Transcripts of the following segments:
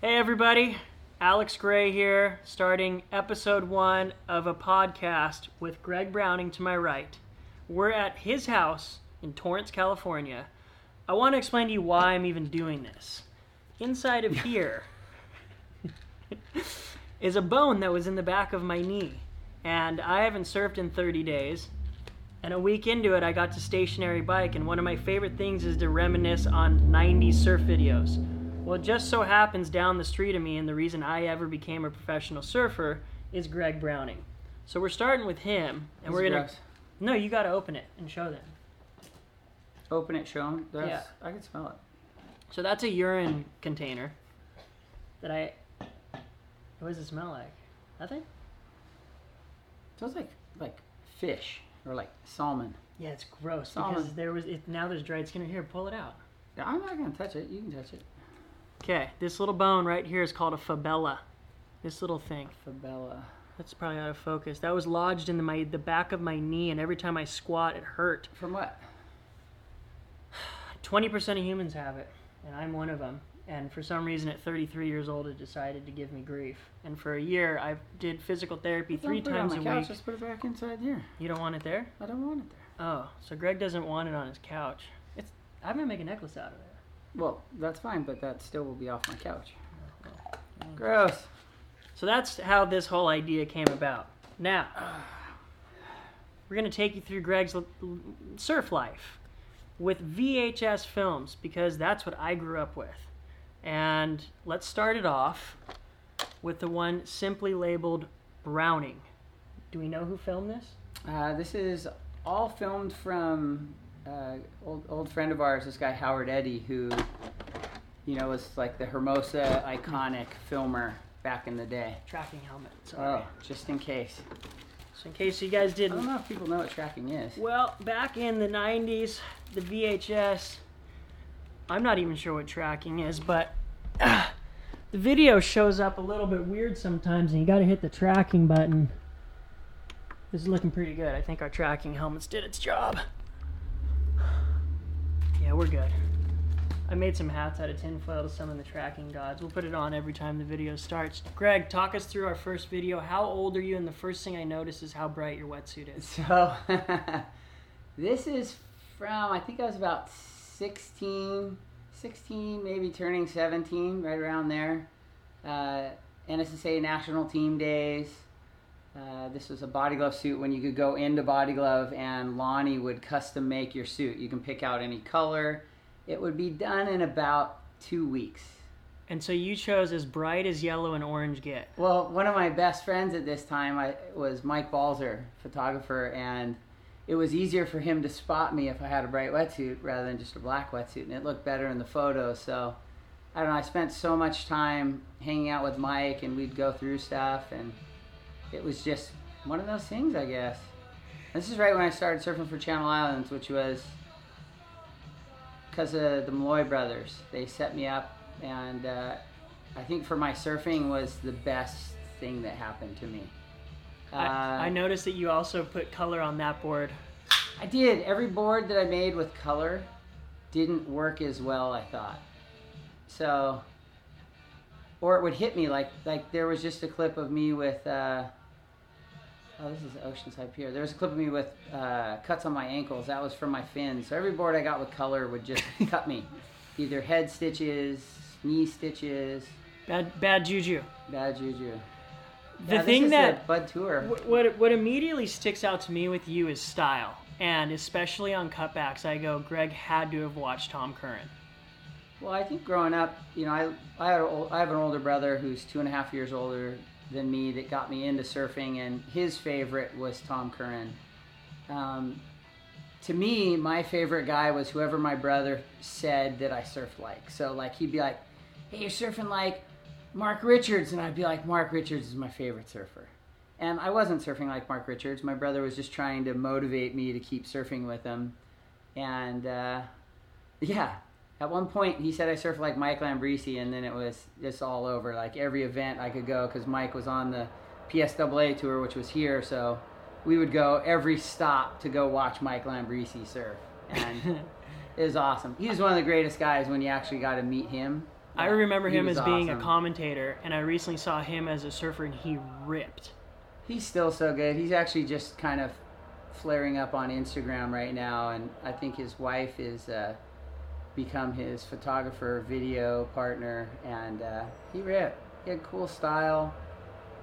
Hey, everybody. Alex Gray here, starting episode one of a podcast with Greg Browning to my right. We're at his house in Torrance, California. I want to explain to you why I'm even doing this. Inside of here is a bone that was in the back of my knee, and I haven't surfed in 30 days. And a week into it, I got to stationary bike, and one of my favorite things is to reminisce on 90s surf videos. Well, it just so happens down the street of me, and the reason I ever became a professional surfer is Greg Browning. So we're starting with him, and we're gonna. Gross. No, you got to open it and show them. Open it, show 'em. That's, Yeah. I can smell it. So that's a urine container that I. What does it smell like? Nothing. It smells like like fish or like salmon. Yeah, it's gross Salmon. because there was it, now there's dried skin in here. Pull it out. Yeah, I'm not gonna touch it. You can touch it. Okay, this little bone right here is called a fabella. This little thing. Fabella. That's probably out of focus. That was lodged in the, my the back of my knee, and every time I squat, it hurt. From what? Twenty percent of humans have it, and I'm one of them. And for some reason, at 33 years old, it decided to give me grief. And for a year, I did physical therapy three Don't put it times on a my couch. week. Just put it back inside here. You don't want it there? I don't want it there. Oh, so Greg doesn't want it on his couch. It's I'm gonna make a necklace out of it. Well, that's fine, but that still will be off my couch. Gross. So that's how this whole idea came about. Now, we're going to take you through Greg's l- l- surf life with VHS films because that's what I grew up with. And let's start it off with the one simply labeled Browning. Do we know who filmed this? Uh, this is all filmed from uh, old old friend of ours, this guy Howard Eddy, who you know was like the Hermosa iconic filmer back in the day. Tracking helmet. Sorry. Oh, just in case. So in case you guys didn't I don't know if people know what tracking is. Well, back in the 90s, the VHS, I'm not even sure what tracking is, but the video shows up a little bit weird sometimes, and you got to hit the tracking button. This is looking pretty good. I think our tracking helmets did its job. Yeah, we're good. I made some hats out of tinfoil to summon the tracking gods. We'll put it on every time the video starts. Greg, talk us through our first video. How old are you? And the first thing I notice is how bright your wetsuit is. So, this is from, I think I was about 16, 16, maybe turning 17, right around there. Uh, NSSA National Team Days. Uh, this was a body glove suit when you could go into body glove and Lonnie would custom make your suit. You can pick out any color. It would be done in about two weeks. And so you chose as bright as yellow and orange get. Well, one of my best friends at this time I, was Mike Balzer, photographer, and it was easier for him to spot me if I had a bright wetsuit rather than just a black wetsuit, and it looked better in the photos. So, I don't know. I spent so much time hanging out with Mike, and we'd go through stuff, and it was just one of those things, I guess. This is right when I started surfing for Channel Islands, which was because of the Malloy brothers. They set me up, and uh, I think for my surfing was the best thing that happened to me. Uh, I, I noticed that you also put color on that board. I did. Every board that I made with color didn't work as well, I thought. So, or it would hit me like like there was just a clip of me with. Uh, oh, this is Oceanside Pier. There was a clip of me with uh, cuts on my ankles. That was from my fins. So every board I got with color would just cut me, either head stitches, knee stitches, Bad, bad juju. bad juju. The Yeah, thing is that Bud Tour. wh- what what immediately sticks out to me with you is style, and especially on cutbacks, I go, Greg had to have watched Tom Curren. Well, I think growing up, you know, I I, I have an older brother who's two and a half years older than me that got me into surfing, and his favorite was Tom Curren. Um, to me, my favorite guy was whoever my brother said that I surfed like. So, like, he'd be like, "Hey, you're surfing like Mark Richards," and I'd be like, "Mark Richards is my favorite surfer." And I wasn't surfing like Mark Richards. My brother was just trying to motivate me to keep surfing with him. And uh, yeah, at one point he said I surfed like Mike Lambresi, and then it was just all over. Like every event I could go because Mike was on the PSAA tour, which was here, so we would go every stop to go watch Mike Lambresi surf, and it was awesome. He was one of the greatest guys when you actually got to meet him. I remember him as being a commentator, and I recently saw him as a surfer, and he ripped. He's still so good. He's actually just kind of flaring up on Instagram right now, and I think his wife is uh, become his photographer, video partner, and uh, he ripped. He had cool style.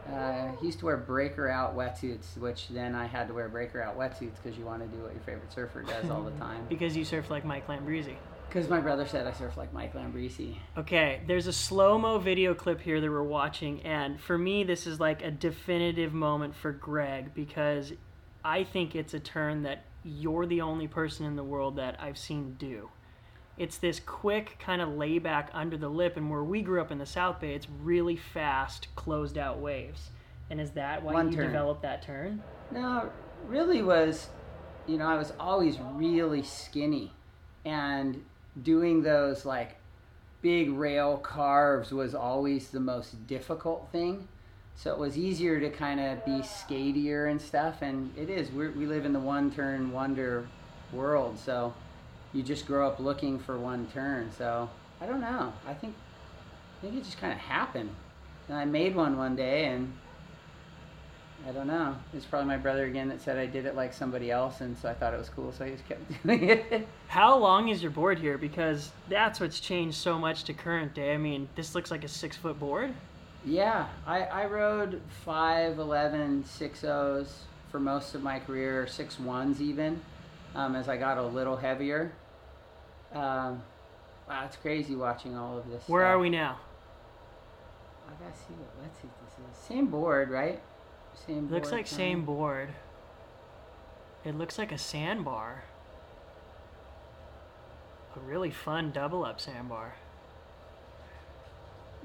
Uh, he used to wear breaker out wetsuits, which then I had to wear breaker out wetsuits because you want to do what your favorite surfer does all the time. Because you surf like Mike Lambresi. Because my brother said I surf like Mike Lambresi. Okay, there's a slow mo video clip here that we're watching, and for me, this is like a definitive moment for Greg because I think it's a turn that you're the only person in the world that I've seen do. It's this quick kind of layback under the lip, and where we grew up in the South Bay, it's really fast, closed out waves. And is that why One you turn. developed that turn? No, really was, you know, I was always really skinny, and doing those like big rail carves was always the most difficult thing. So it was easier to kind of be skatier and stuff, and it is. We're, we live in the one turn wonder world, so you just grow up looking for one turn. So I don't know. I think I think it just kind of happened, and I made one one day, and I don't know. It's probably my brother again that said I did it like somebody else, and so I thought it was cool, so I just kept doing it. How long is your board here? Because that's what's changed so much to current day. I mean, this looks like a six foot board. yeah, I, I rode 5'11", 6'0", for most of my career, or 6'1", even, um, as I got a little heavier. Um, wow, it's crazy watching all of this. Where stuff. are we now? I gotta see what let's see what this is. Same board, right? Same. It looks like kind same board. It looks like a sandbar. A really fun double up sandbar.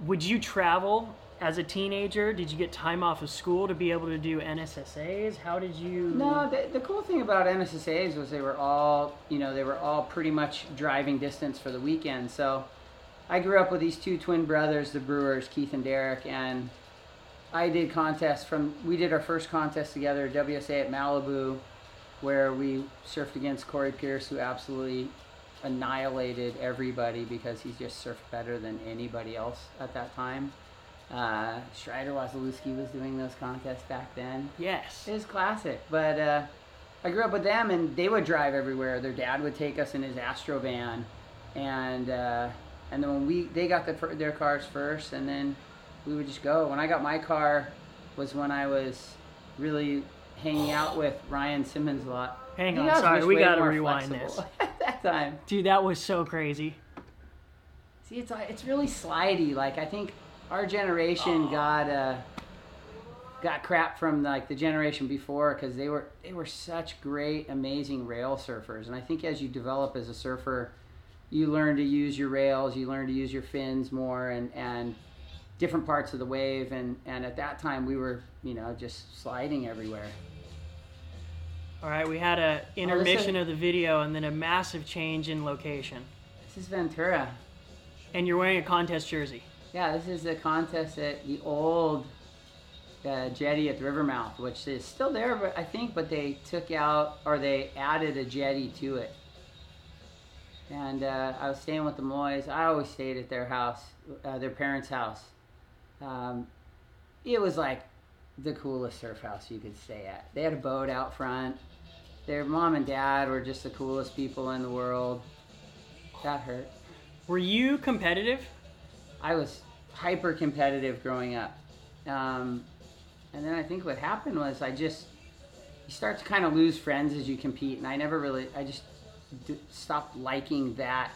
Would you travel as a teenager? Did you get time off of school to be able to do NSSAs? How did you? No, the, the cool thing about NSSAs was they were all, you know, they were all pretty much driving distance for the weekend. So I grew up with these two twin brothers, the Brewers, Keith and Derek, and I did contests from, we did our first contest together, WSA at Malibu, where we surfed against Corey Pierce, who absolutely annihilated everybody because he just surfed better than anybody else at that time. Uh, Strider Wasilewski was doing those contests back then. Yes. It was classic, but uh, I grew up with them, and they would drive everywhere. Their dad would take us in his Astro van, and uh, and then when we they got the, their cars first, and then we would just go. When I got my car, was when I was really hanging out with Ryan Simmons a lot. Hang on, sorry, we gotta rewind at that time. Dude, that was so crazy. See, it's it's really slidey. Like I think our generation got uh, got crap from like the generation before because they were they were such great, amazing rail surfers. And I think as you develop as a surfer, you learn to use your rails, you learn to use your fins more, and and different parts of the wave. And and at that time, we were you know just sliding everywhere. All right, we had a Oh, intermission of the video and then a massive change in location. This is Ventura. And you're wearing a contest jersey. Yeah, this is a contest at the old uh, jetty at the Rivermouth, which is still there, but I think, but they took out or they added a jetty to it. And uh, I was staying with the Moys. I always stayed at their house, uh, their parents' house. Um, it was like the coolest surf house you could stay at. They had a boat out front. Their mom and dad were just the coolest people in the world. That hurt. Were you competitive? I was hyper competitive growing up. Um, and then I think what happened was I just, you start to kind of lose friends as you compete. And I never really, I just d- stopped liking that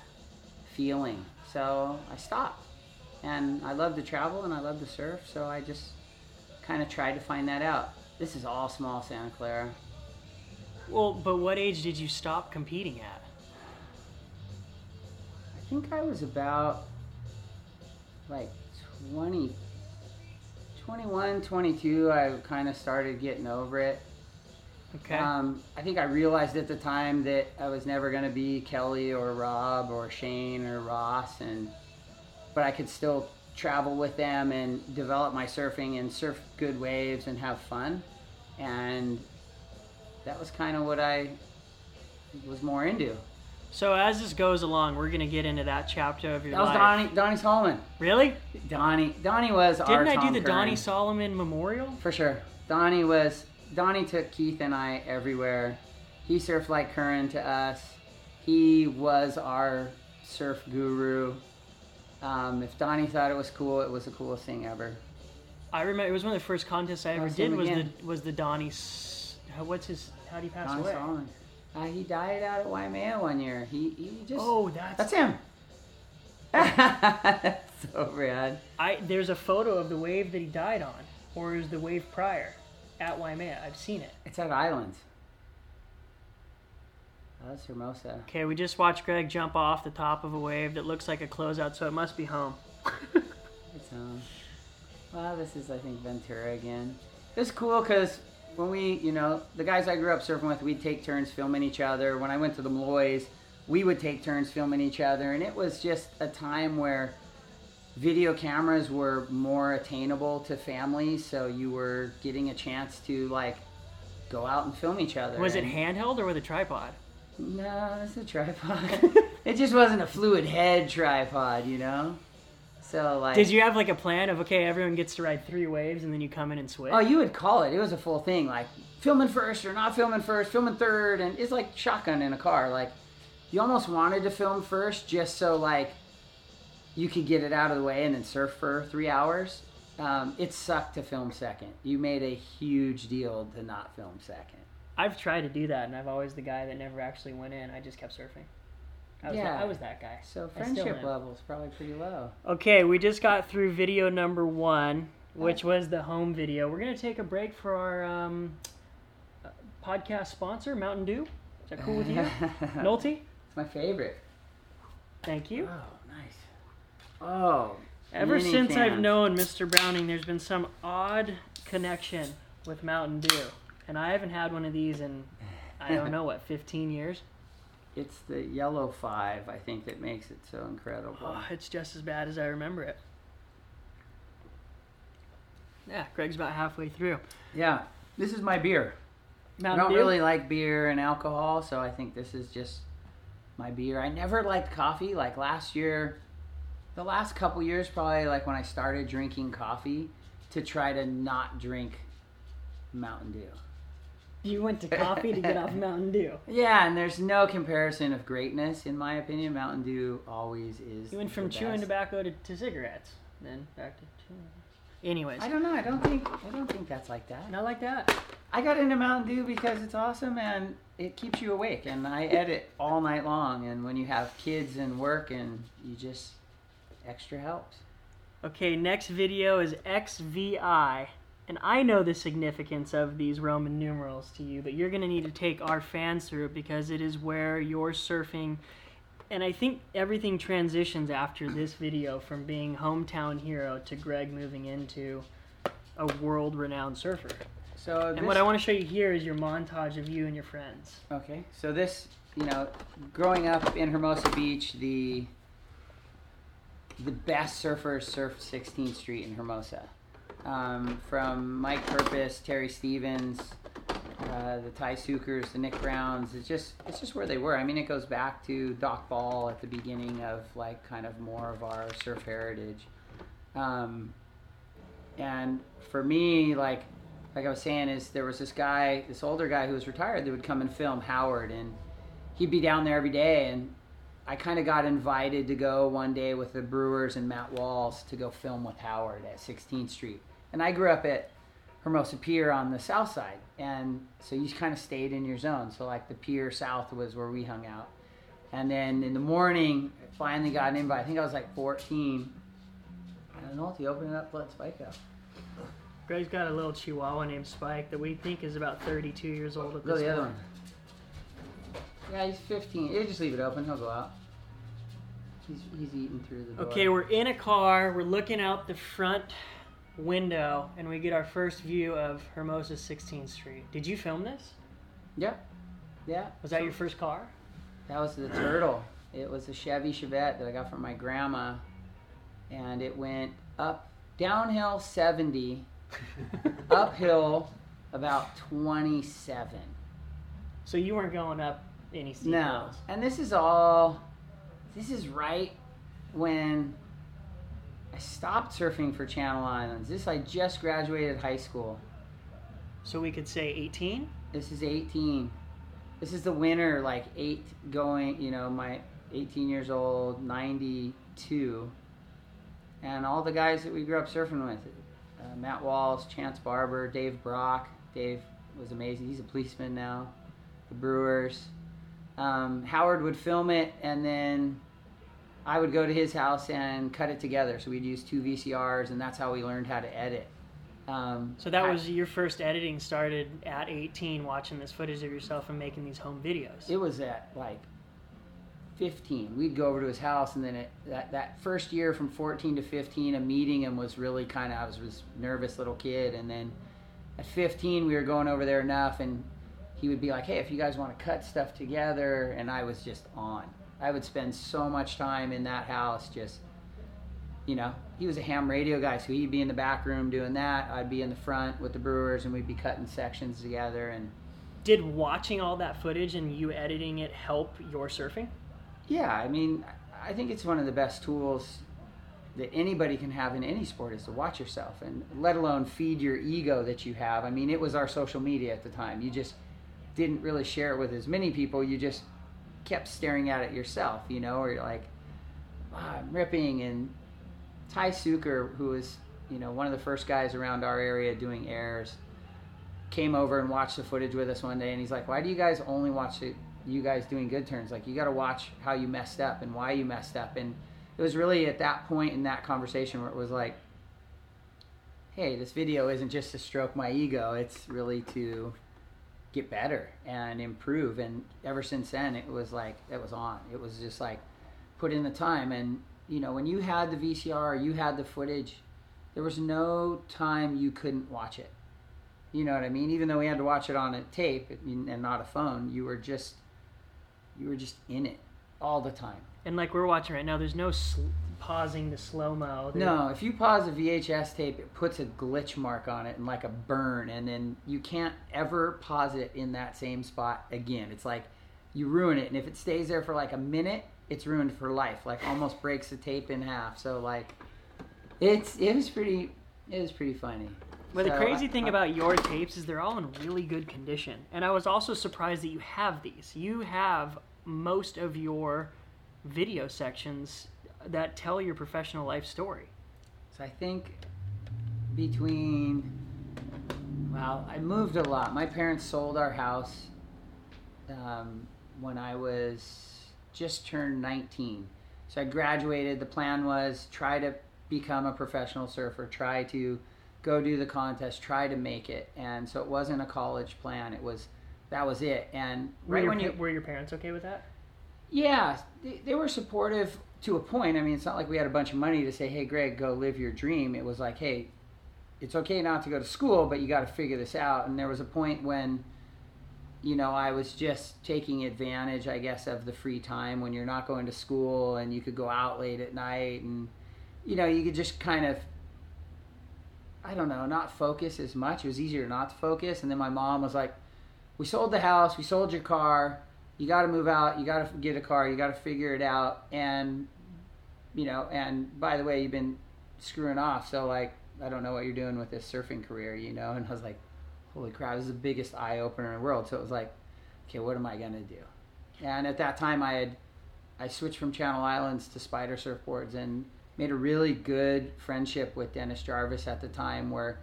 feeling. So I stopped. And I love to travel and I love to surf. So I just kind of tried to find that out. This is all small Santa Clara. Well, but what age did you stop competing at? I think I was about like 20, 21, 22. I kind of started getting over it. Okay. Um, I think I realized at the time that I was never going to be Kelly or Rob or Shane or Ross, and but I could still travel with them and develop my surfing and surf good waves and have fun, and that was kind of what I was more into. So as this goes along, we're gonna get into that chapter of your life. That was life. Donnie Donnie Solomon. Really? Donnie Donnie was our Didn't I Tom do the Curren. Donnie Solomon Memorial? For sure. Donnie was Donnie took Keith and I everywhere. He surfed like Curren to us. He was our surf guru. Um, if Donnie thought it was cool, it was the coolest thing ever. I remember it was one of the first contests I ever see did him was again. the was the Donnie. S- how- What's his? How would he pass Donnie away? Solomon. Uh, he died out at Waimea one year. He, he just Oh, that's, that's him. that's so rad. I. There's a photo of the wave that he died on, or is the wave prior, at Waimea. I've seen it. It's at Islands. Oh, that's Hermosa. Okay, we just watched Greg jump off the top of a wave that looks like a closeout, so it must be home. It's home. Well, this is I think Ventura again. It's cool because when we, you know, the guys I grew up surfing with, we'd take turns filming each other. When I went to the Malloys, we would take turns filming each other, and it was just a time where video cameras were more attainable to families, so you were getting a chance to like go out and film each other. Was it handheld or with a tripod? No, it's a tripod. it just wasn't a fluid head tripod, you know. So like, Did you have like a plan of okay, everyone gets to ride three waves and then you come in and switch? Oh, you would call it. It was a full thing, like filming first or not filming first, filming third, and it's like shotgun in a car. Like you almost wanted to film first just so like you could get it out of the way and then surf for three hours. Um, it sucked to film second. You made a huge deal to not film second. I've tried to do that, and I've always the guy that never actually went in. I just kept surfing. I was, Yeah. that, I was that guy. So friendship am. level's probably pretty low. Okay, we just got through video number one, which was the home video. We're gonna take a break for our um, uh, podcast sponsor, Mountain Dew. Is that cool with you, Nolte? It's my favorite. Thank you. Oh, nice. Oh, Ever many since I've known Mr. Browning, there's been some odd connection with Mountain Dew, and I haven't had one of these in I don't know what 15 years. It's the yellow five, I think, that makes it so incredible. Oh, it's just as bad as I remember it. Yeah, Greg's about halfway through. Yeah, this is my beer. Mountain I don't Dew. really like beer and alcohol, so I think this is just my beer. I never liked coffee. Like last year, the last couple years, probably like when I started drinking coffee, to try to not drink Mountain Dew. You went to coffee to get off Mountain Dew. Yeah, and there's no comparison of greatness in my opinion. Mountain Dew always is. You went from chewing tobacco to, to cigarettes, then back to chewing. Anyways, I don't know. I don't think. I don't think that's like that. not like that. I got into Mountain Dew because it's awesome and it keeps you awake. And I edit all night long. And when you have kids and work, and you just extra helps. Okay, next video is XVI. And I know the significance of these Roman numerals to you, but you're going to need to take our fans through it because it is where you're surfing. And I think everything transitions after this video from being hometown hero to Greg moving into a world renowned surfer. So And what I want to show you here is your montage of you and your friends. okay, so this, you know, growing up in Hermosa Beach, the the best surfers surfed 16th Street in Hermosa. Um, from Mike Purpus, Terry Stevens, uh, the Ty Sukers, the Nick Browns. It's just it's just where they were. I mean, it goes back to Doc Ball at the beginning of like kind of more of our surf heritage. Um, and for me, like like I was saying, is there was this guy, this older guy who was retired that would come and film Howard, and he'd be down there every day. And I kind of got invited to go one day with the Brewers and Matt Walls to go film with Howard at 16th Street. And I grew up at Hermosa Pier on the south side, and so you kind of stayed in your zone. So like the Pier South was where we hung out. And then in the morning, I finally got an invite. I think I was like 14. And Nolte opened it up, let Spike out. Greg's got a little chihuahua named Spike that we think is about 32 years old at Go this the other one. Yeah, he's 15. You just leave it open. He'll go out. He's, he's eating through the door. Okay, we're in a car. We're looking out the front window, and we get our first view of Hermosa 16th Street. Did you film this? Yeah. Yeah. Was that your first car? That was the turtle. It was a Chevy Chevette that I got from my grandma, and it went up downhill 70, uphill about 27. So you weren't going up any steep No, sequels. and this is all. This is right when I stopped surfing for Channel Islands. This I just graduated high school. So we could say 18. This is 18. This is the winter, like eight going. You know, my 18 years old, 92, and all the guys that we grew up surfing with. Uh, Matt Walls, Chance Barber, Dave Brock. Dave was amazing. He's a policeman now. The Brewers. Um, Howard would film it, and then I would go to his house and cut it together. So we'd use two VCRs, and that's how we learned how to edit. Um, So that I- was your first editing started at 18, watching this footage of yourself and making these home videos. It was at like 15. We'd go over to his house, and then it, that that first year from 14 to 15, a meeting him was really kind of I was was nervous little kid, and then at 15 we were going over there enough, and he would be like, "Hey, if you guys want to cut stuff together," and I was just on. I would spend so much time in that house just. You know, he was a ham radio guy, so he'd be in the back room doing that. I'd be in the front with the Brewers, and we'd be cutting sections together. And Did watching all that footage and you editing it help your surfing? Yeah, I mean, I think it's one of the best tools that anybody can have in any sport is to watch yourself and let alone feed your ego that you have. I mean, it was our social media at the time. You just didn't really share it with as many people. You just kept staring at it yourself, you know, or you're like, wow, I'm ripping. And Ty Suker, who was, you know, one of the first guys around our area doing airs, came over and watched the footage with us one day and he's like, why do you guys only watch it, you guys doing good turns? Like, you got to watch how you messed up and why you messed up. And it was really at that point in that conversation where it was like, hey, this video isn't just to stroke my ego, it's really to get better and improve. And ever since then, it was like, it was on. It was just like, put in the time. And, you know, when you had the VCR, you had the footage, there was no time you couldn't watch it. You know what I mean? Even though we had to watch it on a tape and not a phone, you were just, you were just in it all the time. And like we're watching right now, there's no sl- pausing to slow mo. No, if you pause a VHS tape, it puts a glitch mark on it and like a burn, and then you can't ever pause it in that same spot again. It's like you ruin it, and if it stays there for like a minute, it's ruined for life. Like almost breaks the tape in half. So like, it's it was pretty it was pretty funny. But the crazy I- thing I- about your tapes is they're all in really good condition. And I was also surprised that you have these. You have most of your video sections that tell your professional life story. So I think between well, I moved a lot. My parents sold our house um, when I was just turned 19. So I graduated. The plan was try to become a professional surfer, try to go do the contest, try to make it. And so it wasn't a college plan. It was that was it. And Were, right your, when you were your parents okay with that? yeah, they, they were supportive to a point. I mean, it's not like we had a bunch of money to say, "Hey, Greg, go live your dream." It was like, "Hey, it's okay not to go to school, but you got to figure this out." And there was a point when, you know, I was just taking advantage, I guess, of the free time when you're not going to school and you could go out late at night and, you know, you could just kind of. I don't know, not focus as much. It was easier not to focus. And then my mom was like, "We sold the house. We sold your car you got to move out you got to get a car you got to figure it out and you know and by the way you've been screwing off. So like i don't know what you're doing with this surfing career you know? And i was like holy crap this is the biggest eye opener in the world. So it was like okay what am i going to do? And at that time i had i switched from channel islands to spider surfboards and made a really good friendship with dennis jarvis at the time where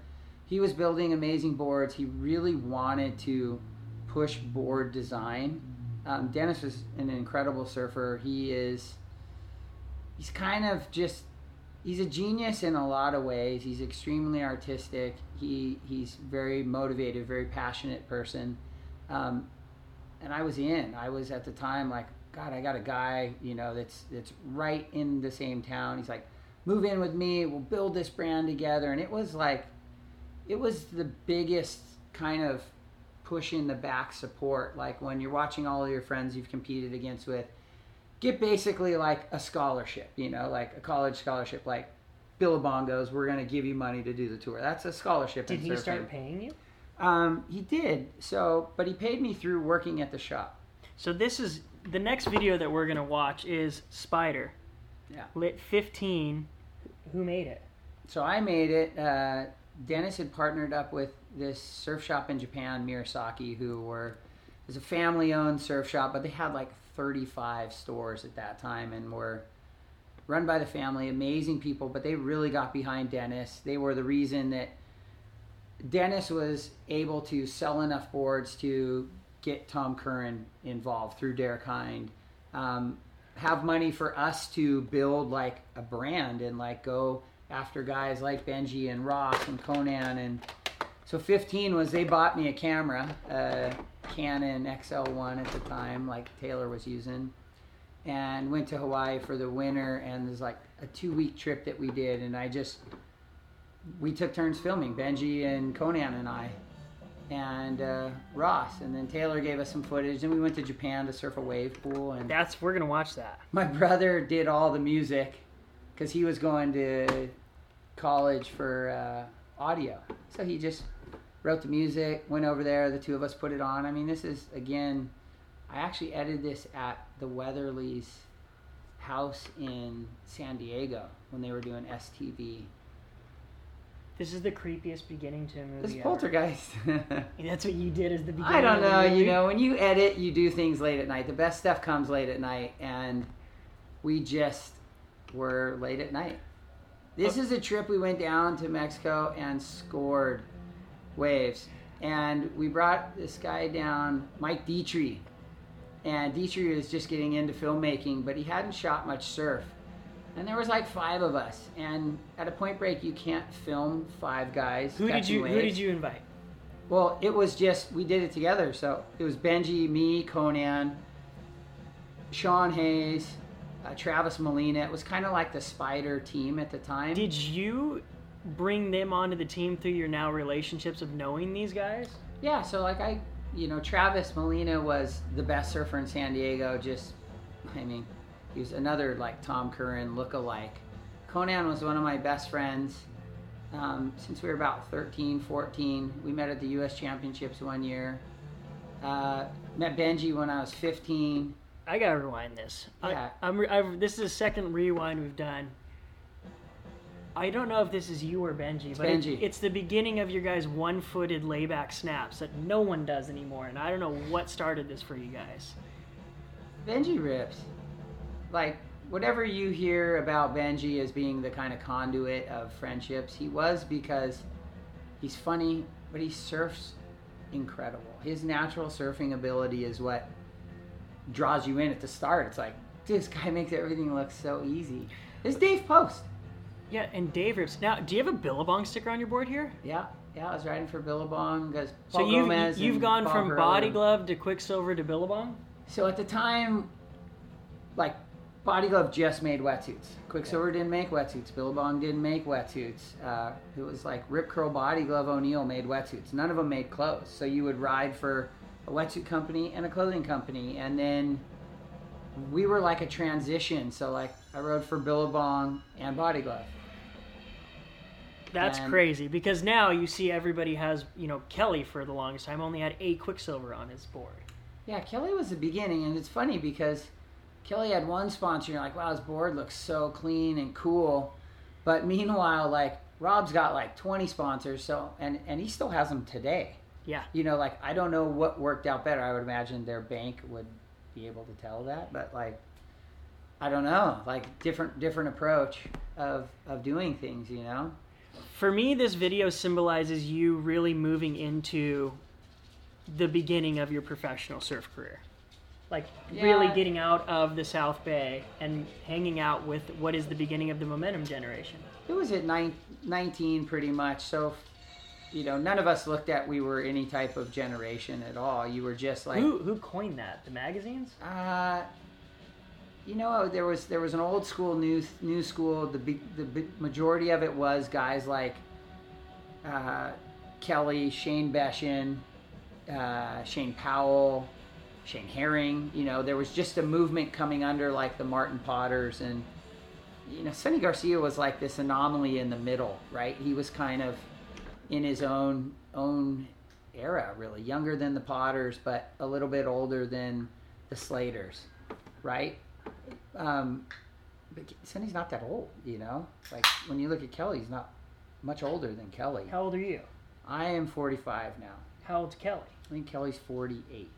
he was building amazing boards. He really wanted to push board design. Um, Dennis was an incredible surfer. He is, he's kind of just, he's a genius in a lot of ways. He's extremely artistic. He he's very motivated, very passionate person. Um, and I was in. I was at the time like, God, I got a guy, you know, that's that's right in the same town. He's like, move in with me. We'll build this brand together. And it was like, it was the biggest kind of push in the back support like when you're watching all of your friends you've competed against with get basically like a scholarship you know like a college scholarship like billabongos we're going to give you money to do the tour that's a scholarship Did he surfing. start paying you? um, he did so but he paid me through working at the shop So this is the next video that we're gonna watch is Spider. Yeah. Lit 15. Who made it? So I made it. Uh, Dennis had partnered up with this surf shop in Japan, Murasaki, who were was a family-owned surf shop, but they had like 35 stores at that time and were run by the family. Amazing people, but they really got behind Dennis. They were the reason that Dennis was able to sell enough boards to get Tom Curren involved through Derek Hynd. Um, have money for us to build like a brand and like go after guys like Benji and Ross and Conan and so 15 was they bought me a camera, a Canon XL1 at the time, like Taylor was using, and went to Hawaii for the winter. And there's like a two week trip that we did, and I just we took turns filming Benji and Conan and I, and uh, Ross, and then Taylor gave us some footage. And we went to Japan to surf a wave pool, and That's we're gonna watch that. my brother did all the music because he was going to college for uh, audio. So he just wrote the music, went over there. The two of us put it on. I mean, this is again. I actually edited this at the Weatherly's house in San Diego when they were doing STV. This is the creepiest beginning to a movie. This ever. poltergeist. That's what you did as the beginning. I don't know. You know, when you edit, you do things late at night. The best stuff comes late at night, and we just were late at night. This oh. is a trip we went down to Mexico and scored waves, and we brought this guy down, Mike Dietrich, and Dietrich was just getting into filmmaking, but he hadn't shot much surf. And there was like five of us, and at a point break, you can't film five guys. Who did you Who did you invite? Well, it was just we did it together. So it was Benji, me, Conan, Sean Hayes, uh, Travis Molina. It was kind of like the Spider team at the time. Did you bring them onto the team through your now relationships of knowing these guys? yeah, so like I, you know, Travis Molina was the best surfer in San Diego. Just, I mean, he was another like Tom Curren look-alike. Conan was one of my best friends. Um, since we were about 13, 14, we met at the U.S. Championships one year. Uh, met Benji when I was 15. I gotta rewind this. Yeah. I, I'm. Re- I've, this is the second rewind we've done. I don't know if this is you or Benji, but it- it's the beginning of your guys' one-footed layback snaps that no one does anymore, and I don't know what started this for you guys. Benji rips. Like whatever you hear about Benji as being the kind of conduit of friendships, he was because he's funny, but he surfs incredible. His natural surfing ability is what draws you in at the start. It's like this guy makes everything look so easy. This Dave Post. Yeah, and Dave rips. Now, do you have a Billabong sticker on your board here? Yeah, yeah, I was riding for Billabong because So Paul you've Gomez you've gone Paul from Hurley. Body Glove to Quiksilver to Billabong. So at the time, like Body Glove just made wetsuits. Quiksilver didn't make wetsuits. Billabong didn't make wetsuits. Uh, it was like Rip Curl Body Glove O'Neill made wetsuits. None of them made clothes. So you would ride for a wetsuit company and a clothing company, and then we were like a transition. So like I rode for Billabong and Body Glove. That's And- crazy because now you see everybody has you know Kelly for the longest time only had a Quiksilver on his board. Yeah, Kelly was the beginning, and it's funny because Kelly had one sponsor. You're like, wow, his board looks so clean and cool. But meanwhile, like Rob's got like 20 sponsors, so and and he still has them today. Yeah. You know, like I don't know what worked out better. I would imagine their bank would be able to tell that, but like I don't know, like different different approach of of doing things. You know. For me, this video symbolizes you really moving into the beginning of your professional surf career. Like really getting out of the South Bay and hanging out with what is the beginning of the momentum generation. It was at nine, 19 pretty much. So, you know, none of us looked at we were any type of generation at all. You were just like, who who coined that? The magazines? uh, you know, there was there was an old school new new school. The big the big majority of it was guys like uh, Kelly, Shane Beschen, uh, Shane Powell, Shane Herring. You know, there was just a movement coming under like the Martin Potters and you know, Sunny Garcia was like this anomaly in the middle, right? He was kind of in his own own era, really younger than the Potters, but a little bit older than the Slaters, right? Um, but Sunny's not that old, you know. Like when you look at Kelly, he's not much older than Kelly. How old are you? I am 45 now. How old's Kelly? I think Kelly's 48.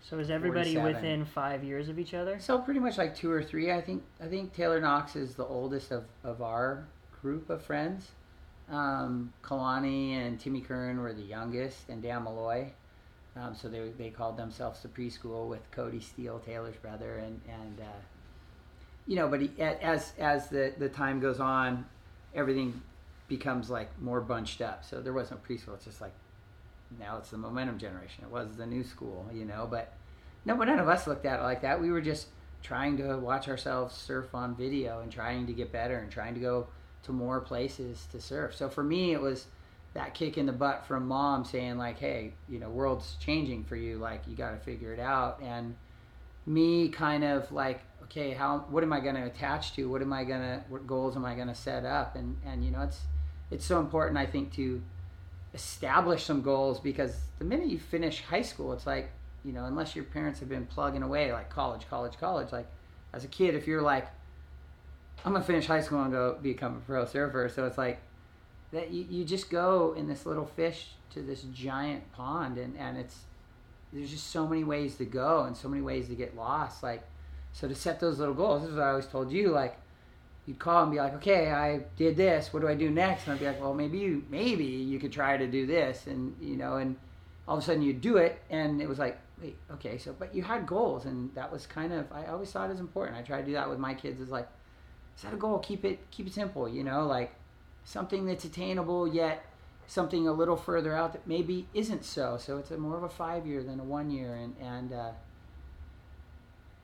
So is everybody 47. within five years of each other? So pretty much like two or three. I think I think Taylor Knox is the oldest of, of our group of friends. Um, Kalani and Timmy Curran were the youngest, and Dan Malloy. Um, so they, they called themselves the preschool with Cody Steele, Taylor's brother, and and uh, you know, but he, as as the the time goes on, everything becomes like more bunched up. So there wasn't preschool. It's just like now it's the momentum generation. It was the new school, you know. But no, but none of us looked at it like that. We were just trying to watch ourselves surf on video and trying to get better and trying to go to more places to surf. So for me, it was that kick in the butt from mom saying like, "Hey, you know, world's changing for you. Like, you got to figure it out." And me kind of like, okay, how what am I going to attach to? What am I going to what goals am I going to set up? And and you know, it's it's so important I think to establish some goals because the minute you finish high school, it's like, you know, unless your parents have been plugging away like college, college, college, like as a kid if you're like I'm going to finish high school and go become a pro surfer, so it's like that you, you just go in this little fish to this giant pond and and it's there's just so many ways to go and so many ways to get lost like so to set those little goals this is what i always told you like you'd call and be like okay i did this what do i do next and i'd be like well maybe you maybe you could try to do this and you know and all of a sudden you do it and it was like wait okay so but you had goals and that was kind of i always thought it was important i try to do that with my kids is like set a goal keep it keep it simple you know like something that's attainable yet something a little further out that maybe isn't so. So it's more of a five year than a one year. And and uh,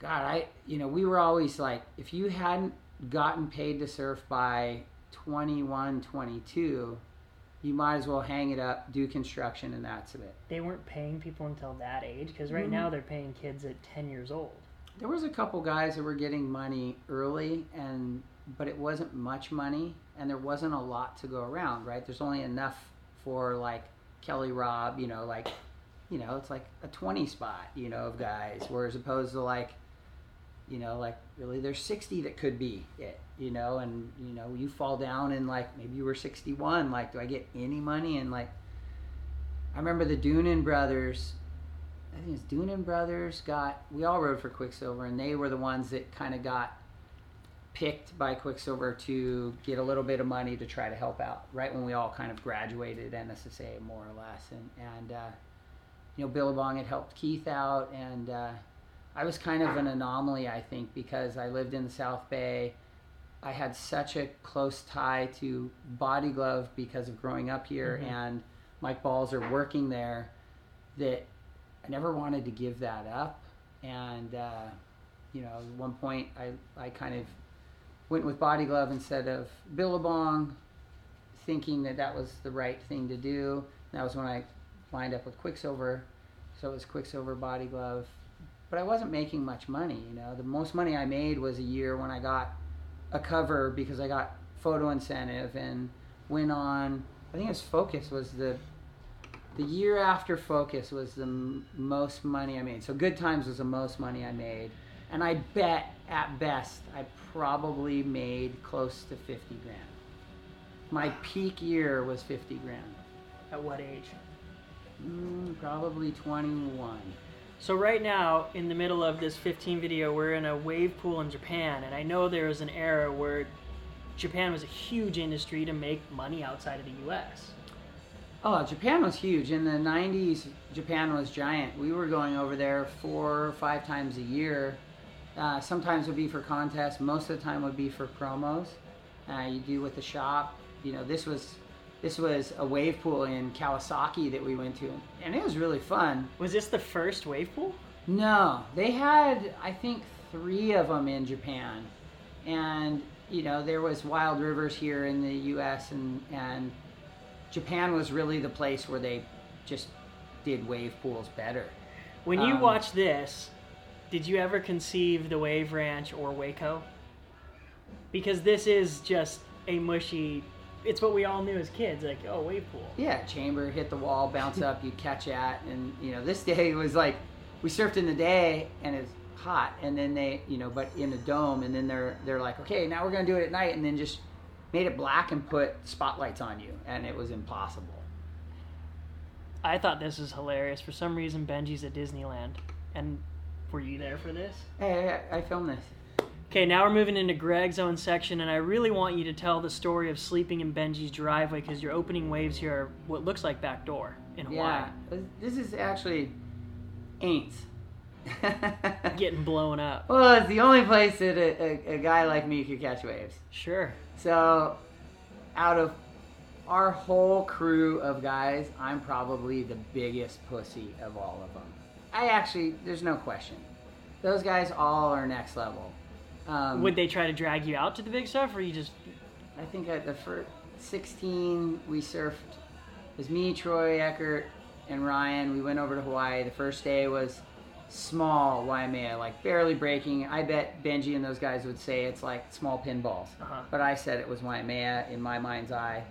God, I you know we were always like if you hadn't gotten paid to surf by 21, 22, you might as well hang it up, do construction, and that's it. They weren't paying people until that age because right Mhm. now they're paying kids at 10 years old. There was a couple guys that were getting money early, and but it wasn't much money, and there wasn't a lot to go around. Right? There's only enough for like Kelly Robb, you know, like you know, it's like a 20 spot, you know, of guys, whereas opposed to like, you know, like really there's 60 that could be it, you know, and you know, you fall down and like maybe you were 61, like, do I get any money? And like, I remember the Doonan brothers, I think it's Doonan brothers got, we all rode for Quiksilver, and they were the ones that kind of got picked by Quiksilver to get a little bit of money to try to help out, right when we all kind of graduated NSSA more or less, and and uh, you know Billabong had helped Keith out, and uh, I was kind of an anomaly, I think, because I lived in the South Bay. I had such a close tie to Body Glove because of growing up here, Mhm. and Mike Balzer working there. That I never wanted to give that up, and uh, you know, at one point I I kind of went with Body Glove instead of Billabong, thinking that that was the right thing to do. That was when I lined up with Quiksilver, so it was Quiksilver Body Glove. But I wasn't making much money, you know. The most money I made was a year when I got a cover because I got photo incentive and went on. I think it was Focus was the the year after Focus was the m- most money I made. So Good Times was the most money I made, and I bet at best I probably made close to fifty grand. My peak year was fifty grand. At what age? Mm, probably twenty-one. So right now, in the middle of this 15 video, we're in a wave pool in Japan, and I know there was an era where Japan was a huge industry to make money outside of the U.S. Oh, Japan was huge. In the 90s, Japan was giant. We were going over there four or five times a year. Uh, sometimes would be for contests. Most of the time would be for promos. Uh, you do with the shop. You know, this was this was a wave pool in Kawasaki that we went to, and it was really fun. Was this the first wave pool? No, they had I think three of them in Japan, and you know there was Wild Rivers here in the U.S. and and Japan was really the place where they just did wave pools better. When you Um, watch this, did you ever conceive the Wave Ranch or Waco? Because this is just a mushy. It's what we all knew as kids, like oh wave pool. Yeah, chamber hit the wall, bounce up, you catch at, and you know this day was like we surfed in the day and it's hot, and then they, you know, but in a dome, and then they're they're like, okay, now we're gonna do it at night, and then just made it black and put spotlights on you, and it was impossible. I thought this was hilarious. For some reason, Benji's at Disneyland, and were you there for this? Hey, I, I filmed this. Okay, now we're moving into Greg's own section, and I really want you to tell the story of sleeping in Benji's driveway because your opening waves here are what looks like back door in Hawaii. Yeah, this is actually ain't. Getting blown up. Well, it's the only place that a, a, a guy like me could catch waves. Sure. So, out of our whole crew of guys, I'm probably the biggest pussy of all of them. I actually, there's no question. Those guys all are next level. Um, Would they try to drag you out to the big stuff, or you just? I think at the first 16, we surfed. It was me, Troy Eckert, and Ryan. We went over to Hawaii. The first day was small Waimea, like barely breaking. I bet Benji and those guys would say it's like small pinballs. Uh-huh. But I said it was Waimea in my mind's eye.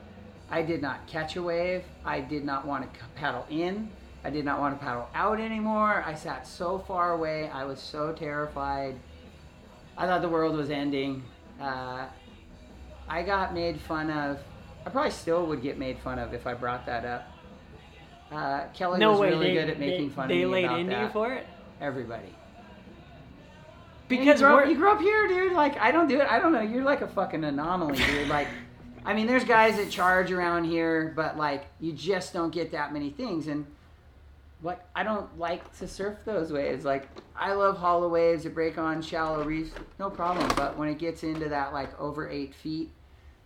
I did not catch a wave. I did not want to paddle in. I did not want to paddle out anymore. I sat so far away. I was so terrified. I thought the world was ending. Uh, I got made fun of. I probably still would get made fun of if I brought that up. Uh, Kelly no was way. really they, good at making they, fun they of me laid about into that. you for it Everybody. because you grew, up, you grew up here, dude. Like I don't do it. I don't know. You're like a fucking anomaly, dude. Like, I mean, there's guys that charge around here, but like you just don't get that many things. And like I don't like to surf those waves. Like I love hollow waves that break on shallow reefs, no problem. But when it gets into that like over eight feet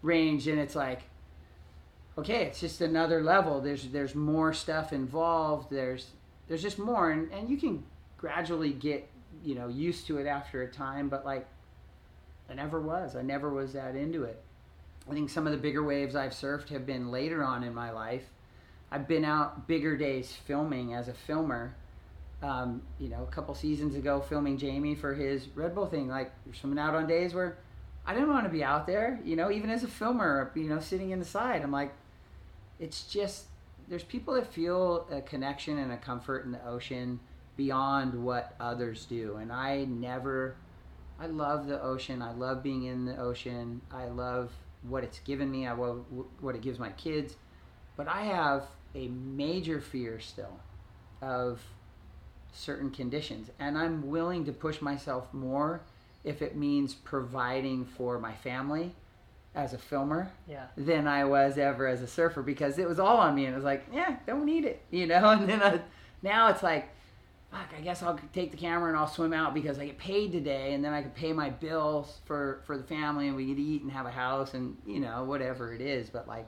range, and it's like, okay, it's just another level. There's there's more stuff involved. There's there's just more, and, and you can gradually get you know used to it after a time. But like, I never was. I never was that into it. I think some of the bigger waves I've surfed have been later on in my life. I've been out bigger days filming as a filmer. Um, you know, a couple seasons ago, filming Jamie for his Red Bull thing. Like, you're swimming out on days where I didn't want to be out there. You know, even as a filmer, you know, sitting in the side, I'm like, it's just there's people that feel a connection and a comfort in the ocean beyond what others do, and I never. I love the ocean. I love being in the ocean. I love what it's given me. I love what it gives my kids. But I have a major fear still of certain conditions. And I'm willing to push myself more if it means providing for my family as a filmer yeah than I was ever as a surfer because it was all on me and it was like, yeah, don't need it, you know. And then I, now it's like, fuck, I guess I'll take the camera and I'll swim out because I get paid today, and then I can pay my bills for for the family, and we can eat and have a house and you know whatever it is. But like,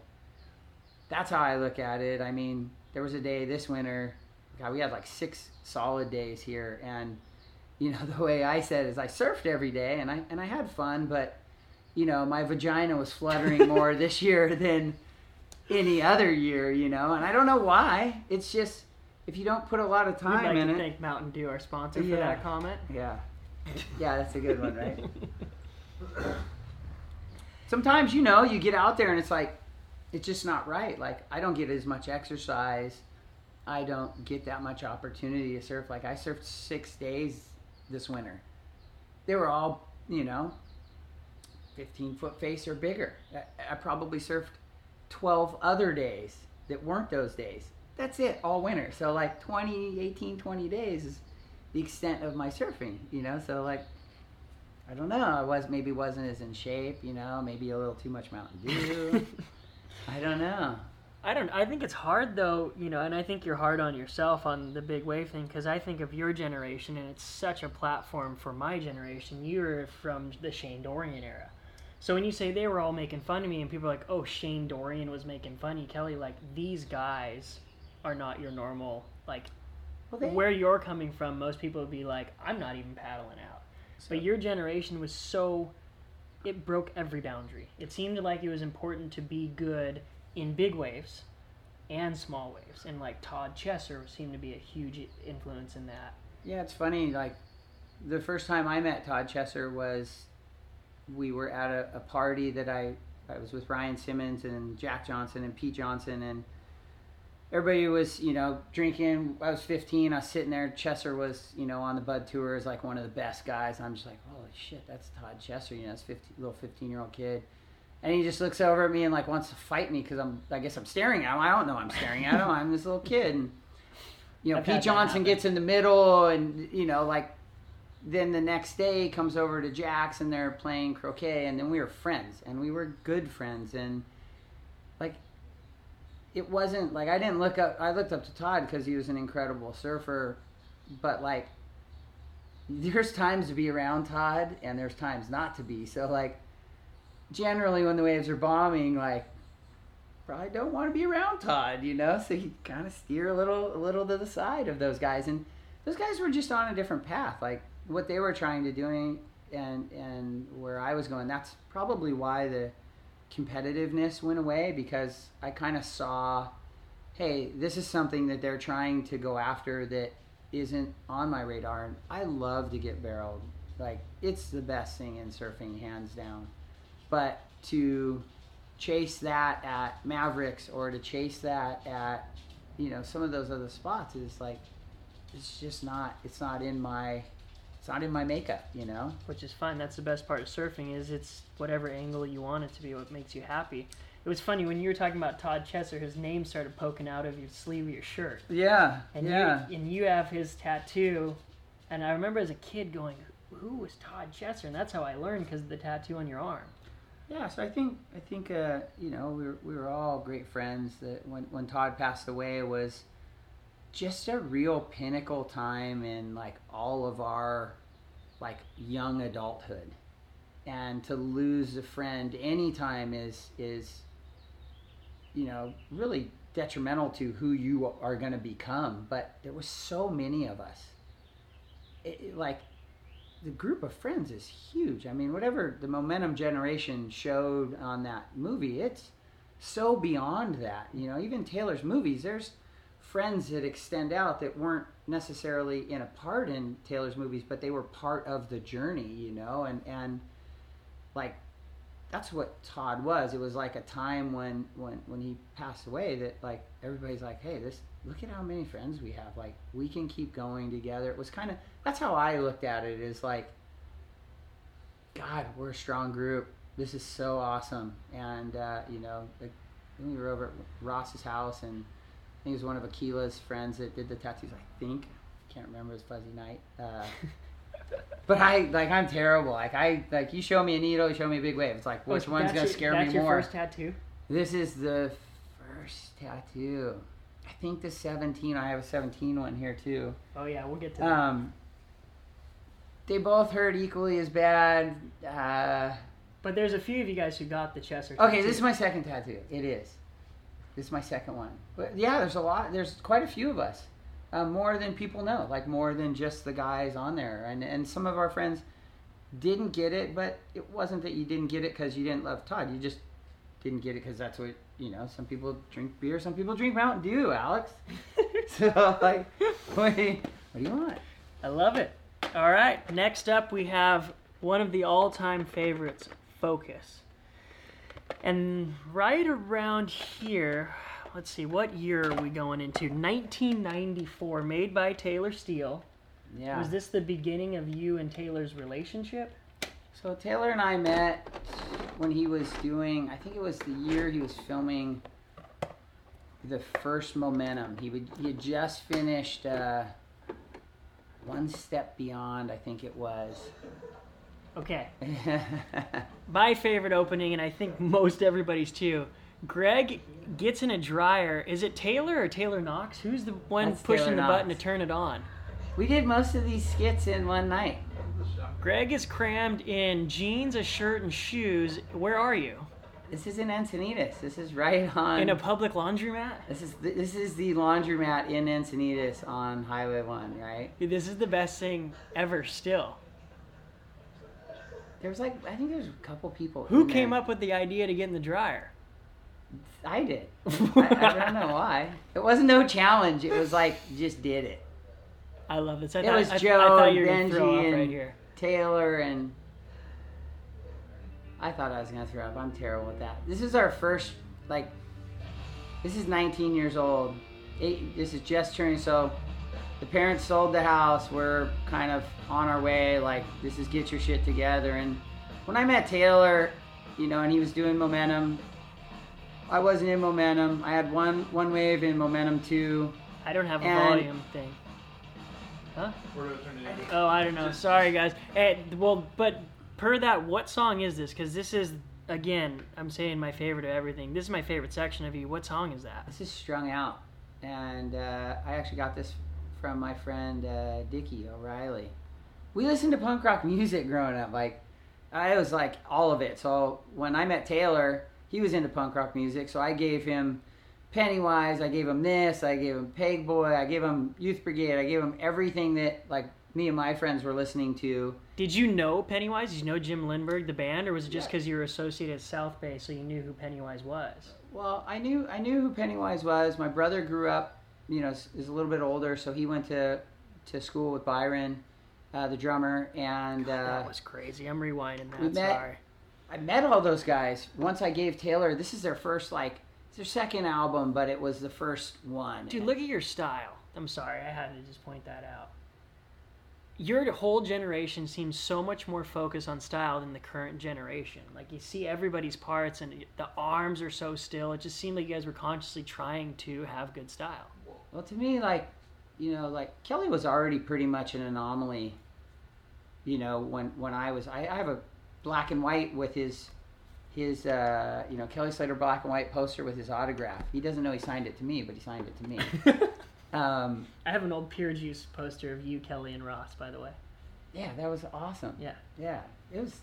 that's how I look at it. I mean, there was a day this winter, God, we had like six solid days here, and you know the way I said is I surfed every day and I and I had fun, but you know my vagina was fluttering more this year than any other year, you know, and I don't know why. It's just if you don't put a lot of we'd time like in to it. thank mountain dew our sponsor for that comment Yeah. Yeah, that's a good one, right? Sometimes, you know, you get out there and it's like, it's just not right. Like, I don't get as much exercise. I don't get that much opportunity to surf. Like, I surfed six days this winter. They were all, you know, 15 foot face or bigger. I, I probably surfed 12 other days that weren't those days. That's it, all winter. So, like, 20, 18, 20 days is the extent of my surfing, you know. So like, I don't know. I was maybe wasn't as in shape, you know. Maybe a little too much Mountain Dew. I don't know. I don't. I think it's hard though, you know, and I think you're hard on yourself on the big wave thing because I think of your generation and it's such a platform for my generation. You're from the Shane Dorian era, so when you say they were all making fun of me and people are like, "Oh, Shane Dorian was making fun of you, Kelly," like these guys are not your normal like Well, they, where you're coming from. Most people would be like, "I'm not even paddling out," but your generation was so it broke every boundary. It seemed like it was important to be good in big waves and small waves, and like Todd Chesser seemed to be a huge influence in that. yeah, it's funny. Like, the first time I met Todd Chesser was we were at a, a party that I I was with Ryan Simmons and Jack Johnson and Pete Johnson and everybody was, you know, drinking. I was 15. I was sitting there. Chesser was, you know, on the Bud Tour as like one of the best guys. I'm just like, holy shit, that's Todd Chesser. You know, this 15, little 15 year old kid. And he just looks over at me and like wants to fight me because I'm, I guess I'm staring at him. I don't know I'm staring at him. I'm this little kid. And, you know, I've Pete Johnson gets in the middle and, you know, like, then the next day he comes over to Jack's and they're playing croquet and then we were friends and we were good friends and like it wasn't like I didn't look up I looked up to Todd because he was an incredible surfer but like there's times to be around Todd and there's times not to be. So like generally when the waves are bombing like probably don't want to be around Todd you know? So you kind of steer a little a little to the side of those guys. And those guys were just on a different path. Like what they were trying to doing and and where I was going that's probably why the competitiveness went away because I kind of saw hey this is something that they're trying to go after that isn't on my radar and I love to get barreled. Like it's the best thing in surfing hands down. But to chase that at Mavericks or to chase that at you know some of those other spots is like it's just not it's not in my it's not in my makeup you know which is fine. That's the best part of surfing is it's whatever angle you want it to be, what makes you happy. It was funny when you were talking about Todd Chesser, his name started poking out of your sleeve of your shirt, yeah and yeah you and you have his tattoo. And I remember as a kid going, "Who was Todd Chesser?" And that's how I learned because of the tattoo on your arm. Yeah, so I think I think uh, you know we were, we were all great friends. That when when Todd passed away it was just a real pinnacle time in like all of our like young adulthood, and to lose a friend anytime is is you know really detrimental to who you are going to become. But there was so many of us. It, like the group of friends is huge. I mean, whatever the Momentum Generation showed on that movie, it's so beyond that. You know, even Taylor's movies, there's friends that extend out that weren't necessarily in a part in Taylor's movies, but they were part of the journey. You know, and and like that's what Todd was. It was like a time when when when he passed away that like everybody's like, hey, this look at how many friends we have. Like we can keep going together. It was kind of that's how I looked at it. Is like, God, we're a strong group. This is so awesome. And uh, you know, like, we were over at Ross's house, and think it was one of Akila's friends that did the tattoos. I think can't remember. It was Fuzzy Night. Uh, but I like I'm terrible. Like I like you show me a needle, you show me a big wave. It's like which Oh, one's gonna your- scare that's me your more? first tattoo. This is the first tattoo. I think the 17. I have a 17 one here too. Oh yeah, we'll get to that. Um, they both hurt equally as bad. Uh, But there's a few of you guys who got the Chesser. okay, tattoo. this is my second tattoo. It is. This is my second one. But yeah, there's a lot. There's quite a few of us. Uh, more than people know. Like more than just the guys on there. And and some of our friends didn't get it, but it wasn't that you didn't get it because you didn't love Todd. You just didn't get it because that's what you know. Some people drink beer. Some people drink Mountain Dew. Alex. so like, what do you, what do you want? I love it. All right, next up we have one of the all-time favorites, Focus. And right around here, let's see, what year are we going into? 1994, made by Taylor Steele. Yeah. Was this the beginning of you and Taylor's relationship? So Taylor and I met when he was doing. I think it was the year he was filming the first Momentum. He would. He had just finished uh, one step beyond. I think it was. Okay, my favorite opening, and I think most everybody's too. Greg gets in a dryer. Is it Taylor or Taylor Knox? Who's the one That's pushing Taylor the button to turn it on? we did most of these skits in one night. Greg is crammed in jeans, a shirt, and shoes. Where are you? This is in Encinitas. This is right on. In a public laundromat? this is the, this is the laundromat in Encinitas on Highway One, right? This is the best thing ever still. There was like I think there's a couple people. Who came there. up with the idea to get in the dryer? I did. I, I don't know why. It wasn't no challenge. It was like just did it. I love this. I It thought, was I, Joe, I thought you were going to throw Benji, right and- here. Taylor and I thought I was gonna throw up. I'm terrible with that. This is our first like. This is 19 years old, eight. This is just turning. So the parents sold the house. We're kind of on our way. Like this is get your shit together. And when I met Taylor, you know, and he was doing momentum. I wasn't in momentum. I had one one wave in momentum two. I don't have a And- volume thing. Huh? Where do I turn it in? Oh, I don't know. Sorry, guys. Hey, well, but per that, what song is this? Because this is again, I'm saying my favorite of everything. This is my favorite section of you. What song is that? This is strung out, and uh, I actually got this from my friend uh, Dickie O'Reilly. We listened to punk rock music growing up. Like I was like all of it. So when I met Taylor, he was into punk rock music. So I gave him Pennywise. I gave him this. I gave him Pegboy. I gave him Youth Brigade. I gave him everything that like me and my friends were listening to. Did you know Pennywise? Did you know Jim Lindberg, the band, or was it just Yeah. because you were associated with South Bay, so you knew who Pennywise was? Well, I knew I knew who Pennywise was. My brother grew up, you know, is is a little bit older, so he went to to school with Byron, uh, the drummer, and uh, that was crazy. I'm rewinding that. met- Sorry. I met all those guys. Once I gave Taylor, this is their first like it's their second album, but it was the first one. Dude, look at your style. I'm sorry, I had to just point that out. Your whole generation seems so much more focused on style than the current generation. Like you see everybody's parts and the arms are so still. It just seemed like you guys were consciously trying to have good style. Well, to me, like, you know, like Kelly was already pretty much an anomaly. You know, when when I was, I, I have a black and white with his his uh, you know Kelly Slater black and white poster with his autograph. He doesn't know he signed it to me, but he signed it to me. um, I have an old Pure Juice poster of you, Kelly, and Ross, by the way. yeah, that was awesome. Yeah. Yeah, it was.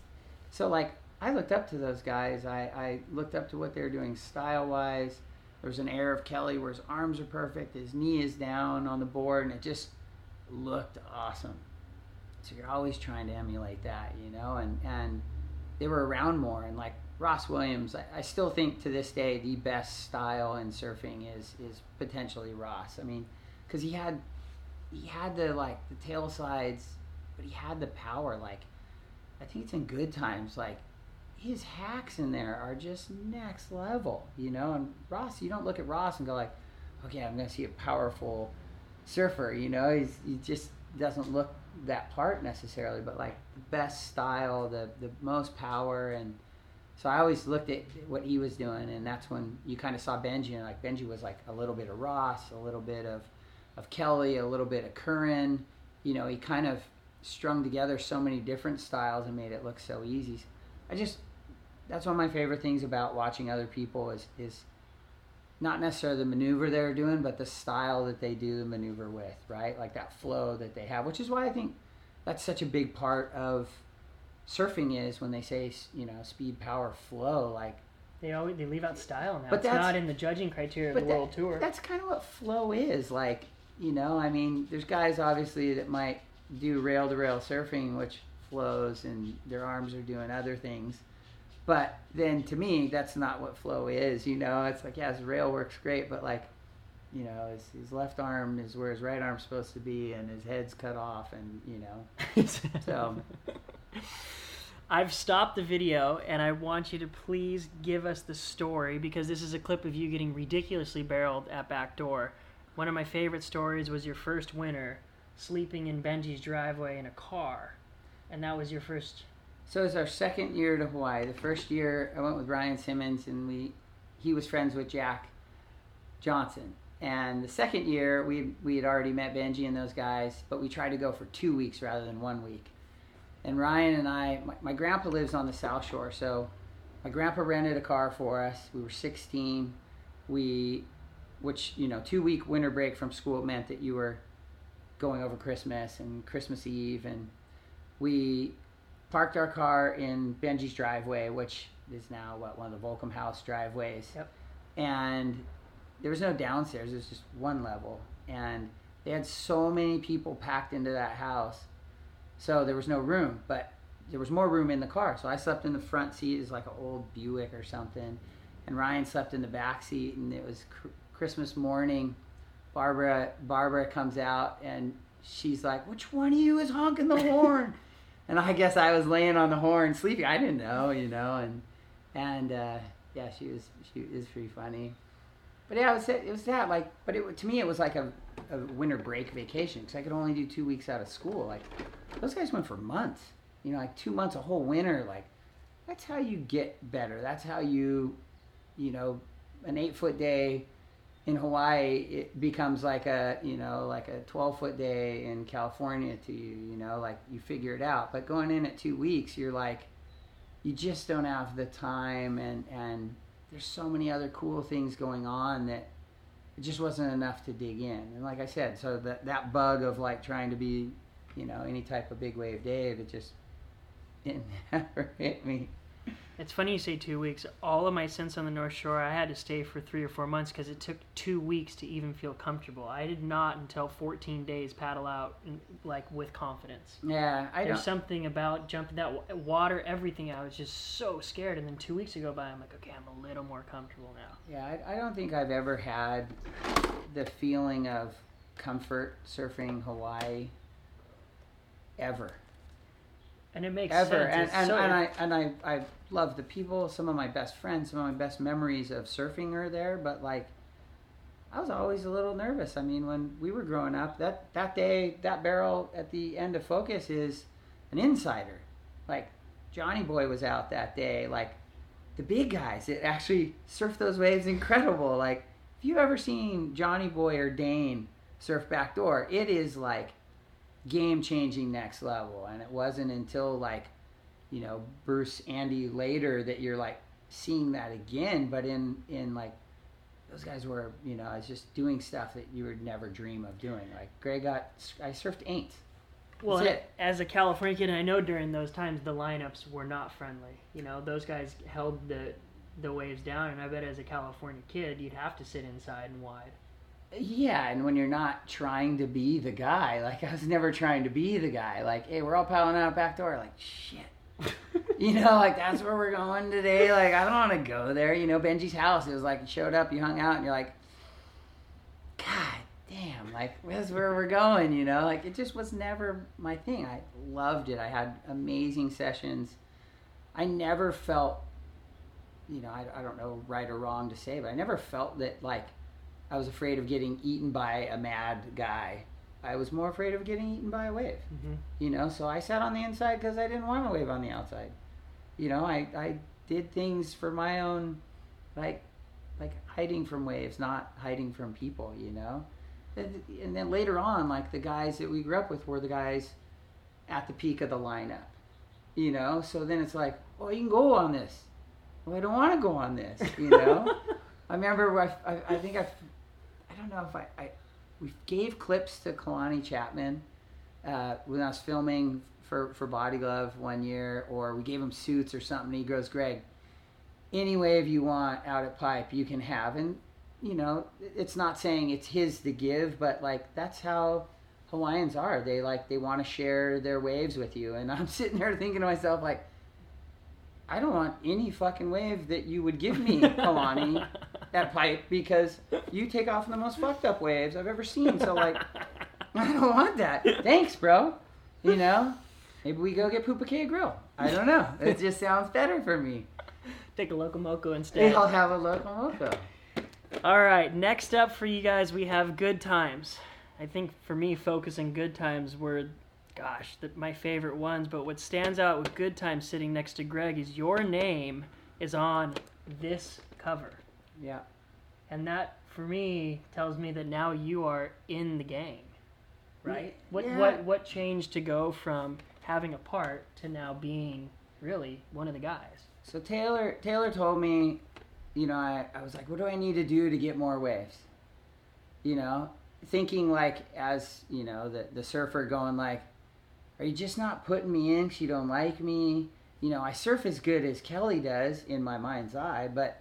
So like, I looked up to those guys. I, I looked up to what they were doing style wise. There's an air of Kelly where his arms are perfect, his knee is down on the board, and it just looked awesome. So you're always trying to emulate that, you know, and and they were around more. And like Ross Williams, I, I still think to this day the best style in surfing is is potentially Ross. I mean, because he had he had the like the tail sides, but he had the power. Like I think it's in Good Times. Like his hacks in there are just next level, you know. And Ross, you don't look at Ross and go like, okay, I'm gonna see a powerful surfer. You know, he's he just doesn't look that part necessarily, but like the best style, the the most power, and so I always looked at what he was doing, and that's when you kind of saw Benji, and like Benji was like a little bit of Ross, a little bit of of Kelly, a little bit of Curren. You know, he kind of strung together so many different styles and made it look so easy. I just that's one of my favorite things about watching other people is is not necessarily the maneuver they're doing, but the style that they do the maneuver with, right? Like that flow that they have, which is why I think that's such a big part of surfing is when they say you know speed, power, flow. Like, They always they leave out style now. But it's that's- not in the judging criteria of the world tour. that's kind of what flow is. Like, you know, I mean, there's guys obviously that might do rail to rail surfing, which flows, and their arms are doing other things. But then to me, that's not what flow is. You know, it's like, yeah, his rail works great, but like, you know, his, his left arm is where his right arm's supposed to be, and his head's cut off, and you know, So- I've stopped the video and I want you to please give us the story because this is a clip of you getting ridiculously barreled at backdoor. One of my favorite stories was your first winter sleeping in Benji's driveway in a car. And that was your first So it was our second year to Hawaii. The first year I went with Ryan Simmons and we he was friends with Jack Johnson. And the second year we we had already met Benji and those guys, but we tried to go for two weeks rather than one week. And Ryan and I my, my grandpa lives on the South Shore, so my grandpa rented a car for us. We were 16. We which, you know, two week winter break from school meant that you were going over Christmas and Christmas Eve and we parked our car in Benji's driveway, which is now what one of the Volcom House driveways. Yep. And there was no downstairs; it was just one level, and they had so many people packed into that house, so there was no room. But there was more room in the car, so I slept in the front seat. It was like an old Buick or something, and Ryan slept in the back seat. And it was cr- Christmas morning. Barbara Barbara comes out and she's like, "Which one of you is honking the horn?" and I guess I was laying on the horn sleeping. I didn't know, you know, and and uh, yeah, she was she is pretty funny. But yeah, it was it was that like, but it to me it was like a, a winter break vacation because I could only do two weeks out of school. Like those guys went for months. You know, like two months, a whole winter. Like that's how you get better. That's how you, you know, an eight foot day in Hawaii it becomes like a you know like a 12 foot day in California to you you know like you figure it out. But going in at two weeks you're like you just don't have the time and and there's so many other cool things going on that it just wasn't enough to dig in. And like I said so that that bug of like trying to be you know any type of big wave Dave it just never hit me It's funny you say two weeks. All of my stints on the North Shore, I had to stay for three or four months because it took two weeks to even feel comfortable. I did not until 14 days paddle out like with confidence. yeah I There's don't something about jumping that water, everything. I was just so scared, and then two weeks ago by, I'm like, okay, I'm a little more comfortable now. Yeah, I, I don't think I've ever had the feeling of comfort surfing Hawaii ever. And it makes Ever. sense. And, and, so- and I and I, I love the people, some of my best friends, some of my best memories of surfing are there, but like I was always a little nervous. I mean, when we were growing up, that, that day, that barrel at the end of Focus is an insider. Like, Johnny Boy was out that day. Like, the big guys that actually surf those waves, incredible. Like, if you've ever seen Johnny Boy or Dane surf backdoor, it is like game changing next level. And it wasn't until like, you know, Bruce Andy later that you're like seeing that again, but in in like those guys were, you know, I was just doing stuff that you would never dream of doing. Like Greg got, I surfed ain't. Well, it. as a California kid, I know during those times the lineups were not friendly. You know, those guys held the the waves down, and I bet as a California kid, you'd have to sit inside and wide. Yeah, and when you're not trying to be the guy, like I was never trying to be the guy. Like, hey, we're all piling out back door. Like, shit. you know, like that's where we're going today. Like, I don't want to go there. You know, Benji's house. It was like you showed up, you hung out, and you're like, God damn, like that's where we're going. You know, like it just was never my thing. I loved it. I had amazing sessions. I never felt, you know, I, I don't know right or wrong to say, but I never felt that like I was afraid of getting eaten by a mad guy. I was more afraid of getting eaten by a wave Mm-hmm. you know? So i sat on the inside because i didn't want to wave on the outside. You know i i did things for my own like like hiding from waves not hiding from people you know? And, and then later on like the guys that we grew up with were the guys at the peak of the lineup you know? So then it's like oh you can go on this. Well i don't want to go on this you know? I remember I, I, I think i i don't know if i, I we gave clips to kalani chapman uh, when I was filming for, for Body Glove one year, or we gave him suits or something. He goes, Greg, any wave you want out at Pipe, you can have. And, you know, it's not saying it's his to give, but like that's how Hawaiians are. They like, they want to share their waves with you. And I'm sitting there thinking to myself, like, I don't want any fucking wave that you would give me, Kalani, that Pipe, because you take off the most fucked up waves I've ever seen. So, like, I don't want that. Thanks, bro. You know, maybe we go get Pupukea Grill. I don't know. It just sounds better for me. Take a loco moco instead. I'll have a loco moco. All right, next up for you guys, we have good times. I think for me, focusing good times were, gosh, the, my favorite ones. But what stands out with good times sitting next to Greg is your name is on this cover, Yeah. and that for me tells me that now you are in the game, right? What Yeah. what what changed to go from having a part to now being really one of the guys? So Taylor Taylor told me, you know, I, I was like, what do I need to do to get more waves? You know, thinking like as, you know, the, the surfer going like, are you just not putting me in 'cause you don't like me? You know, I surf as good as Kelly does in my mind's eye, but,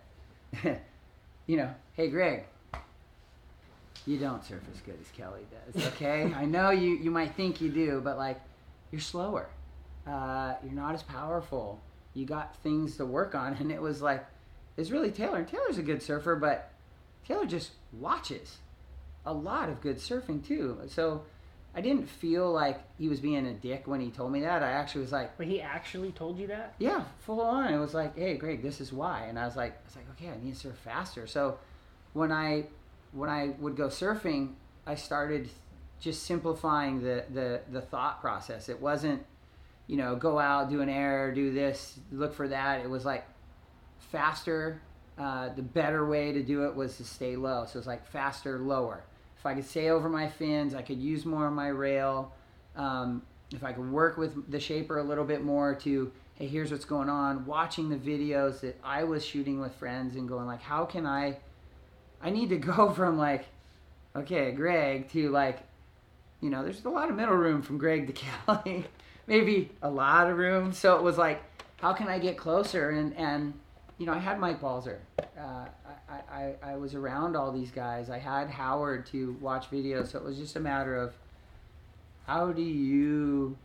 you know, hey Greg, you don't surf as good as Kelly does, okay? I know you, you might think you do, but like, you're slower. Uh, you're not as powerful. You got things to work on. And it was like, it's really Taylor. And Taylor's a good surfer, but Taylor just watches a lot of good surfing too. So I didn't feel like he was being a dick when he told me that. I actually was like, But he actually told you that? yeah, full on. It was like, hey, Greg, this is why. And I was like, I was like, okay, I need to surf faster. So when I when I would go surfing, I started just simplifying the the the thought process. It wasn't, you know, go out, do an air, do this, look for that. It was like faster. Uh, the better way to do it was to stay low. So it's like faster, lower. If I could stay over my fins, I could use more of my rail. Um, if I could work with the shaper a little bit more to, hey, here's what's going on. Watching the videos that I was shooting with friends and going like, how can I? I need to go from like, okay, Greg to like, you know, there's a lot of middle room from Greg to Kelly, maybe a lot of room. So it was like, how can I get closer? And and you know, I had Mike Balzer. Uh, I, I, I was around all these guys. I had Howard to watch videos. So it was just a matter of how do you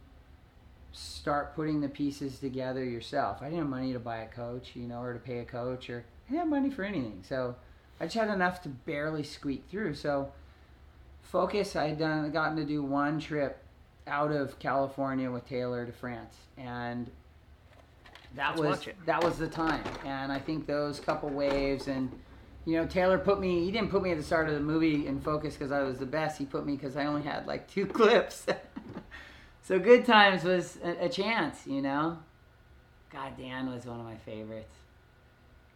start putting the pieces together yourself? I didn't have money to buy a coach, you know, or to pay a coach, or I didn't have money for anything. So I just had enough to barely squeak through. So focus, I had done, gotten to do one trip out of California with Taylor to France, and that Let's was that was the time. And I think those couple waves and you know Taylor put me. He didn't put me at the start of the movie in focus because I was the best. He put me because I only had like two clips. so good times was a, a chance, you know. God, Dan was one of my favorites.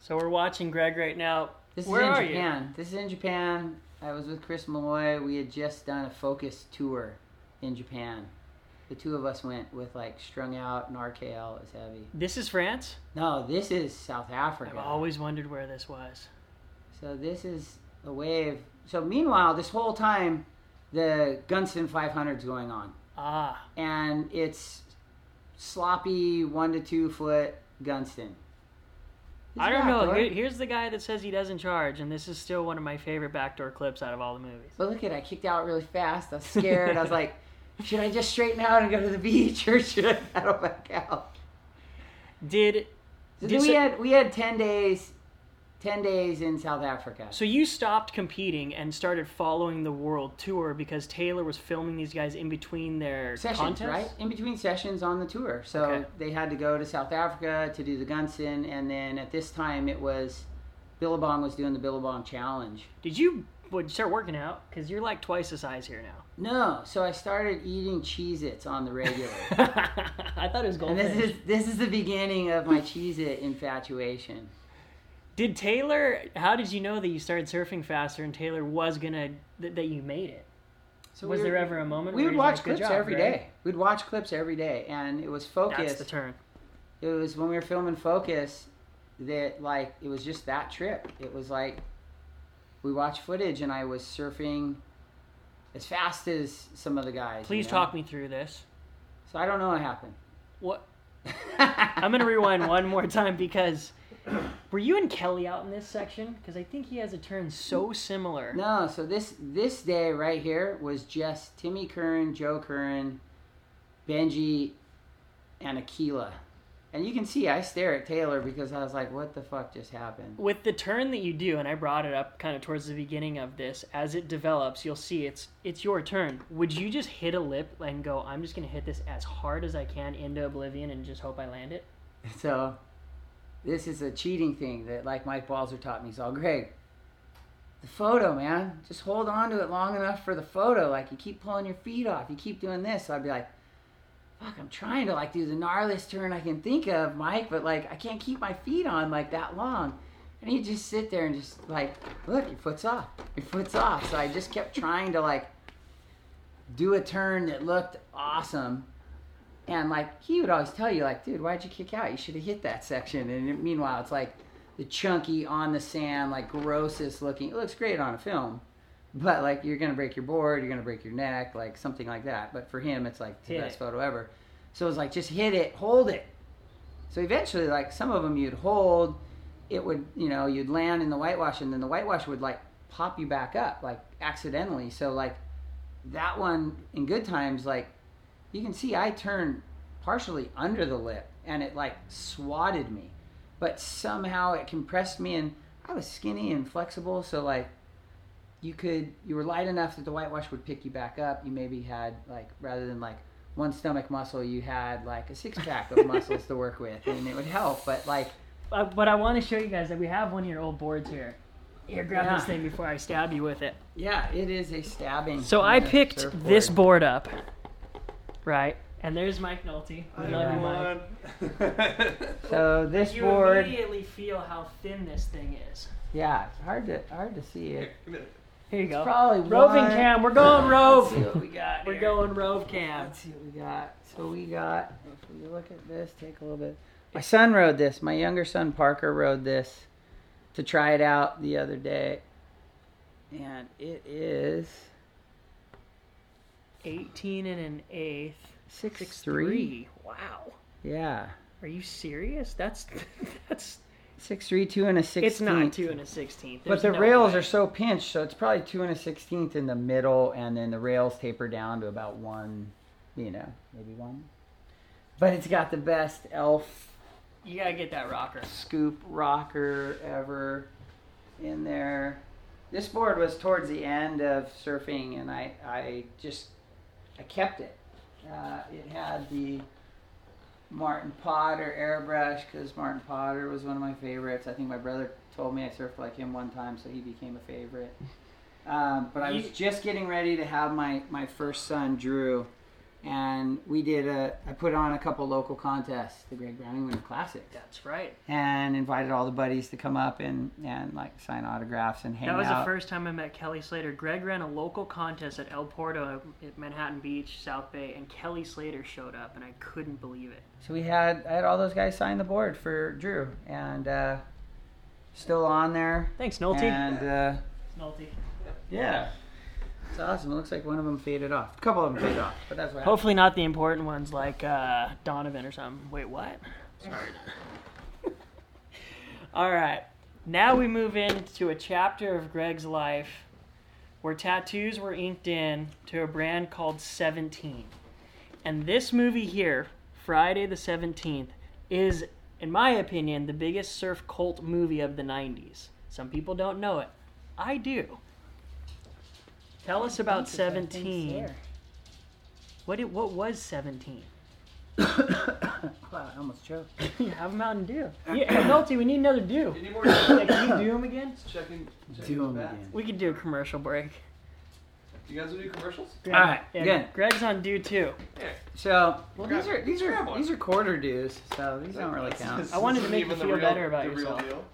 So we're watching Greg right now. This Where is in Japan. This is in Japan. I was with Chris Malloy. We had just done a focus tour in Japan. The two of us went with like strung out and RKL is heavy. This is France. No, this is South Africa. I've always wondered where this was. So this is a wave. So meanwhile, this whole time, the Gunston 500 is going on, Ah, and it's sloppy one to two foot Gunston. I don't know. Here, here's the guy that says he doesn't charge, and this is still one of my favorite backdoor clips out of all the movies. But look at it, I kicked out really fast. I was scared. I was like, should I just straighten out and go to the beach, or should I paddle back out? Did Did we so- had we had ten days, ten days in South Africa. so you stopped competing and started following the world tour because Taylor was filming these guys in between their sessions, contests? right? In between sessions on the tour. So Okay. they had to go to South Africa to do the Gunston, and then at this time it was Billabong was doing the Billabong Challenge. Did you would you start working out? Because you're like twice the size here now. No, so I started eating Cheez-Its on the regular. I thought it was and this is this is the beginning of my Cheez-It infatuation. Did Taylor? How did you know that you started surfing faster and Taylor was gonna that, that you made it? So was we there ever a moment where We where would watch like, clips job, every day. Greg"? We'd watch clips every day, and it was focused. That's the turn. it was when we were filming Focus that like it was just that trip. It was like we watched footage and I was surfing as fast as some of the guys. Please you know? talk me through this. So I don't know what happened. What? I'm gonna rewind one more time because were you and Kelly out in this section? Because I think he has a turn so similar. no, so this this day right here was just Timmy Curran, Joe Curren, Benji, and Akila. And you can see I stare at Taylor because I was like, what the fuck just happened? With the turn that you do, and I brought it up kind of towards the beginning of this, as it develops, you'll see it's it's your turn. Would you just hit a lip and go, "I'm just gonna hit this as hard as I can into oblivion and just hope I land it"? So this is a cheating thing that like Mike Balzer taught me. He's all Greg. The photo, man. Just hold on to it long enough for the photo. Like you keep pulling your feet off. You keep doing this. So I'd be like, fuck, I'm trying to like do the gnarliest turn I can think of, Mike, but like I can't keep my feet on like that long. And he'd just sit there and just like, look, your foot's off. Your foot's off. So I just kept trying to like do a turn that looked awesome. And like he would always tell you, like, dude, why'd you kick out? You should have hit that section. And meanwhile, it's like the chunky on the sand, like grossest looking. It looks great on a film, but like you're gonna break your board, you're gonna break your neck, like something like that. But for him, it's like the Hit best it. photo ever. So it was like just hit it, hold it. So eventually, like some of them you'd hold, it would, you know, you'd land in the whitewash, and then the whitewash would like pop you back up, like accidentally. So like that one in good times, like you can see I turned partially under the lip, and it like swatted me, but somehow it compressed me, and I was skinny and flexible, so like you could you were light enough that the whitewash would pick you back up. You maybe had like rather than like one stomach muscle, you had like a six pack of muscles to work with, and it would help. But like Uh, but I want to show you guys that we have one of your old boards here, Here, grab Yeah. this thing before I stab you with it. Yeah, it is a stabbing. So I picked surfboard. this board up, right? And there's Mike Nolte. We love you, Mike. So this You board, immediately feel how thin this thing is. yeah, it's hard to hard to see it. Here you go. Probably Roving one- cam. We're going Let's see rove. what we got. We're here. going rove cam. Let's see what we got. So we got. If we look at this, take a little bit. My son rode this. My younger son Parker rode this to try it out the other day, and it is 18 and an eighth. six, Six three. three. Wow. Yeah, Are you serious? That's that's. six three two and a sixteenth. It's not two and a sixteenth. But the rails are so pinched, so it's probably two and a sixteenth in the middle, and then the rails taper down to about one, you know, maybe one. But it's got the best elf You gotta get that rocker. scoop rocker ever in there. This board was towards the end of surfing, and I, I just I kept it. Uh, it had the Martin Potter airbrush because Martin Potter was one of my favorites. I think my brother told me I surfed like him one time, so he became a favorite. Um, but I was just getting ready to have my, my first son, Drew, and we did a. I put on a couple local contests, the Greg Browning Winter Classic That's right. and invited all the buddies to come up and, and like sign autographs and hang out. That was out. the first time I met Kelly Slater. Greg ran a local contest at El Porto at Manhattan Beach, South Bay, and Kelly Slater showed up, and I couldn't believe it. So we had I had all those guys sign the board for Drew, and uh, still on there. Thanks, Nolte. And uh, Nolte. yeah, it's awesome. It looks like one of them faded off. A couple of them faded off, but that's what. happened. Hopefully not the important ones like uh, Donovan or something. Wait, what? Sorry. All right. Now we move into a chapter of Greg's life where tattoos were inked in to a brand called 17. And this movie here, Friday the 17th, is, in my opinion, the biggest surf cult movie of the 90s. Some people don't know it. I do. Tell us about 17. What it, what was 17? Wow, I almost choked. you have a Mountain Dew. Yeah, Nolte, we need another Dew. Any more Yeah, can you do them again? checking? checking Do 'em the bats? again. We could do a commercial break. You guys want to do commercials? Greg, All right, yeah, good. Greg's on Dew too. Yeah. So well, Grab- these are these grab are one. these are quarter dues, so these don't really count. I wanted to make you the feel real- better about the real yourself. deal.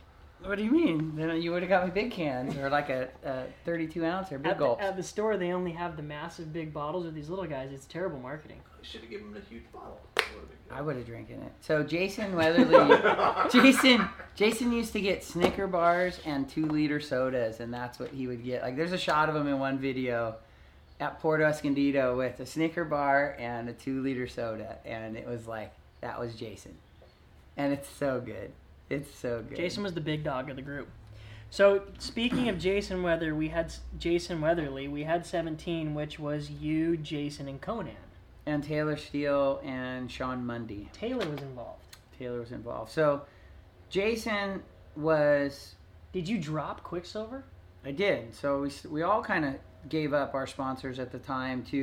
What do you mean? Then you would have got me big cans or like a, a 32 ounce or big At the, gulps. at the store, they only have the massive big bottles with these little guys. It's terrible marketing. I should have given him a huge bottle. I would have drinking it. So Jason Weatherly, Jason, Jason used to get Snicker bars and two liter sodas, and that's what he would get. Like, there's a shot of him in one video at Port Escondido with a Snicker bar and a two liter soda, and it was like that was Jason, and it's so good. It's so good. Jason was the big dog of the group. So speaking of Jason Weather, we had Jason Weatherly. We had 17, which was you, Jason, and Conan. and Taylor Steele and Sean Mundy. Taylor was involved. Taylor was involved. So Jason was Did you drop Quiksilver? I did. So we, we all kind of gave up our sponsors at the time to,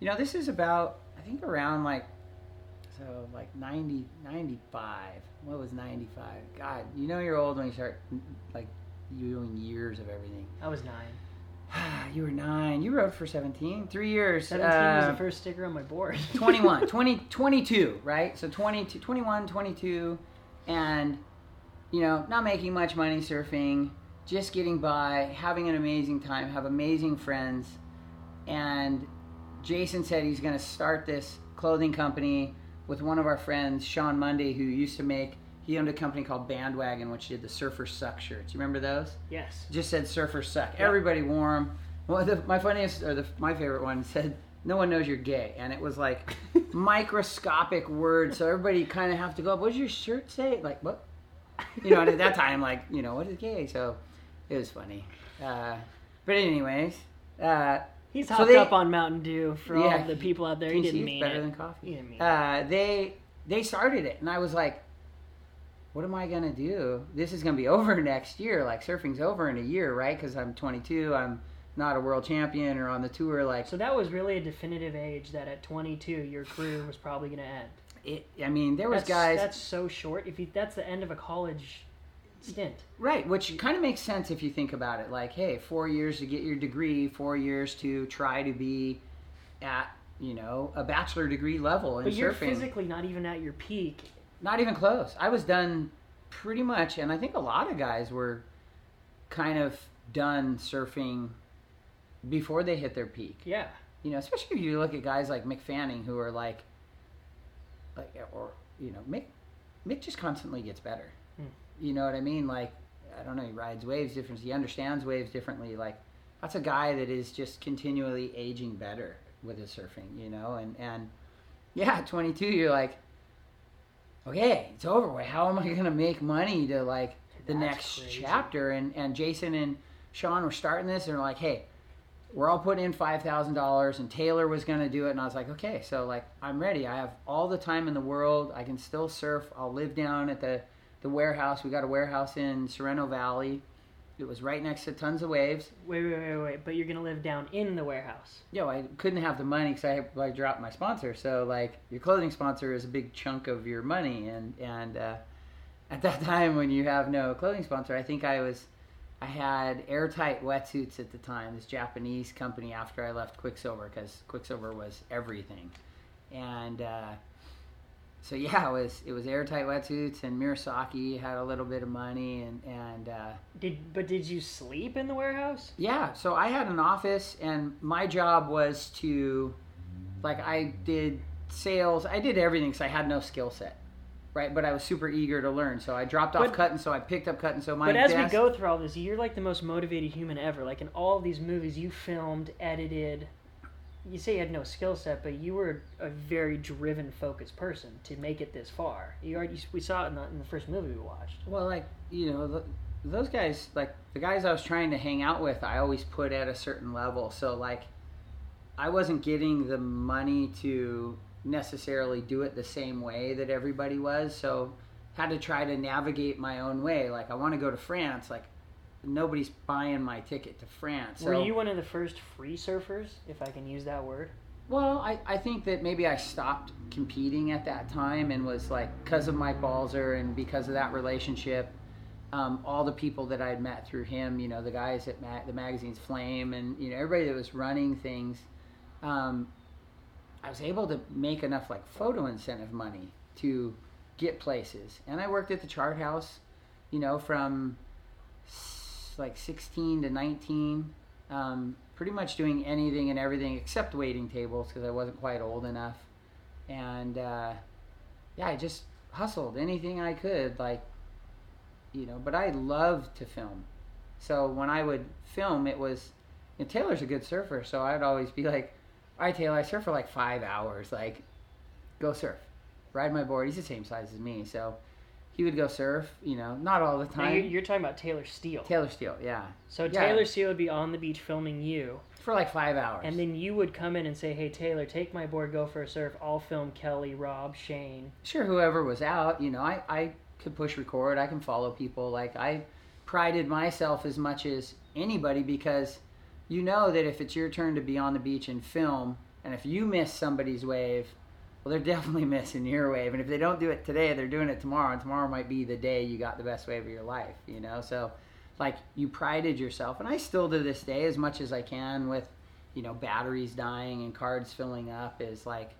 you know, this is about, I think around like, so like 90, 95. What was 95? God, you know you're old when you start like doing years of everything. I was nine. you were nine. You rode for 17. Three years. 17 was uh, the first sticker on my board. 21, 20, 22, right? So 22, 21, 22, and, you know, not making much money surfing, just getting by, having an amazing time, have amazing friends. And Jason said he's going to start this clothing company with one of our friends, Sean Mundy, who used to make, he owned a company called Bandwagon, which did the Surfer Suck shirts. You remember those? yes. just said Surfer suck. Everybody wore them. Well, the, my funniest or the, my favorite one said, "No one knows you're gay," and it was like microscopic words. So everybody kind of have to go. Up, What does your shirt say? Like what? You know, and at that time, like you know, what is gay? So it was funny. Uh, but anyways, uh, He's So they- up on Mountain Dew for all Yeah, of the people out there. He didn't mean better it. than coffee. He didn't mean it. uh, they they started it, and I was like, "What am I gonna do? This is gonna be over next year. Like surfing's over in a year, right? Because I'm 22. I'm not a world champion or on the tour. Like So that was really a definitive age that at 22 your career was probably going to end. it. I mean, there was that's, guys. That's so short. If you, that's the end of a college stint. Right, which kind of makes sense if you think about it. Like, hey, four years to get your degree, four years to try to be at, you know, a bachelor degree level in But you're surfing. physically not even at your peak. Not even close. I was done pretty much, and I think a lot of guys were kind of done surfing before they hit their peak. Yeah. You know, especially if you look at guys like Mick Fanning who are like, like, or you know, Mick, Mick just constantly gets better. You know what I mean? Like, I don't know, he rides waves differently. He understands waves differently. Like, that's a guy that is just continually aging better with his surfing. You know, and and yeah, 22, you're like, okay, it's over. with. How am I gonna make money to like the That's next crazy. chapter? And and Jason and Sean were starting this, and they're like, hey we're all putting in five thousand dollars, and Taylor was going to do it, and I was like, okay, so like I'm ready. I have all the time in the world. I can still surf. I'll live down at the the warehouse. We got a warehouse in Sorrento Valley. It was right next to tons of waves. Wait, wait, wait, wait. But you're gonna live down in the warehouse. Yo, I couldn't have the money because I like dropped my sponsor. So like your clothing sponsor is a big chunk of your money, and and uh, at that time when you have no clothing sponsor, I think I was I had airtight wetsuits at the time. This Japanese company after I left Quiksilver because Quiksilver was everything, and uh, so yeah, it was it was airtight wetsuits and Murasaki had a little bit of money and and. Uh, Did but did you sleep in the warehouse? yeah, so I had an office, and my job was to, like, I did sales. I did everything because I had no skill set, right? But I was super eager to learn, so I dropped off But- cutting. So I picked up cutting. So my but as we go through all this, you're like the most motivated human ever. Like in all these movies, you filmed, edited. You say you had no skill set, but you were a very driven, focused person to make it this far. You already we saw it in the, in the first movie we watched. Well, like you know, th those guys, like the guys I was trying to hang out with, I always put at a certain level. So like, I wasn't getting the money to necessarily do it the same way that everybody was. So had to try to navigate my own way. Like I want to go to France, like nobody's buying my ticket to France. So Were you one of the first free surfers, if I can use that word? well, I, I think that maybe I stopped competing at that time and was like, because of Mike Balzer and because of that relationship, um, all the people that I'd met through him, you know, the guys at ma- the magazine's Flame and, you know, everybody that was running things, um, I was able to make enough like photo incentive money to get places. And I worked at the chart house, you know, from like 16 to 19 um, pretty much doing anything and everything except waiting tables because I wasn't quite old enough. And uh, yeah, I just hustled anything I could, like, you know, but I loved to film. So when I would film, it was, and Taylor's a good surfer, so I'd always be like, all right, Taylor, I surf for like five hours. Like, go surf. Ride my board. He's the same size as me, so he would go surf, you know, not all the time. you're, you're talking about Taylor Steele. Taylor Steele, yeah. so yeah. Taylor Steele would be on the beach filming you, For like five hours. and then you would come in and say, "Hey Taylor, take my board, go for a surf. I'll film Kelly, Rob, Shane." sure whoever was out you know i i could push record i can follow people like i prided myself as much as anybody because you know that if it's your turn to be on the beach and film and if you miss somebody's wave well they're definitely missing your wave and if they don't do it today they're doing it tomorrow and tomorrow might be the day you got the best wave of your life you know so like you prided yourself and i still to this day as much as i can with you know batteries dying and cards filling up is like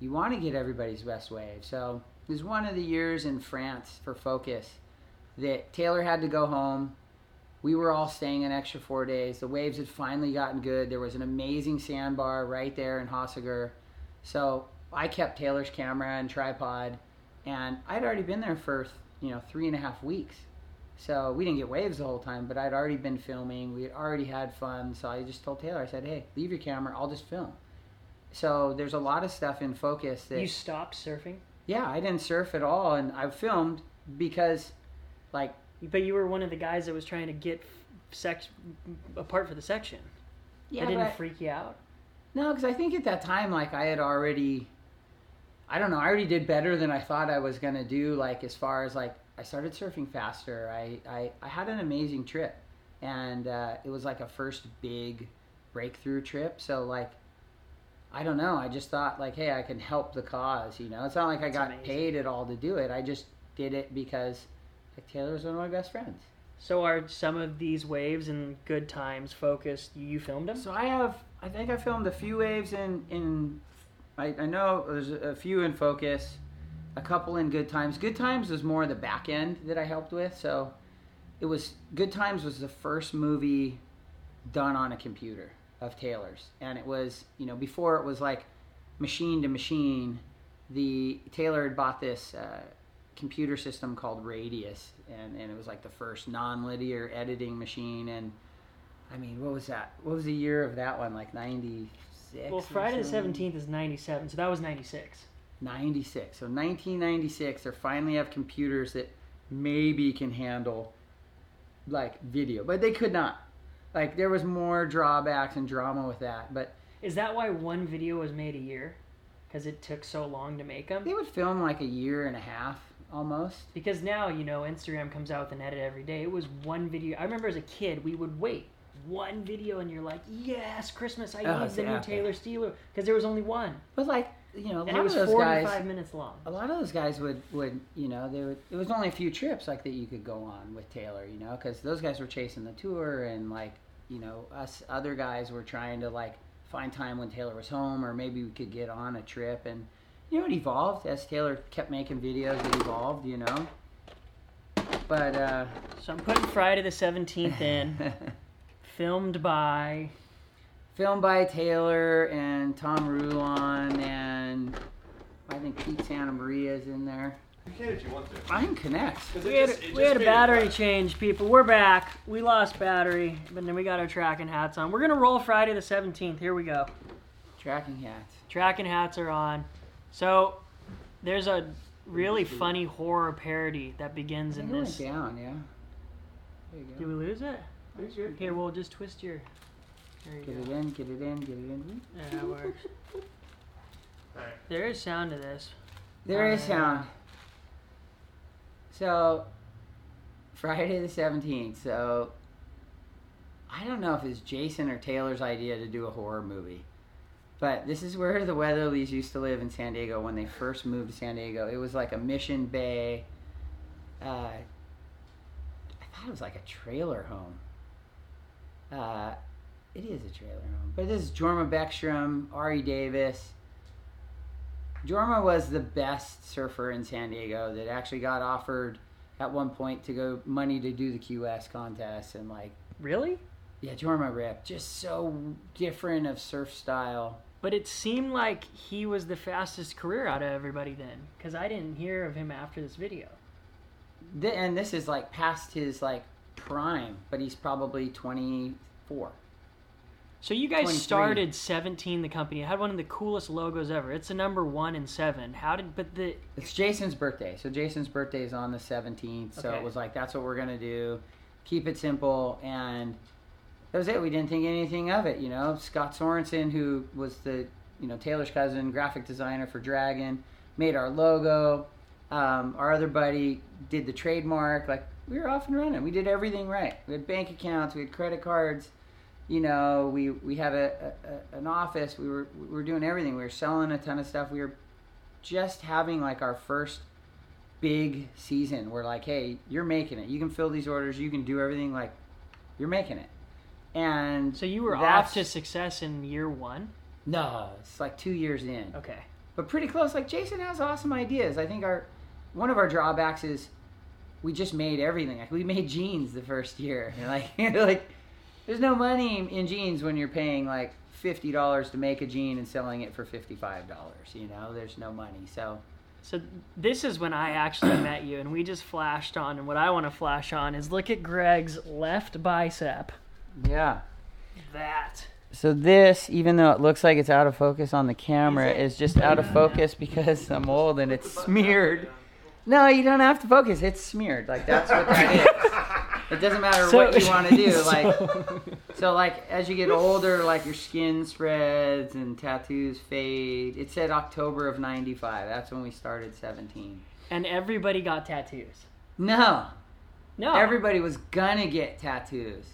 you want to get everybody's best wave. So it was one of the years in France for Focus that Taylor had to go home. We were all staying an extra four days. The waves had finally gotten good. There was an amazing sandbar right there in Hossegor. So I kept Taylor's camera and tripod, and I'd already been there for you know three and a half weeks. So we didn't get waves the whole time, but I'd already been filming. We had already had fun. So I just told Taylor, I said, "Hey, leave your camera. I'll just film." So there's a lot of stuff in focus that You stopped surfing, yeah, I didn't surf at all, and I filmed because, like, but you were one of the guys that was trying to get sex apart for the section. yeah, didn't freak you out. no, because I think at that time, like, I had already, I don't know, I already did better than I thought I was gonna do. Like, as far as like, I started surfing faster. I I, I had an amazing trip, and uh, it was like a first big breakthrough trip. So like. I don't know. I just thought like, hey, I can help the cause. You know, it's not like I That's got amazing. paid at all to do it. I just did it because Like Taylor was one of my best friends. So are some of these waves and good times focused? You filmed them? So I have, I think I filmed a few waves in in. I, I know there's a, few in focus, a couple in Good Times. Good Times was more the back end that I helped with. So it was Good Times was the first movie done on a computer of Taylor's, and it was you know before it was like machine to machine. The Taylor had bought this uh, computer system called Radius, and, and it was like the first non-linear editing machine. And I mean, what was that? What was the year of that one? Like ninety Well, Friday the 17th is 97, so that was 96. 96. So 1996, they finally have computers that maybe can handle like video, but they could not. Like there was more drawbacks and drama with that, but Is that why one video was made a year? Because it took so long to make them? they would film like a year and a half almost. Because now, you know, Instagram comes out with an edit every day. It was one video. I remember as a kid, we would wait one video and you're like, yes, Christmas, I Oh, need the new. Taylor Steeler. Because there was only one. But like you know, a And lot it was of those 45 guys, minutes long. a lot of those guys would would you know they would. It was only a few trips like that you could go on with Taylor, you know, because those guys were chasing the tour and like you know us other guys were trying to like find time when Taylor was home or maybe we could get on a trip and you know it evolved as Taylor kept making videos. It evolved, you know. But uh, So I'm putting Friday the 17th in, filmed by. filmed by Taylor and Tom Rulon and I think Pete Santa Maria is in there. You can if you want to. I can connect. We it had, just- we had a battery flash. change, people. We're back. We lost battery, but then we got our tracking hats on. We're going to roll Friday the 17th. Here we go. Tracking hats. Tracking hats are on. So there's a really funny horror parody that begins in think it went this. down, yeah. There you Did go. we lose it? Here, we'll just twist your. There Get you it go. in, get it in, get it in. Yeah, that works. There is sound to this. There is Uh, sound. So, Friday the 17th. So, I don't know if it's Jason or Taylor's idea to do a horror movie. But this is where the Weatherlys used to live in San Diego when they first moved to San Diego. It was like a Mission Bay. Uh, I thought it was like a trailer home. Uh, it is a trailer home. But this is Jorma Beckstrom, Ari Davis. Jorma was the best surfer in San Diego that actually got offered at one point to go money to do the QS contest and like Really? yeah, Jorma Rip just so different of surf style. But it seemed like he was the fastest career out of everybody then, because I didn't hear of him after this video. Th- and this is like past his like prime, but he's probably 24. So you guys started 17, the company. It had one of the coolest logos ever. It's the number one and seven. How did? But the It's Jason's birthday. So Jason's birthday is on the 17th. So Okay. it was like, that's what we're going to do. Keep it simple. And that was it. We didn't think anything of it. You know, Scott Sorensen, who was the, you know, Taylor's cousin, graphic designer for Dragon, made our logo. Um, our other buddy did the trademark. Like, we were off and running. We did everything right. We had bank accounts, we had credit cards. You know, we, we had a, a, a- an office. We were, we were doing everything. We were selling a ton of stuff. We were just having like our first big season we're like hey you're making it you can fill these orders you can do everything like you're making it and so you were off to success in year one. no it's like two years in Okay. but pretty close like jason has awesome ideas i think our one of our drawbacks is we just made everything like we made jeans the first year And, like like there's no money in jeans when you're paying like $50 to make a jean and selling it for $55 you know there's no money so So this is when I actually met you, and we just flashed on. And what I want to flash on is look at Greg's left bicep. yeah That. So this, even though it looks like it's out of focus on the camera, is just out of focus because I'm old and it's smeared. No, you don't have to focus. It's smeared. Like that's what that is. It doesn't matter So- what you want to do. so- Like so, like as you get older, like your skin spreads and tattoos fade. It said October of '95. That's when we started 17. And everybody got tattoos. No, No. everybody was gonna get tattoos.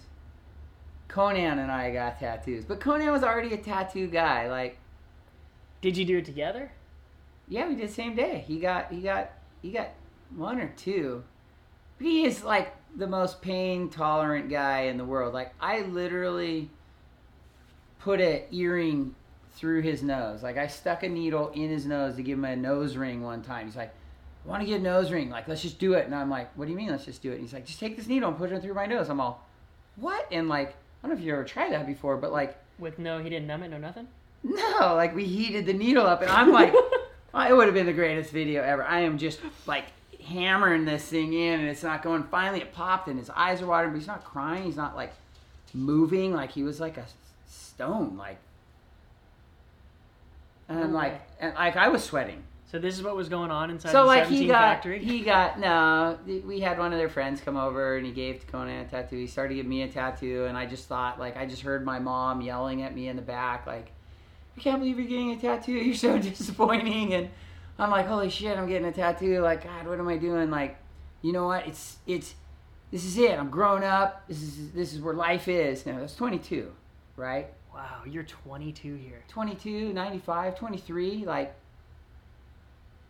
Conan and I got tattoos, but Conan was already a tattoo guy. Like. Did you do it together? Yeah, we did the same day. He got he got he got one or two, But he is like the most pain tolerant guy in the world. Like I literally put an earring through his nose. Like I stuck a needle in his nose to give him a nose ring one time. He's like, I want to get a nose ring. Like, let's just do it. And I'm like, what do you mean, let's just do it? And he's like, just take this needle and put it through my nose. I'm all, what? And like, I don't know if you ever tried that before, but like, With no, he didn't numb it, no nothing. no, like we heated the needle up, and I'm like, well, it would have been the greatest video ever. I am just like hammering this thing in, and it's not going. Finally, it popped, and his eyes are watering, but he's not crying. He's not like moving, like he was like a stone, like. And I'm like, and like I was sweating. So this is what was going on inside So the like 17 he got factory. he got no. We had one of their friends come over and he gave Conan a tattoo. He started to give me a tattoo, and I just thought like I just heard my mom yelling at me in the back like, "I can't believe you're getting a tattoo. You're so disappointing." And I'm like, "Holy shit! I'm getting a tattoo. Like God, what am I doing? Like, you know what? It's it's this is it. I'm grown up. This is this is where life is. Now that's 22, right? wow, you're 22 here. 22, 95, 23, like,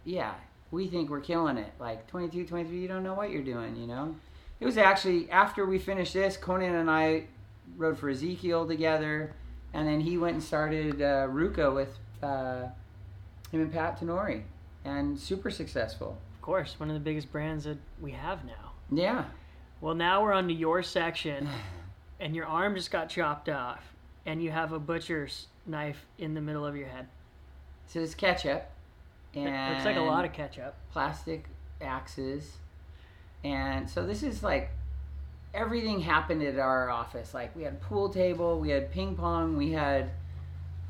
yeah, we think we're killing it. Like, 22, 23, you don't know what you're doing, you know? It was actually, after we finished this, Conan and I rode for Ezekiel together, and then he went and started uh, RVCA with uh, him and Pat Tenore, and super successful. Of course, one of the biggest brands that we have now. Yeah. Well, now we're on to your section, and your arm just got chopped off, and you have a butcher's knife in the middle of your head. So it's ketchup. It And looks like a lot of ketchup. plastic axes. And so this is like everything happened at our office. Like we had a pool table, we had ping pong, we had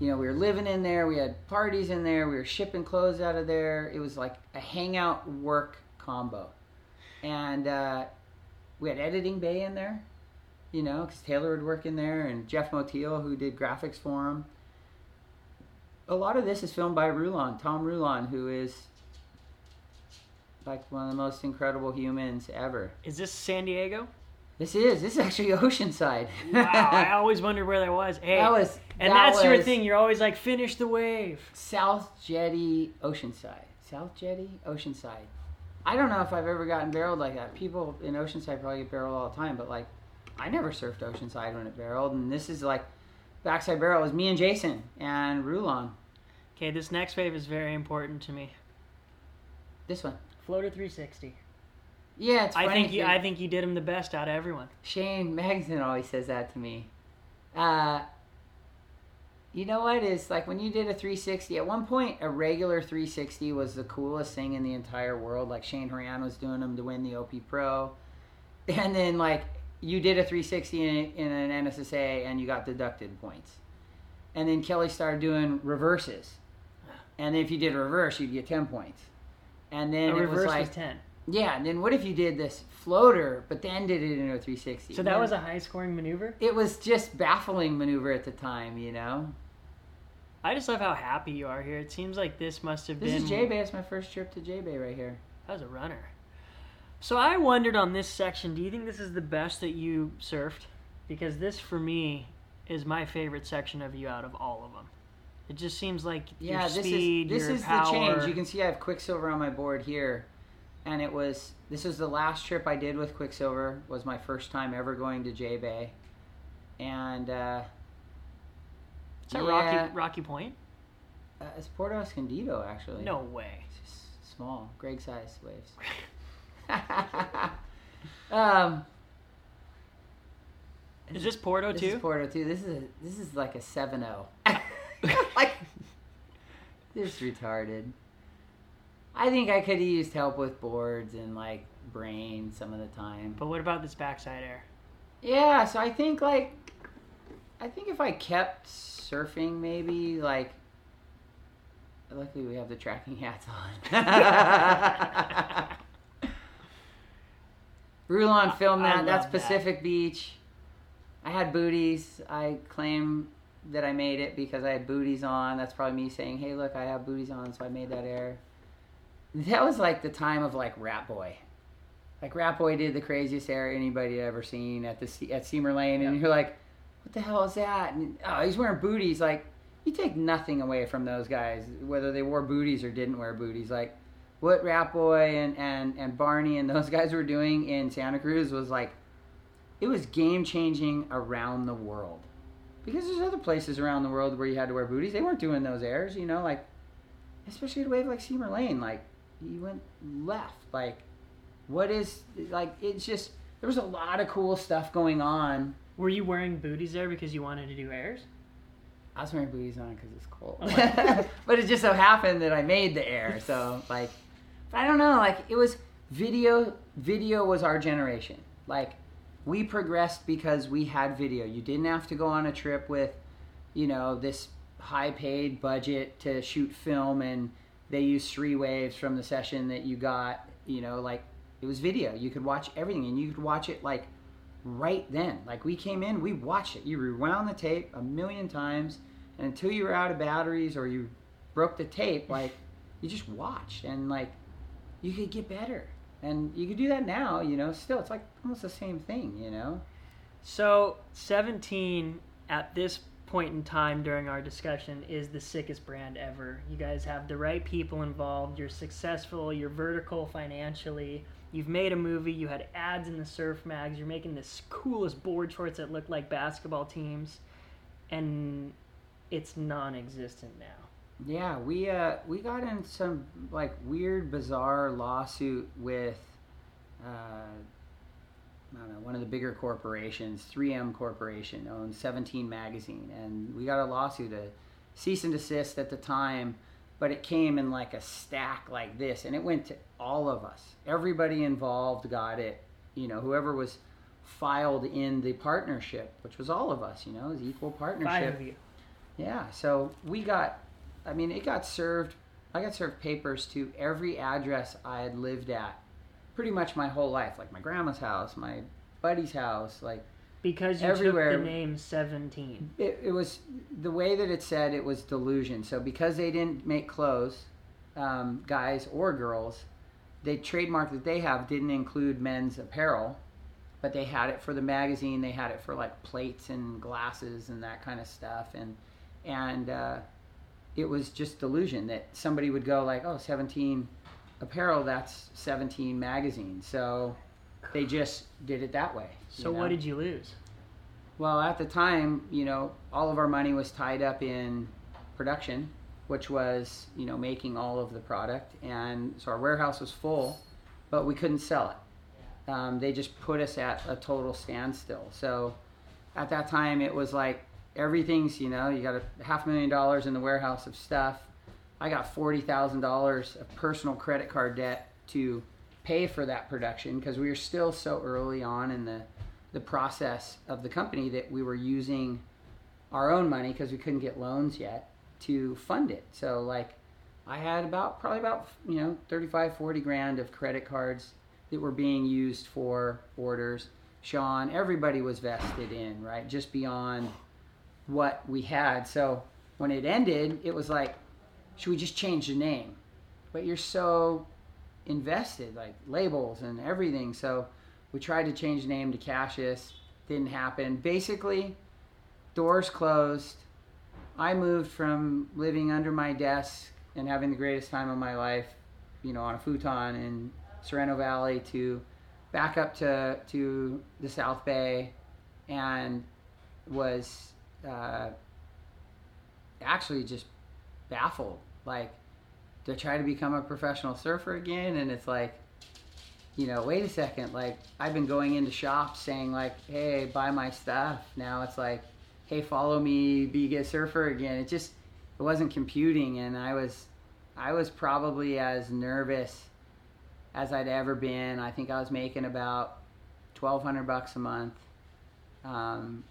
you know, we were living in there, we had parties in there, we were shipping clothes out of there. It was like a hangout work combo. And uh, we had editing bay in there, you know, because Taylor would work in there and Jeff Motiel, who did graphics for him. A lot of this is filmed by Rulon, Tom Rulon, who is like one of the most incredible humans ever. Is this San Diego? This is this is actually Oceanside. Wow, I always wondered where that was. Hey, that was and that that's your thing. You're always like, finish the wave. South Jetty, Oceanside. South Jetty, Oceanside. I don't know if I've ever gotten barreled like that. People in Oceanside probably get barreled all the time, but like I never surfed Oceanside when it barreled, and this is like backside barrel was me and Jason and Rulon. Okay, this next wave is very important to me. This one. Floater 360. Yeah, it's. I think you, I think you did him the best out of everyone. Shane Magson always says that to me. Uh, you know what is like when you did a 360 at one point a regular 360 was the coolest thing in the entire world like Cheyne Horan was doing them to win the OP Pro and then like you did a 360 in, in an NSSA and you got deducted points and then Kelly started doing reverses and if you did a reverse you'd get 10 points and then a it reverse was was, like 10. Yeah and then what if you did this floater but then did it in a 360 So that was a high scoring maneuver? it was just baffling maneuver at the time, you know. I just love how happy you are here. It seems like this must have This been. This is J Bay. It's my first trip to J Bay right here. That was a runner. So I wondered on this section, do you think this is the best that you surfed? Because this, for me, is my favorite section of you out of all of them. It just seems like Yeah, your this speed, is this your is power. the change. You can see I have Quiksilver on my board here, and it was this was the last trip I did with Quiksilver. Was my first time ever going to J Bay, and uh, is that yeah, Rocky Rocky Point? uh, it's Porto Escondido actually. No way. it's just small, Greg size waves. um, Is this Porto This too? is Porto too. This is a, this is like a 7-0. like this is retarded. I think I could have used help with boards and like brain some of the time. but what about this backside air? Yeah, so I think like I think if I kept surfing maybe like luckily we have the tracking hats on. Rulon filmed that. That's love that. Pacific Beach. I had booties. I claim that I made it because I had booties on. That's probably me saying, "Hey, look, I have booties on," so I made that air. That was like the time of like Rat Boy. Like Rat Boy did the craziest air anybody had ever seen at the at Steamer Lane, and Yeah. you're like, "What the hell is that?" And oh, he's wearing booties. Like you take nothing away from those guys, whether they wore booties or didn't wear booties. Like what Rat Boy and, and, and Barney and those guys were doing in Santa Cruz was like, it was game changing around the world. Because there's other places around the world where you had to wear booties. They weren't doing those airs, you know, like, especially at a wave like Steamer Lane. Like, you went left. Like, what is, like, it's just, there was a lot of cool stuff going on. Were you wearing booties there because you wanted to do airs? I was wearing booties on because it's cold. Oh, but it just so happened that I made the air. So, like, I don't know. Like, it was video, video was our generation. Like, we progressed because we had video. You didn't have to go on a trip with, you know, this high paid budget to shoot film and they used three waves from the session that you got, you know, like it was video. You could watch everything and you could watch it like right then. Like we came in, we watched it. You rewound the tape a million times and until you were out of batteries or you broke the tape, like you just watched and like you could get better and you could do that now you know still it's like almost the same thing you know So, 17 at this point in time during our discussion is the sickest brand ever. You guys have the right people involved. You're successful. You're vertical financially. You've made a movie. You had ads in the surf mags. You're making the coolest board shorts that look like basketball teams, and it's non-existent now. yeah we uh we got in some like weird bizarre lawsuit with uh I don't know, one of the bigger corporations, 3M Corporation, owned 17 Magazine, and we got a lawsuit, a cease and desist at the time, but it came in like a stack like this, and it went to all of us. Everybody involved got it. You know, whoever was filed in the partnership, which was all of us. You know, it was equal partnership. Five of you. Yeah, so we got, I mean, it got served, I got served papers to every address I had lived at pretty much my whole life. Like my grandma's house, my buddy's house. Like Because you Everywhere. took the name 17. it, it was, the way that it said it was delusion. So because they didn't make clothes, um, guys or girls, the trademark that they have didn't include men's apparel. But they had it for the magazine. They had it for like plates and glasses and that kind of stuff. And and uh, it was just delusion that somebody would go like, oh, 17 apparel, that's 17 magazines. So they just did it that way. So know? what did you lose? Well, at the time, you know, all of our money was tied up in production, which was, you know, making all of the product. And so our warehouse was full, but we couldn't sell it. Um, they just put us at a total standstill. So at that time, it was like everything's, you know, you got a half million dollars in the warehouse of stuff. I got $40,000 of personal credit card debt to pay for that production because we were still so early on in the the process of the company that we were using our own money because we couldn't get loans yet to fund it. So like I had about probably about you know 35 40 grand of credit cards that were being used for orders. Sean, everybody was vested in, right? Just beyond what we had. So when it ended, it was like should we just change the name? But you're so invested, like labels and everything. So we tried to change the name to Cassius. Didn't happen. Basically, doors closed. I moved from living under my desk and having the greatest time of my life, you know, on a futon in Sorrento Valley to back up to, to the South Bay and was uh, actually just baffled. Like, to try to become a professional surfer again, and it's like, you know, wait a second. Like, I've been going into shops saying like, "Hey, buy my stuff." Now it's like, "Hey, follow me, be a surfer again." It just, it wasn't computing, and I was, I was probably as nervous as I'd ever been. I think I was making about twelve hundred bucks a month. Um,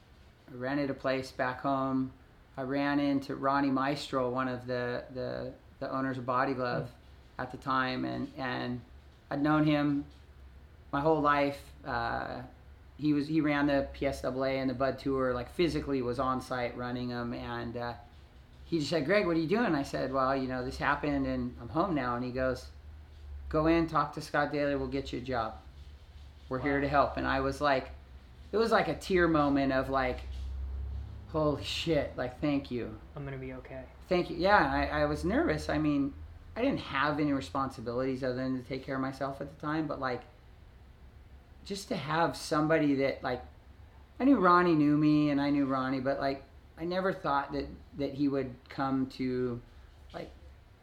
rented a place back home. I ran into Ronnie Meistrell, one of the, the, the owners of Body Glove at the time, and, and I'd known him my whole life. Uh, he was he ran the PSAA and the Bud Tour, like physically was on site running them, and uh, he just said, "Greg, what are you doing?" I said, "Well, you know, this happened, and I'm home now." And he goes, "Go in, talk to Scott Daly. We'll get you a job. We're here to help." And I was like, it was like a tear moment of like, holy shit! Like, thank you I'm gonna be okay. thank you. Yeah, I, I was nervous. I mean, I didn't have any responsibilities other than to take care of myself at the time, but like just to have somebody that like I knew Ronnie knew me and I knew Ronnie, but like I never thought that that he would come to like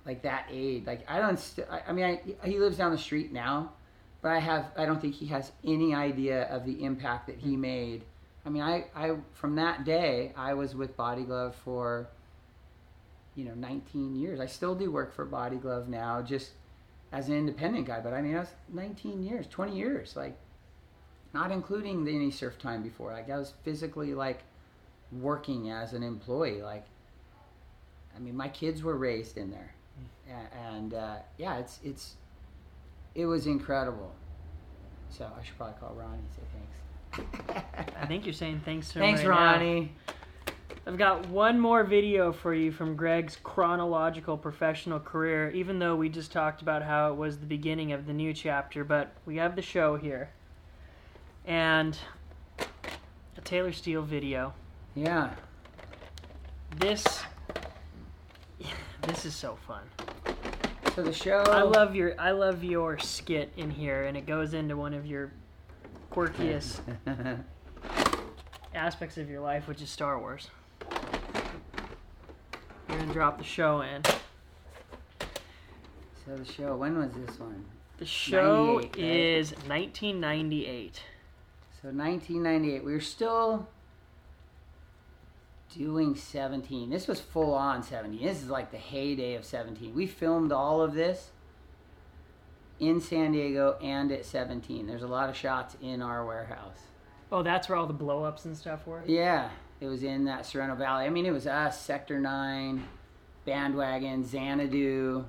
like that aid. Like I don't. St- I, I mean, I, he lives down the street now, but I have. I don't think he has any idea of the impact that he hmm. made. I mean, I, I from that day I was with Body Glove for you know 19 years. I still do work for Body Glove now, just as an independent guy. But I mean, I was 19 years, 20 years, like not including the any surf time before. Like I was physically like working as an employee. Like I mean, my kids were raised in there, and uh, yeah, it's it's it was incredible. So I should probably call Ronnie and say thanks. I think you're saying thanks to him Thanks, right now. Ronnie. I've got one more video for you from Greg's chronological professional career, even though we just talked about how it was the beginning of the new chapter, but we have the show here. And a Taylor Steele video. Yeah. This this is so fun. So the show. I love your I love your skit in here and it goes into one of your quirkiest aspects of your life, which is Star Wars. You're gonna drop the show in. so the show. When was this one? The show 98, right? is 1998. So 1998. We were still doing 17. This was full on 17. This is like the heyday of 17. We filmed all of this in San Diego and at 17. There's a lot of shots in our warehouse. Oh, that's where all the blow ups and stuff were? Yeah, it was in that Sorrento Valley. I mean, it was us, Sector 9, Bandwagon, Xanadu.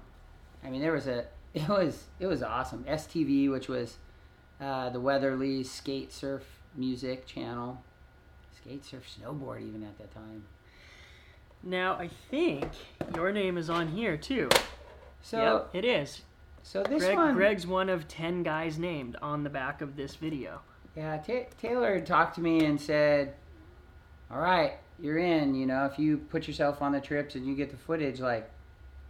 I mean, there was a it was it was awesome. STV, which was uh, the Weatherly skate surf music channel. Skate surf snowboard even at that time. Now, I think your name is on here too. So Yep, it is. So this Greg, one Greg's one of 10 guys named on the back of this video. Yeah, Ta Taylor talked to me and said, "All right, you're in. You know, if you put yourself on the trips and you get the footage, like,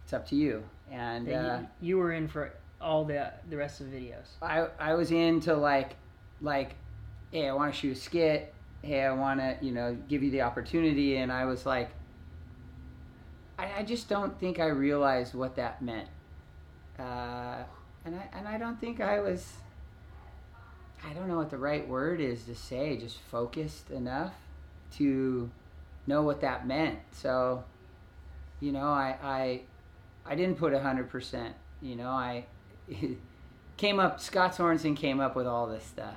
it's up to you." And uh, you, you were in for all the the rest of the videos. I I was into like like, hey, I want to shoot a skit. Hey, I want to you know give you the opportunity, and I was like, I, I just don't think I realized what that meant, uh, and I and I don't think I was. I don't know what the right word is to say. Just focused enough to know what that meant. So, you know, I I I didn't put hundred percent. You know, I came up. Scott Sorensen came up with all this stuff,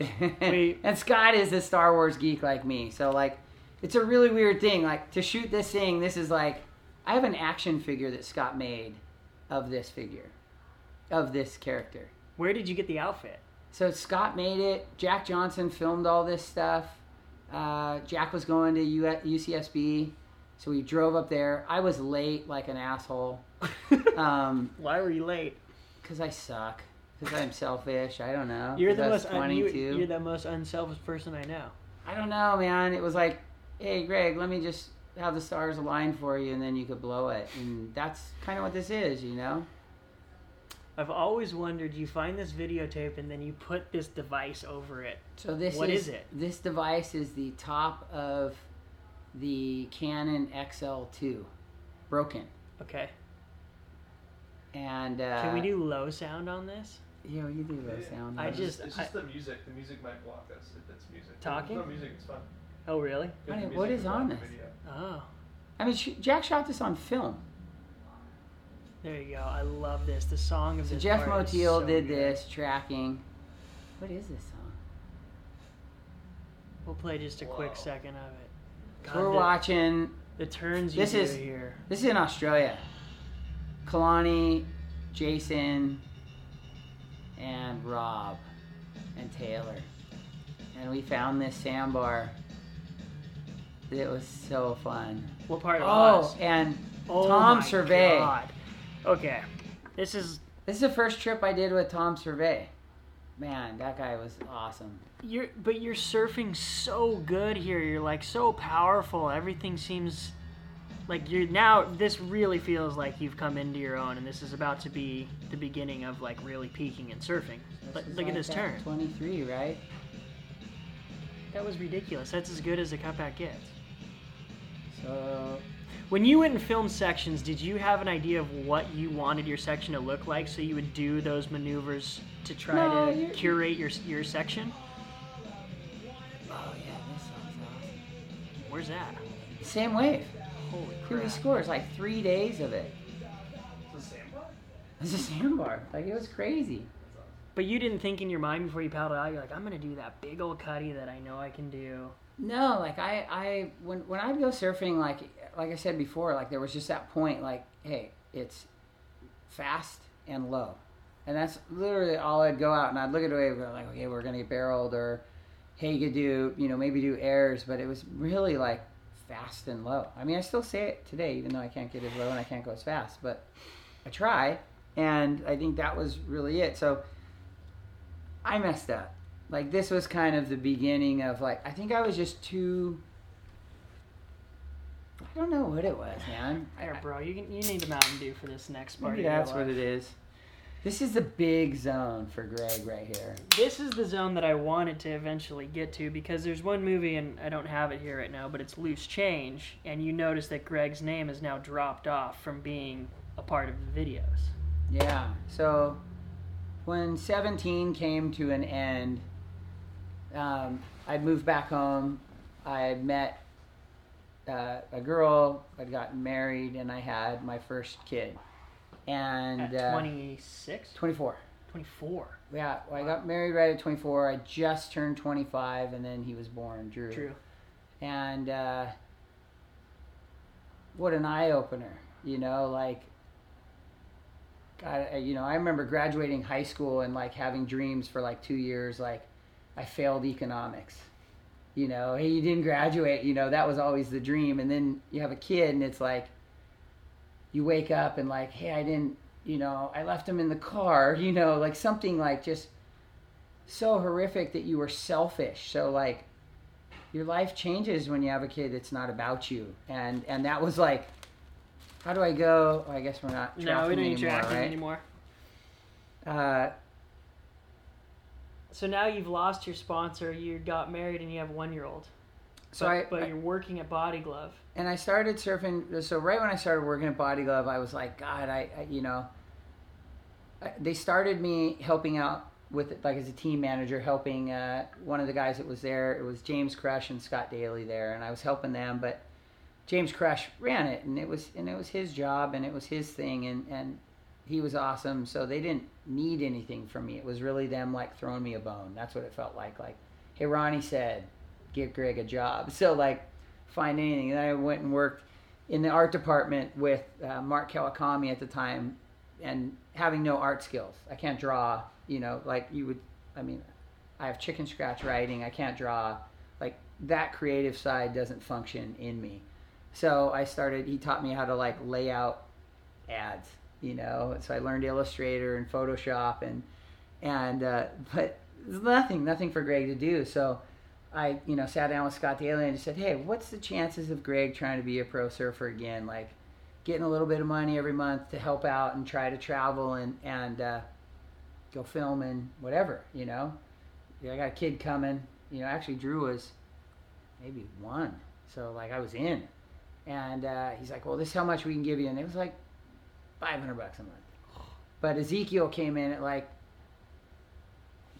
and Scott is a Star Wars geek like me. So like, it's a really weird thing. Like to shoot this thing, this is like, I have an action figure that Scott made of this figure, of this character. Where did you get the outfit? So Scott made it. Jack Johnson filmed all this stuff. Uh, Jack was going to U- UCSB, so we drove up there. I was late like an asshole um, Why were you late? because I suck. Because I'm selfish. I don't know. You're the most un- you, you're the most unselfish person I know. I don't know, man. It was like, hey, Greg, let me just have the stars align for you, and then you could blow it. And that's kind of what this is, you know. I've always wondered. You find this videotape and then you put this device over it. So this What is, is it? This device is the top of the Canon XL2, broken. Okay. And uh, Can we do low sound on this? Yeah, you do low Yeah. sound. I just- it's just the music. The music might block us if it's music. Talking? No music. It's fun. Oh, really? If Honey, the what music is will on this? video. Oh, I mean, sh- Jack shot this on film. there you go. I love this. The song of So this Jeff part is Motiel so did good. this tracking. What is this song? We'll play just a quick second of it. So God, we're the, watching. the turns you This do is- here. This is in Australia. Kalani, Jason, and Rob, and Taylor, and we found this sandbar. It was so fun. What part of Oh, Oz? and Oh Tom my Servais. God. Okay, this is This is the first trip I did with Tom Servais. Man, that guy was awesome. you're, but you're surfing so good here. You're like so powerful. Everything seems Like you're now, this really feels like you've come into your own, and this is about to be the beginning of like really peaking in surfing. This is look at this turn. 23, right? That was ridiculous. That's as good as a cutback gets. So When you went and filmed sections, did you have an idea of what you wanted your section to look like, so you would do those maneuvers to try No, to you're- curate your your section? Oh yeah, this song's awesome. Where's that? Same wave. Holy Dude, he crap! scores like three days of it. It's the sandbar? It's a sandbar. Like it was crazy. But you didn't think in your mind before you paddled out. You're like, I'm gonna do that big old cutty that I know I can do. No, like I, I when when I'd go surfing, like like I said before, like there was just that point, like, hey, it's fast and low, and that's literally all I'd go out and I'd look at the wave, like, okay, we're gonna get barreled, or hey, you could do, you know, maybe do airs, but it was really like fast and low. I mean, I still say it today, even though I can't get as low and I can't go as fast, but I try, and I think that was really it. So I messed up like this was kind of the beginning of like I think I was just too I don't know what it was, man. I, There, bro. You can, you need a Mountain Dew for this next part. maybe of your that's what it is. This is the big zone for Greg right here. This is the zone that I wanted to eventually get to because there's one movie and I don't have it here right now, but it's Loose Change, and you notice that Greg's name is now dropped off from being a part of the videos. Yeah. So when 17 came to an end, um, I'd moved back home. I met uh, a girl. I'd gotten married, and I had my first kid. And At uh, 26? 24. 24. Yeah, well, I got married right at 24. I just turned 25, and then he was born, Drew. True. And uh, what an eye opener, you know, like. God, I- you know, I remember graduating high school and like having dreams for like two years. Like, I failed economics. You know, hey, you didn't graduate. You know, that was always the dream. And then you have a kid, and it's like, you wake up and like, hey, I didn't. You know, I left him in the car. You know, like something like just so horrific that you were selfish. So like, your life changes when you have a kid that's not about you. And and that was like, how do I go? I guess we're not. No, we don't need anymore, tracking right? anymore. Uh, So now you've lost your sponsor, you got married, and you have one year old. so but, I, but I- you're working at Body Glove. and I started surfing. So right when I started working at Body Glove, I was like, God, I, I you know, I, they started me helping out with like as a team manager, helping uh, one of the guys that was there. It was James Crush and Scott Daly there, and I was helping them. But James Crush ran it, and it was and it was his job, and it was his thing, and and he was awesome. So they didn't need anything from me. It was really them like throwing me a bone. That's what it felt like. Like, hey, Ronnie said, give Greg a job. So like, find anything. And then I went and worked in the art department with uh, Mark Kawakami at the time, and having no art skills. I can't draw. You know, like you would. I mean, I have chicken scratch writing. I can't draw. Like that creative side doesn't function in me. So I started. He taught me how to like lay out ads. You know, so I learned Illustrator and Photoshop and and uh, but nothing, nothing for Greg to do. So I, you know, sat down with Scott Daly and just said, "Hey, what's the chances of Greg trying to be a pro surfer again? Like getting a little bit of money every month to help out and try to travel and and uh, go film and whatever, you know. Yeah, I got a kid coming. You know, actually Drew was maybe one, so like I was in, and uh, he's like, "Well, this is how much we can give you," and it was like five hundred bucks a month. But Ezekiel came in at like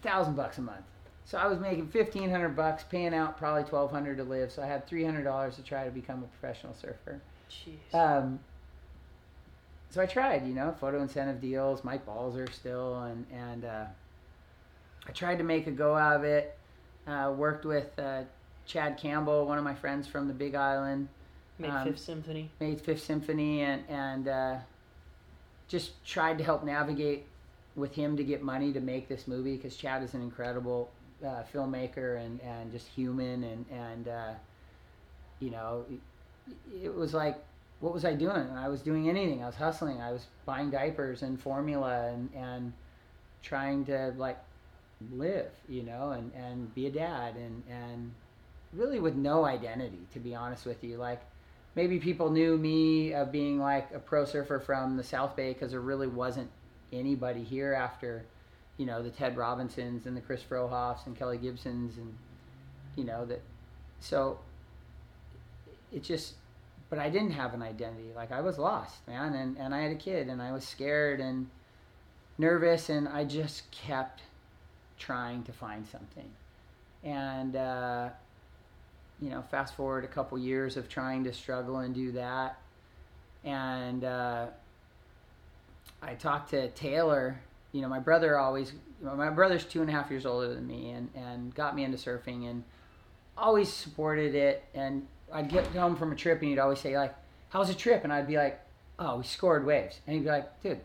thousand bucks a month. So I was making fifteen hundred bucks, paying out probably twelve hundred to live. So I had three hundred dollars to try to become a professional surfer. Jeez. Um, so I tried, you know, photo incentive deals, Mike Balzer still, and and uh, I tried to make a go out of it. Uh, worked with uh, Chad Campbell, one of my friends from the Big Island, Made um, Fifth Symphony. made Fifth Symphony, and and uh, just tried to help navigate with him to get money to make this movie because Chad is an incredible uh, filmmaker and, and just human and and uh, you know it, it was like what was I doing? I was doing anything. I was hustling. I was buying diapers and formula and and trying to like live, you know, and and be a dad and and really with no identity to be honest with you like maybe people knew me of being like a pro surfer from the South Bay because there really wasn't anybody here after, you know, the Ted Robinsons and the Chris Frohoffs and Kelly Gibsons and, you know, that. So it just, but I didn't have an identity. Like I was lost, man. And, and I had a kid and I was scared and nervous and I just kept trying to find something. And, uh, you know, fast forward a couple years of trying to struggle and do that. And uh, I talked to Taylor. You know, my brother always, you know, my brother's two and a half years older than me and, and got me into surfing and always supported it. And I'd get home from a trip and he'd always say, like, how's the trip? And I'd be like, oh, we scored waves. And he'd be like, dude,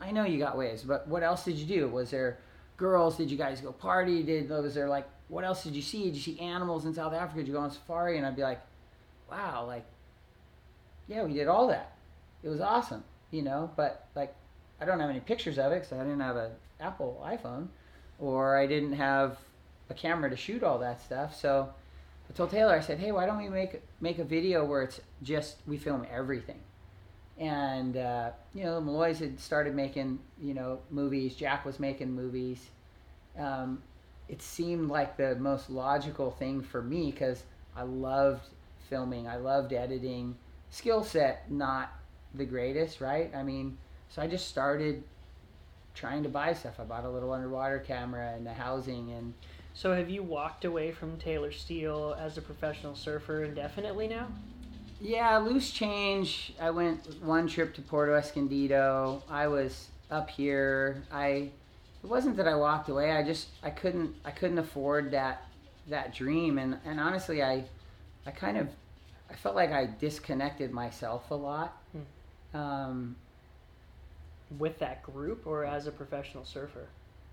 I know you got waves, but what else did you do? Was there girls? Did you guys go party? Did was there like what else did you see? Did you see animals in South Africa? Did you go on safari? And I'd be like, wow, like, yeah, we did all that. It was awesome, you know. But like, I don't have any pictures of it because I didn't have an Apple iPhone, or I didn't have a camera to shoot all that stuff. So I told Taylor, I said, hey, why don't we make make a video where it's just we film everything and uh, you know Malloy's had started making you know movies. Jack was making movies. Um, it seemed like the most logical thing for me because I loved filming. I loved editing. Skill set not the greatest, right? I mean, so I just started trying to buy stuff. I bought a little underwater camera and the housing and. So have you walked away from Taylor Steele as a professional surfer indefinitely now? Yeah, loose change. I went one trip to Puerto Escondido. I was up here. I it wasn't that I walked away. I just I couldn't I couldn't afford that that dream and and honestly I I kind of I felt like I disconnected myself a lot. Hmm. Um, with that group or as a professional surfer?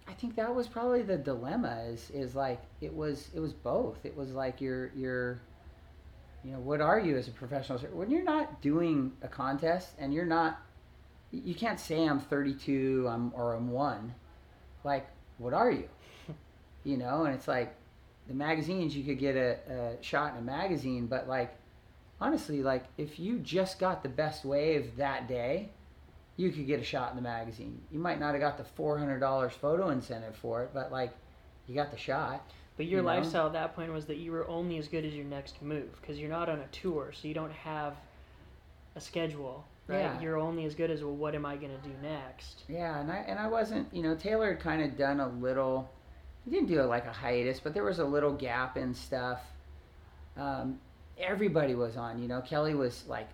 I think that was probably the dilemma is is like it was it was both. It was like you're you're you know, what are you as a professional? When you're not doing a contest and you're not, you can't say I'm 32 I'm, or I'm one. Like, what are you? You know, and it's like the magazines, you could get a, a shot in a magazine, but like, honestly, like if you just got the best wave that day, you could get a shot in the magazine. You might not have got the $400 photo incentive for it, but like, you got the shot. But your you know? lifestyle at that point was that you were only as good as your next move because you're not on a tour, so you don't have a schedule. Right? Yeah. You're only as good as well. What am I going to do next? Yeah, and I and I wasn't. You know, Taylor had kind of done a little. He didn't do it like a hiatus, but there was a little gap in stuff. Um, everybody was on. You know, Kelly was like,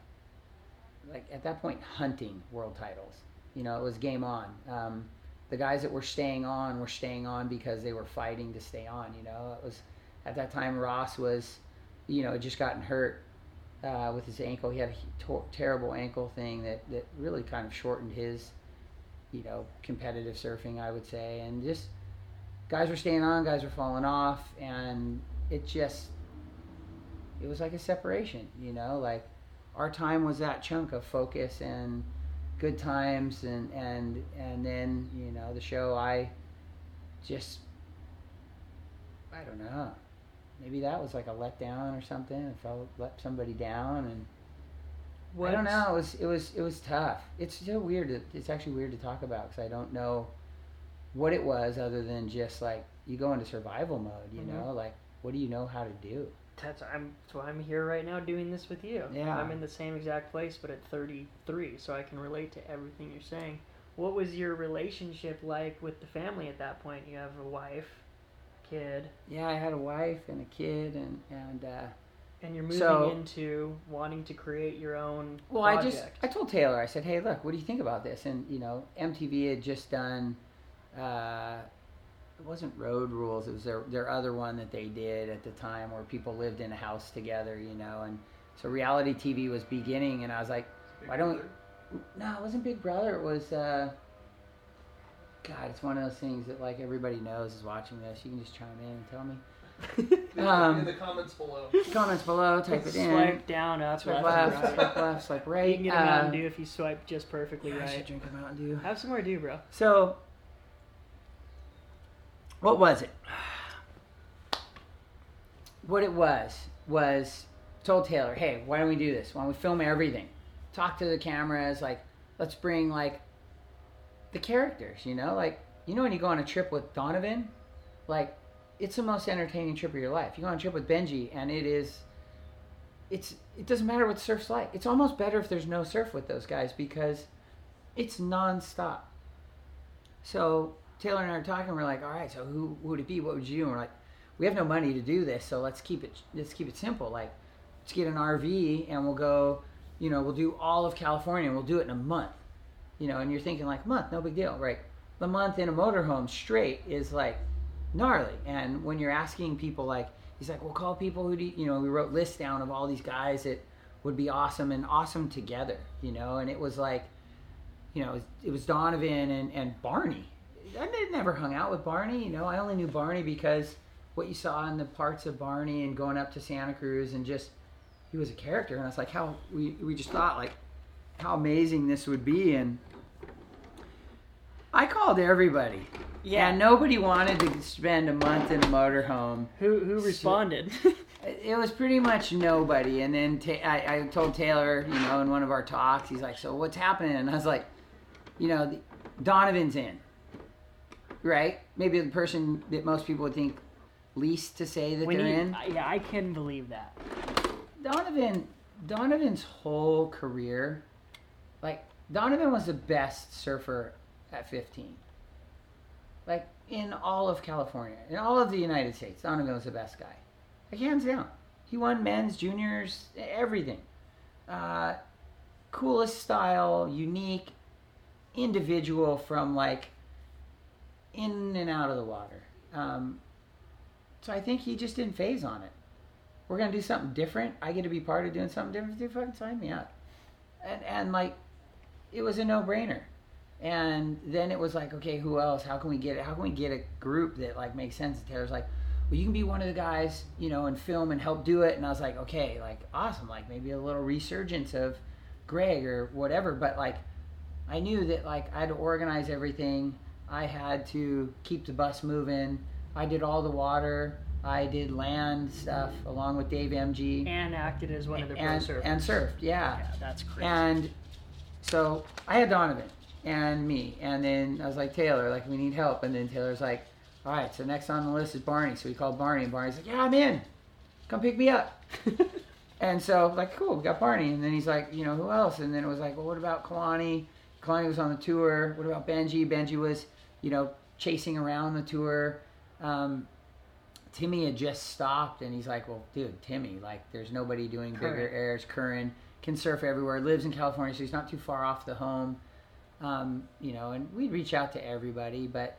like at that point hunting world titles. You know, it was game on. Um, the guys that were staying on were staying on because they were fighting to stay on. You know, it was at that time Ross was, you know, just gotten hurt uh, with his ankle. He had a to- terrible ankle thing that that really kind of shortened his, you know, competitive surfing. I would say, and just guys were staying on, guys were falling off, and it just it was like a separation. You know, like our time was that chunk of focus and good times and and and then you know the show I just I don't know maybe that was like a letdown or something if I let somebody down and what? I don't know it was it was it was tough it's so weird to, it's actually weird to talk about because I don't know what it was other than just like you go into survival mode you mm-hmm. know like what do you know how to do that's I'm that's why I'm here right now doing this with you. Yeah. I'm in the same exact place but at 33, so I can relate to everything you're saying. What was your relationship like with the family at that point? You have a wife, kid. Yeah, I had a wife and a kid and and uh and you're moving so, into wanting to create your own well project. i just i told taylor i said hey look what do you think about this and you know mtv had just done uh, it wasn't Road Rules. It was their their other one that they did at the time where people lived in a house together, you know. And so reality TV was beginning, and I was like, Big why don't? Brother? No, it wasn't Big Brother. It was. Uh, God, it's one of those things that like everybody knows is watching this. You can just chime in and tell me. um, in the comments below. Comments below, type it in. Swipe down, up, swipe left, left swipe left, swipe right. You can get a Mountain uh, Dew if you swipe just perfectly yeah, right. I should drink a Mountain Dew. Have some more Dew, bro. So what was it? What it was was told Taylor, hey, why don't we do this? Why don't we film everything? Talk to the cameras, like let's bring like the characters, you know, like you know when you go on a trip with Donovan, like it's the most entertaining trip of your life. You go on a trip with Benji, and it is. It's it doesn't matter what surf's like. It's almost better if there's no surf with those guys because it's nonstop. So Taylor and I are talking. We're like, all right, so who, who would it be? What would you do? And we're like, we have no money to do this, so let's keep it let's keep it simple. Like, let's get an RV and we'll go. You know, we'll do all of California. and We'll do it in a month. You know, and you're thinking like, month, no big deal, right? The month in a motorhome straight is like gnarly. And when you're asking people, like, he's like, well, call people who do you, know, we wrote lists down of all these guys that would be awesome and awesome together, you know, and it was like, you know, it was, it was Donovan and, and Barney. I never hung out with Barney, you know, I only knew Barney because what you saw in the parts of Barney and going up to Santa Cruz and just, he was a character. And I was like, how, we, we just thought, like, how amazing this would be. And I called everybody. Yeah. And nobody wanted to spend a month in a motorhome. Who who responded? It was pretty much nobody. And then ta- I, I told Taylor, you know, in one of our talks, he's like, "So what's happening?" And I was like, "You know, the, Donovan's in, right? Maybe the person that most people would think least to say that we they're need, in. yeah, I can believe that. Donovan, Donovan's whole career, like Donovan was the best surfer at 15. Like in all of California, in all of the United States, Donovan was the best guy. Like hands down. He won men's, juniors, everything. Uh, coolest style, unique, individual from like in and out of the water. Um, so I think he just didn't phase on it. We're gonna do something different. I get to be part of doing something different. Dude, fucking sign me up. And and like, it was a no brainer. And then it was like, okay, who else? How can we get it? How can we get a group that like makes sense? And Taylor's like, well, you can be one of the guys, you know, and film and help do it. And I was like, okay, like awesome, like maybe a little resurgence of Greg or whatever. But like, I knew that like I had to organize everything. I had to keep the bus moving. I did all the water. I did land stuff along with Dave MG And acted as one of the pro and, surfers. and surfed. Yeah. yeah, that's crazy. And so I had Donovan and me, and then I was like Taylor, like we need help, and then Taylor's like, all right, so next on the list is Barney. So we called Barney, and Barney's like, yeah, I'm in. Come pick me up. and so like, cool, we got Barney, and then he's like, you know, who else? And then it was like, well, what about Kalani? Kalani was on the tour. What about Benji? Benji was, you know, chasing around the tour. Um, Timmy had just stopped, and he's like, "Well, dude, Timmy, like, there's nobody doing bigger airs. Curran can surf everywhere. Lives in California, so he's not too far off the home. Um, you know, and we'd reach out to everybody, but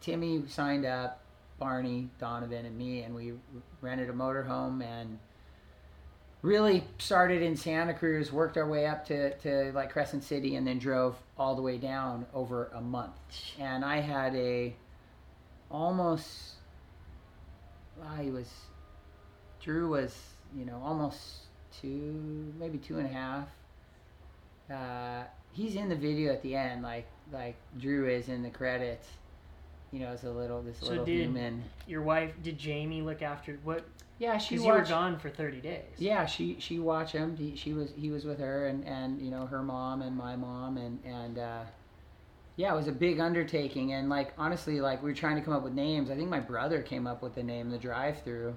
Timmy signed up, Barney, Donovan, and me, and we rented a motorhome and really started in Santa Cruz, worked our way up to, to like Crescent City, and then drove all the way down over a month. And I had a almost, well, he was, Drew was, you know, almost two, maybe two and a half. Uh, he's in the video at the end, like like Drew is in the credits. You know, as a little this So little did- human. Your wife, did Jamie look after what? Yeah, she Because you were gone for 30 days. Yeah, she she watched him. He, she was he was with her and and you know her mom and my mom and and uh, yeah, it was a big undertaking. And like honestly, like we were trying to come up with names. I think my brother came up with the name, the drive through.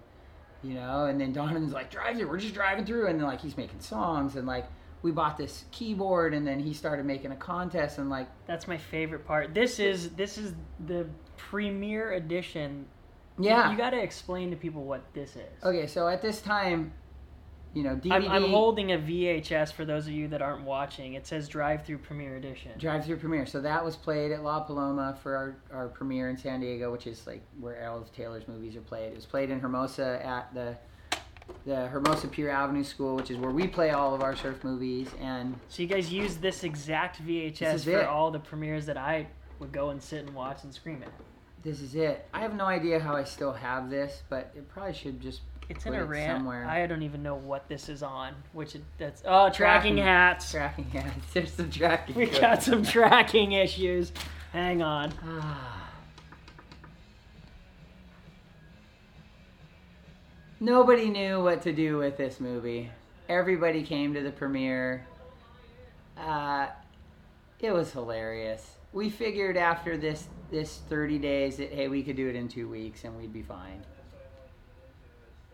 You know, and then Donovan's like drive through. We're just driving through, and then like he's making songs and like we bought this keyboard, and then he started making a contest and like That's my favorite part. This is this is the premiere edition. yeah. You got to explain to people what this is. okay, so at this time, you know, DVD. I'm, I'm holding a VHS for those of you that aren't watching. It says Drive Through Premiere Edition. Drive through premiere. So that was played at La Paloma for our, our premiere in San Diego, which is like where all of Taylor's movies are played. It was played in Hermosa at the the Hermosa Pier Avenue School, which is where we play all of our surf movies. And So you guys use this exact VHS This for it. all the premieres that I would go and sit and watch and scream at. this is it. I have no idea how I still have this, but it probably should just It's in a it somewhere. I don't even know what this is on. Which it, that's oh tracking, Tracking. hats. tracking. hats. there's some tracking. We got some tracking issues. Hang on. Ah. Nobody knew what to do with this movie. Everybody came to the premiere. Uh, it was hilarious. We figured after this this 30 days that hey, we could do it in two weeks and we'd be fine.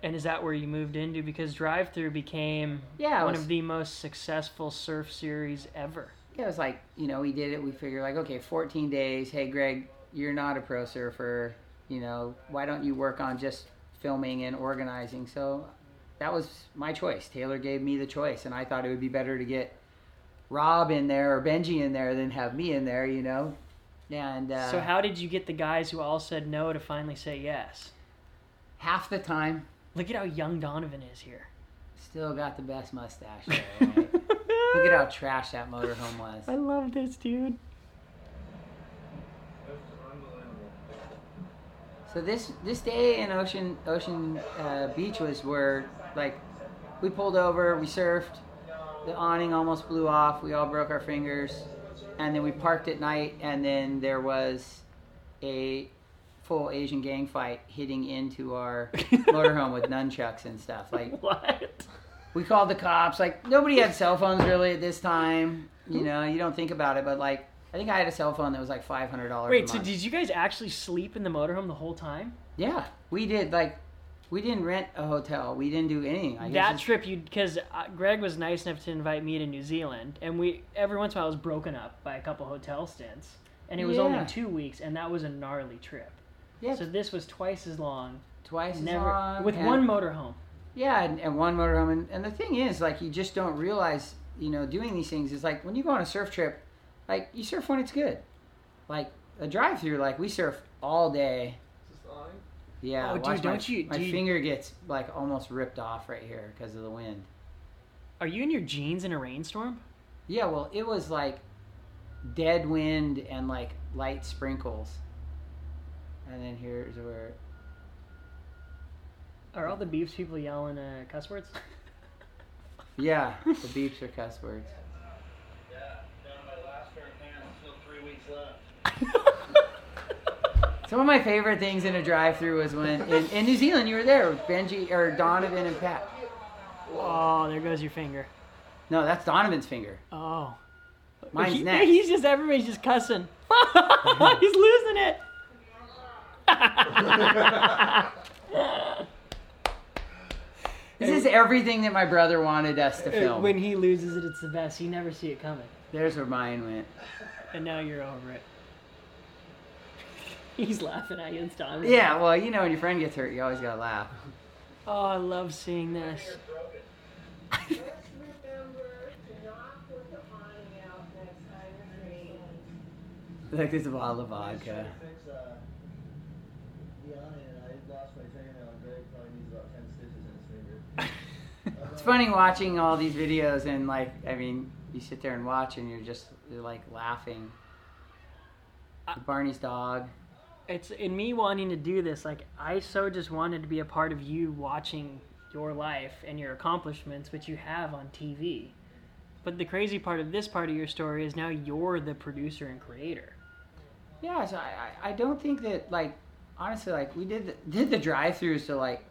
And is that where you moved into? Because Drive Through became Yeah, one was- of the most successful surf series ever. Yeah, it was like you know we did it. We figured like okay, 14 days. Hey, Greg, you're not a pro surfer. You know why don't you work on just filming and organizing? So that was my choice. Taylor gave me the choice, and I thought it would be better to get Rob in there or Benji in there than have me in there. You know, and uh, so how did you get the guys who all said no to finally say yes? half the time Look at how young Donovan is here. still got the best mustache. There, right? Look at how trash that motorhome was. I love this dude. So this this day in Ocean Ocean uh, Beach was where like we pulled over, we surfed, the awning almost blew off, we all broke our fingers, and then we parked at night, and then there was a full Asian gang fight hitting into our motorhome with nunchucks and stuff. Like What? we called the cops. Like nobody had cell phones really at this time. You know, you don't think about it, but like I think I had a cell phone that was like five hundred dollars. Wait, so did you guys actually sleep in the motorhome the whole time? Yeah, we did. Like, we didn't rent a hotel. We didn't do anything. I that trip, you because uh, Greg was nice enough to invite me to New Zealand, and we every once in a while I was broken up by a couple hotel stints, and it was only two weeks, and that was a gnarly trip. Yeah, So this was twice as long, twice as never long with and- one motorhome. Yeah, and, and one motorhome. And, and the thing is, like, you just don't realize, you know, doing these things is like when you go on a surf trip, like you surf when it's good. Like a drive-through, like we surf all day. Is this? Yeah, Oh, dude, my, don't you- My do you- finger gets like almost ripped off right here because of the wind. Are you in your jeans in a rainstorm? Yeah, well, it was like dead wind and like light sprinkles. And then here's where Are all the beeps people yelling uh, cuss words? Yeah, the beeps are cuss words. Yeah, down to my last pair of pants, still three weeks left. Some of my favorite things in a drive-through was when in, in New Zealand you were there with Benji or Donovan and Pat. oh, there goes your finger. No, that's Donovan's finger. Oh, Mine's He- next. He's just everybody's just cussing. he's losing it. This is everything that my brother wanted us to uh, film. When he loses it, it's the best. You never see it coming. There's where mine went. And now you're over it. He's laughing at you and stuff. Yeah, well, you know when your friend gets hurt, you always gotta laugh. Oh, I love seeing this. Just remember to not put the awning out next time it rains. Like there's a bottle of vodka. Fix, uh, the awning, and I lost my fingernail, and Greg probably needs about ten stitches in his finger. It's funny watching all these videos and like, I mean, you sit there and watch and you're just like laughing. Barney's dog. It's in me wanting to do this. Like I so just wanted to be a part of you watching your life and your accomplishments, which you have on TV. But the crazy part of this part of your story is now you're the producer and creator. Yeah, so I, I I don't think that like honestly like we did the, did the drive throughs to like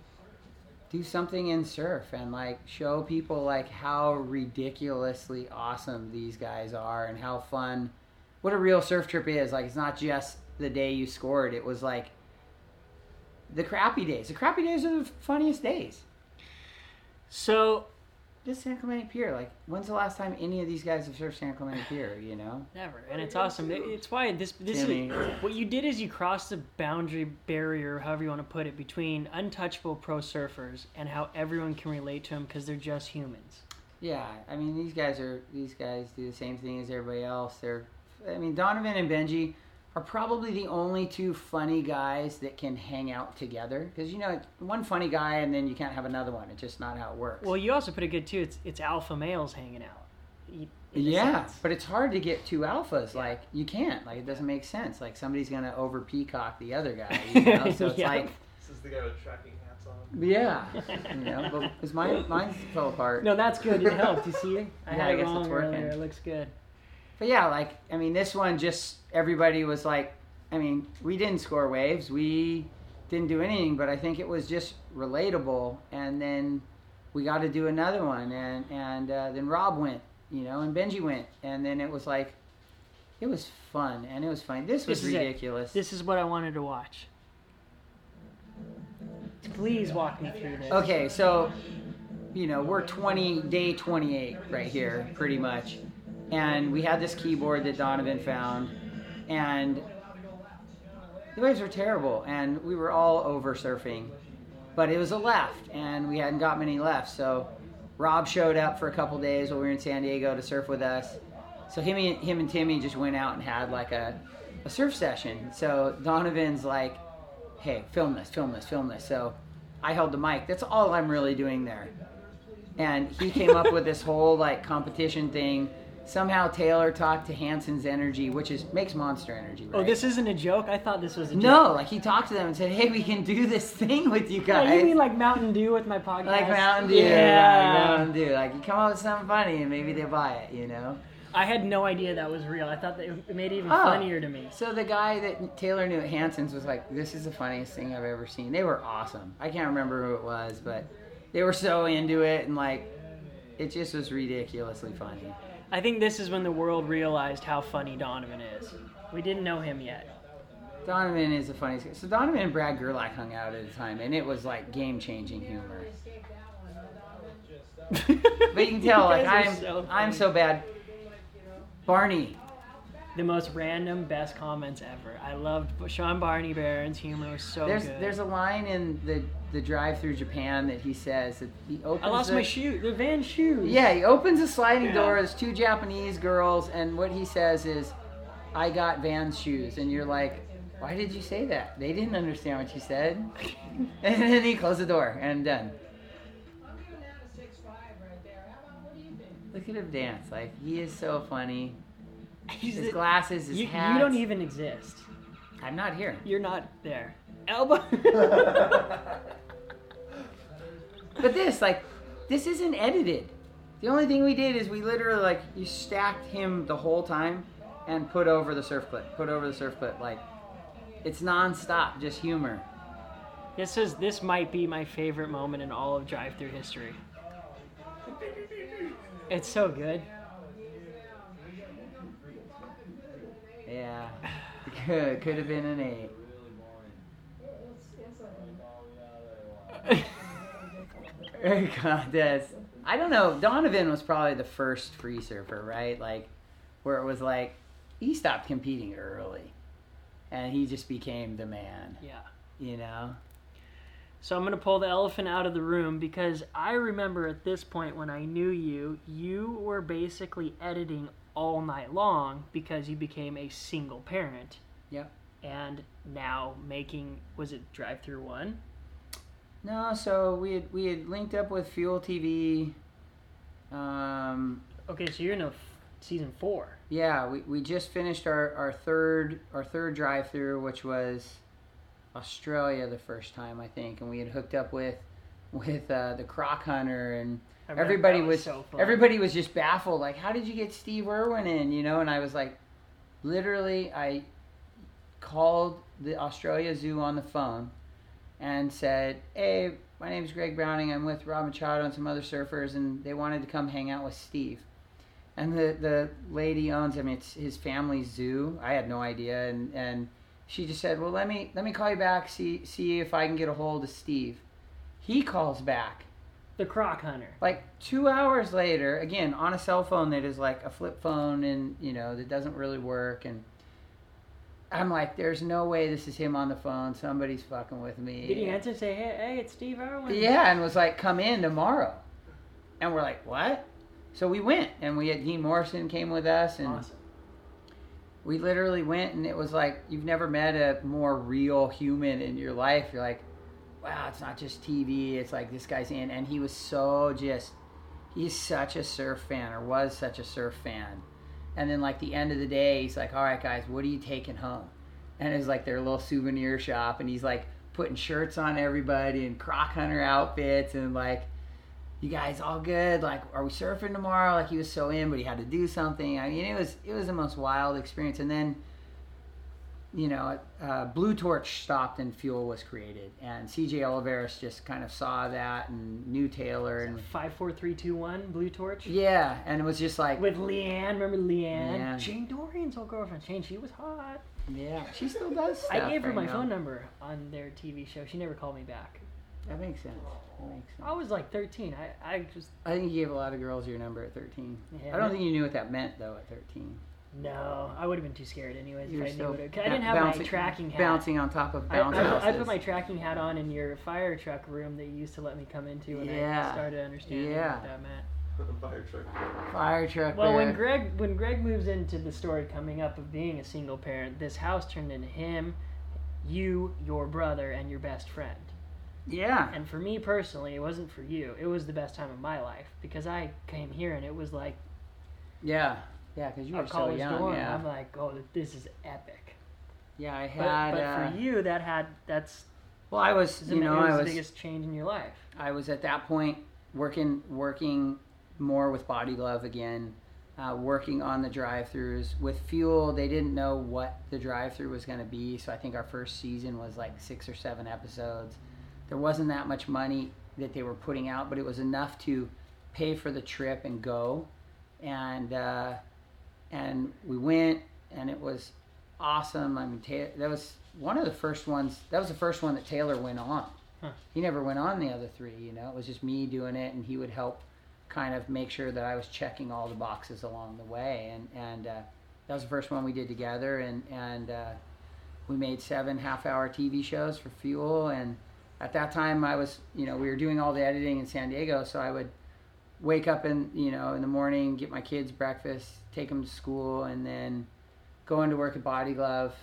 do something in surf and like show people like how ridiculously awesome these guys are and how fun what a real surf trip is. Like it's not just the day you scored. It was like the crappy days. The crappy days are the funniest days. So just San Clemente Pier like when's the last time any of these guys have surfed San Clemente Pier you know never, and it's awesome. It- It's why this this Timmy. is what you did is you crossed the boundary barrier, however you want to put it, between untouchable pro surfers and how everyone can relate to them because they're just humans. Yeah, I mean these guys are these guys do the same thing as everybody else. They're, I mean Donovan and Benji are probably the only two funny guys that can hang out together because you know one funny guy and then you can't have another one. It's just not how it works. Well, you also put it good too. It's it's alpha males hanging out. In yeah, sense. but it's hard to get two alphas. Like you can't. Like it doesn't make sense. Like somebody's gonna over peacock the other guy. You know? So it's Yep. like This is the guy with tracking hats on. yeah, you know. But because mine mine fell apart. No, that's good. It helped. You see it? I Yeah, had I it guess wrong it's working. earlier. It looks good. But yeah, like I mean, this one just everybody was like, I mean, we didn't score waves. We didn't do anything, but I think it was just relatable. And then we got to do another one, and and uh, then Rob went, you know, and Benji went, and then it was like, it was fun, and it was fun. This was This is it. ridiculous. This is what I wanted to watch. Please walk me through this. Okay, so you know we're 20 day 28 right here, pretty much, and we had this keyboard that Donovan found, and the waves were terrible, and we were all over surfing, but it was a left, and we hadn't got many left, so Rob showed up for a couple days while we were in San Diego to surf with us. So him, and- him and Timmy just went out and had like a, a surf session. So Donovan's like, hey, film this, film this, film this. So I held the mic. That's all I'm really doing there. And he came up with this whole like competition thing. Somehow Taylor talked to Hansen's Energy, which is makes Monster Energy. Oh, right? Oh, this isn't a joke. I thought this was a joke. no, like he talked to them and said, "Hey, we can do this thing with you Oh, guys." you mean like Mountain Dew with my podcast? Like Mountain Dew, Yeah. like Mountain Dew. Like you come up with something funny and maybe they buy it, you know. I had no idea that was real. I thought that it made it even Oh. funnier to me. So the guy that Taylor knew at Hansen's was like, "This is the funniest thing I've ever seen." They were awesome. I can't remember who it was, but they were so into it and like, it just was ridiculously funny. I think this is when the world realized how funny Donovan is. We didn't know him yet. Donovan is the funniest. guy. So Donovan and Brad Gerlach hung out at the time, and it was like game-changing humor. But you can tell, like I'm, so I'm so bad. Barney, The most random, best comments ever. I loved Shawn Barney Barron's humor was so there's good. there's a line in the the drive through Japan that he says that he opens. I lost the, my shoe. The van shoes. Yeah, he opens a sliding Yeah. door. There's two Japanese girls, and what he says is, "I got Vans shoes," and you're like, "Why did you say that? They didn't understand what you said." and then he closed the door and done. I'm giving that a six five right there. How about what do you think? Look at him dance. Like he is so funny. He's His the- glasses, his you, hat. you don't even exist. I'm not here. You're not there. Elbow. But this, like, this isn't edited. The only thing we did is we literally like you stacked him the whole time and put over the surf clip, put over the surf clip. Like, it's nonstop, just humor. this is this might be my favorite moment in all of drive-through history. It's so good. Yeah, could could have been an eight. Contest. I don't know. Donovan was probably the first free surfer, right? Like, where it was like he stopped competing early, and he just became the man. Yeah. You know. So I'm gonna pull the elephant out of the room because I remember at this point when I knew you, you were basically editing all night long because you became a single parent. Yep. And now making was it drive through one? No, so we had we had linked up with Fuel TV. Um, Okay, so you're in a f- season four. yeah, we, we just finished our, our third our third drive through, which was Australia the first time I think, and we had hooked up with with uh, the Croc Hunter, and everybody that was, so everybody was just baffled, like, how did you get Steve Irwin in? You know, and I was like, literally, I called the Australia Zoo on the phone and said, "Hey, my name's Greg Browning. I'm with Rob Machado and some other surfers, and they wanted to come hang out with Steve." And the the lady owns, I mean, it's his family's zoo. I had no idea, and and she just said, "Well, let me let me call you back, see see if I can get a hold of Steve." He calls back The Croc Hunter. like two hours later, again on a cell phone that is like a flip phone, and you know that doesn't really work, and. I'm like, there's no way this is him on the phone. Somebody's fucking with me. Did he answer and say, "Hey, hey, it's Steve Irwin"? Yeah, and was like, "Come in tomorrow," and we're like, "What?" So we went, and we had Dean Morrison came with us, and Awesome. we literally went, and it was like you've never met a more real human in your life. You're like, "Wow, it's not just TV. It's like this guy's in," and he was so just, he's such a surf fan, or was such a surf fan. And then like the end of the day, he's like, "All right, guys, what are you taking home?" And it's like their little souvenir shop, and he's like putting shirts on everybody and croc hunter outfits, and like, "You guys all good? Like, are we surfing tomorrow?" Like he was so in, but he had to do something. I mean, it was it was the most wild experience. And then you know, uh, Blue Torch stopped and fuel was created, and CJ Oliveris just kind of saw that and knew Taylor, and Five, four, three, two, one. Blue Torch. yeah, and it was just like, With Leanne, remember Leanne? Yeah. Shane Dorian's old girlfriend. Shane, she was hot. yeah, she still does. I gave her right my now. phone number on their TV show. She never called me back. That makes sense. That makes sense. I was like 13. I, I just I think you gave a lot of girls your number at 13. Yeah. I don't think you knew what that meant though at 13. No. I would have been too scared anyways You if I knew still what it. 'cause I didn't have bouncing, my tracking hat. Bouncing on top of I, bounce I, I houses. put my tracking hat on in your fire truck room that you used to let me come into when I Yeah. started understanding Yeah. what that meant. Fire truck. fire truck. Well, when. Greg when Greg moves into the story coming up of being a single parent, this house turned into him, you, your brother, and your best friend. yeah, And for me personally, it wasn't for you. It was the best time of my life because I came here and it was like yeah, yeah, because you were so young. dorm. Yeah, I'm like, oh, this is epic. yeah, I had. but uh, for you, that had that's well, I was, you know, was the biggest change in your life. I was at that point working, working more with Body Glove again. Uh, working on the drive-throughs with fuel they didn't know what the drive-through was going to be so i think our first season was like six or seven episodes there wasn't that much money that they were putting out but it was enough to pay for the trip and go and uh, and we went and it was awesome. I mean Ta- that was one of the first ones that was the first one that taylor went on. Huh. he never went on the other three you know? It was just me doing it and he would help kind of make sure that i was checking all the boxes along the way and and uh, that was the first one we did together and and uh, we made seven half hour tv shows for fuel and at that time i was you know we were doing all the editing in san diego so i would wake up in you know in the morning get my kids breakfast take them to school and then go into work at body glove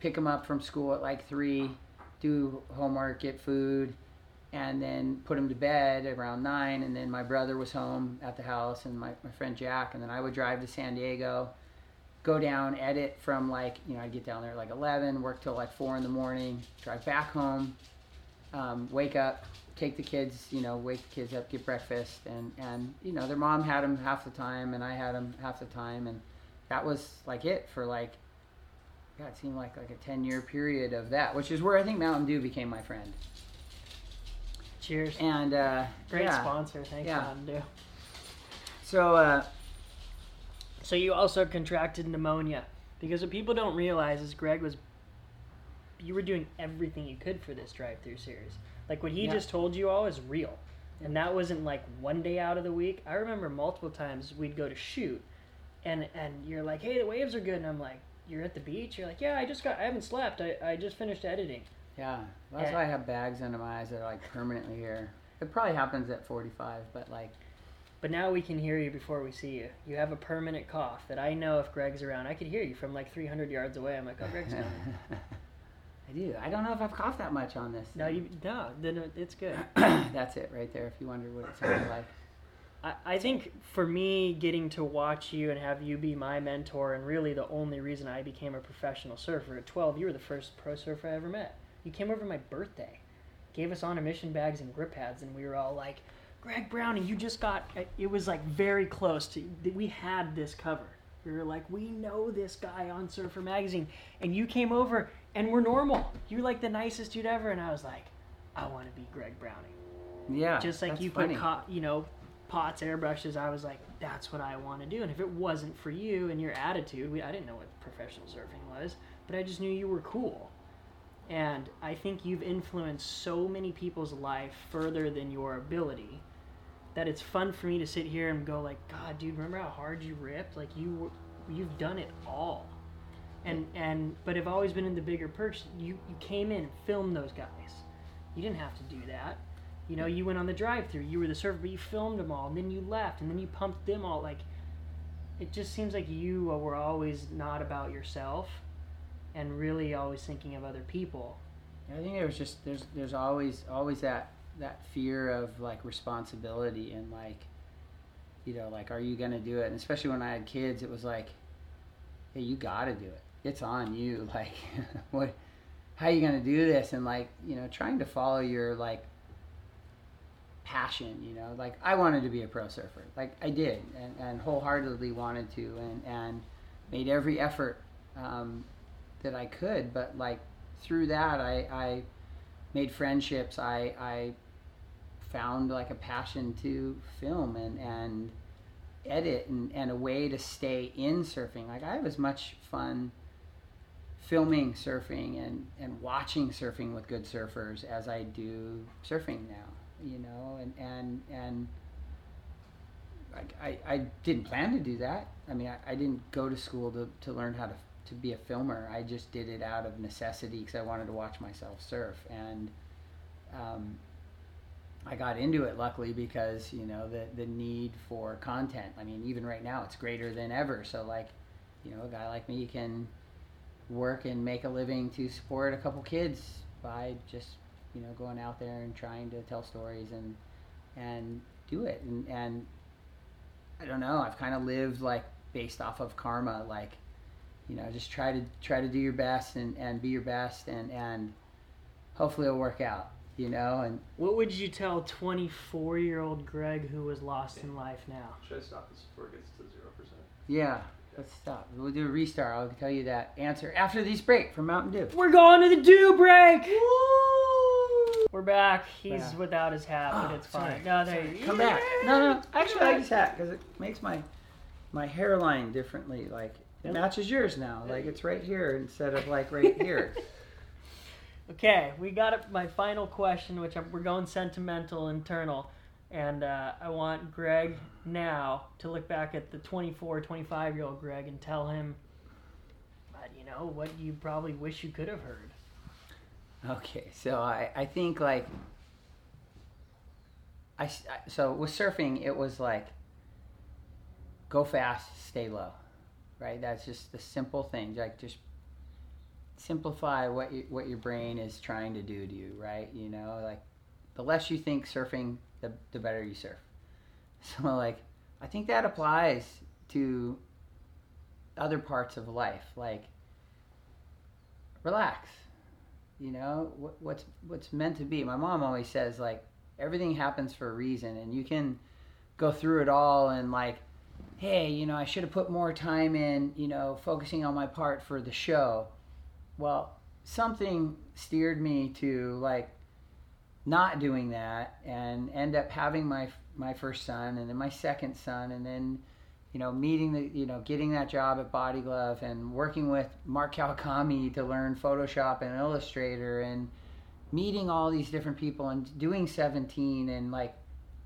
pick them up from school at like three do homework get food and then put them to bed around nine and then my brother was home at the house and my, my friend jack and then i would drive to san diego go down edit from like you know i'd get down there like 11 work till like 4 in the morning drive back home um, wake up take the kids you know wake the kids up get breakfast and and you know their mom had them half the time and i had them half the time and that was like it for like yeah it seemed like like a 10 year period of that which is where i think mountain dew became my friend Cheers. and uh Great yeah. sponsor. Thanks, Yeah. Mountain Dew. so uh So you also contracted pneumonia because what people don't realize is Greg was you were doing everything you could for this drive-through series. Like what he Yeah. just told you all is real. And that wasn't like one day out of the week. I remember multiple times we'd go to shoot and and you're like, "Hey, the waves are good." And I'm like, "You're at the beach?" You're like, "Yeah, I just got I haven't slept. I, I just finished editing." Yeah, that's Yeah. why I have bags under my eyes that are like permanently here. It probably happens at 45, but like, But now we can hear you before we see you. You have a permanent cough that I know if Greg's around, I could hear you from like 300 yards away. I'm like, "Oh, Greg's coming." I do. I don't know if I've coughed that much on this. no, you no, then it's good. that's it right there. If you wonder what it sounded like. I, I think for me, getting to watch you and have you be my mentor, and really the only reason I became a professional surfer at 12, you were the first pro surfer I ever met. You came over my birthday, gave us on emission bags and grip pads, and we were all like, Greg Browning, you just got. It was like very close to. We had this cover. We were like, we know this guy on Surfer Magazine, and you came over and we're normal. You're like the nicest dude ever, and I was like, I want to be Greg Browning. Yeah, just like you funny. put co- you know pots airbrushes i was like that's what i want to do. And if it wasn't for you and your attitude we, i didn't know what professional surfing was but i just knew you were cool. And i think you've influenced so many people's life further than your ability that it's fun for me to sit here and go like god dude remember how hard you ripped? Like you you've done it all and and but have always been in the bigger perks you you came in and filmed those guys you didn't have to do that you know, you went on the drive-through. You were the server, but you filmed them all, and then you left, and then you pumped them all. Like, it just seems like you were always not about yourself, and really always thinking of other people. I think there's just there's there's always always that that fear of like responsibility and like you know like are you gonna do it and especially when I had kids it was like hey you gotta do it it's on you like what how are you gonna do this and like you know trying to follow your like passion you know like I wanted to be a pro surfer like I did and, and wholeheartedly wanted to and and made every effort um, that I could, but like through that, I, I made friendships. I, I found like a passion to film and, and edit and, and a way to stay in surfing. Like I have as much fun filming surfing and, and watching surfing with good surfers as I do surfing now, you know, and, and, and I, I, I didn't plan to do that. I mean, I, I didn't go to school to, to learn how to, to be a filmer. I just did it out of necessity because I wanted to watch myself surf. And um, I got into it luckily because, you know, the, the need for content. I mean, even right now, it's greater than ever. So, like, you know, a guy like me can work and make a living to support a couple kids by just, you know, going out there and trying to tell stories and, and do it. And, and I don't know. I've kind of lived like based off of karma, like you know, just try to try to do your best and, and be your best, and and hopefully it'll work out. You know, and What would you tell 24 year old Greg who was lost in life now? Should I stop this before it gets to zero percent? yeah, let's stop. We'll do a restart. I'll tell you that answer after this break from Mountain Dew. We're going to the Dew break! We're back. He's Yeah. without his hat, but Oh, it's fine. No, there you Come back. No, no. Actually, I like his hat because it makes my my hairline differently. Like it Yep. matches yours now. Like it's right here instead of like right here. Okay, we got it, my final question, which I'm, we're going sentimental internal. And uh, I want Greg now to look back at the 24, 25 year old Greg and tell him, you know, what you probably wish you could have heard. Okay, so I, I think like I, I- so with surfing it was like go fast, stay low, right? That's just the simple thing. Like just simplify what you, what your brain is trying to do to you, right? You know, like the less you think surfing, the the better you surf. So like I think that applies to other parts of life, like relax you know what, what's what's meant to be my mom always says like everything happens for a reason and you can go through it all and like hey you know i should have put more time in you know focusing on my part for the show well something steered me to like not doing that and end up having my my first son and then my second son and then you know, meeting the, you know, getting that job at Body Glove and working with Mark Kawakami to learn Photoshop and Illustrator and meeting all these different people and doing 17 and like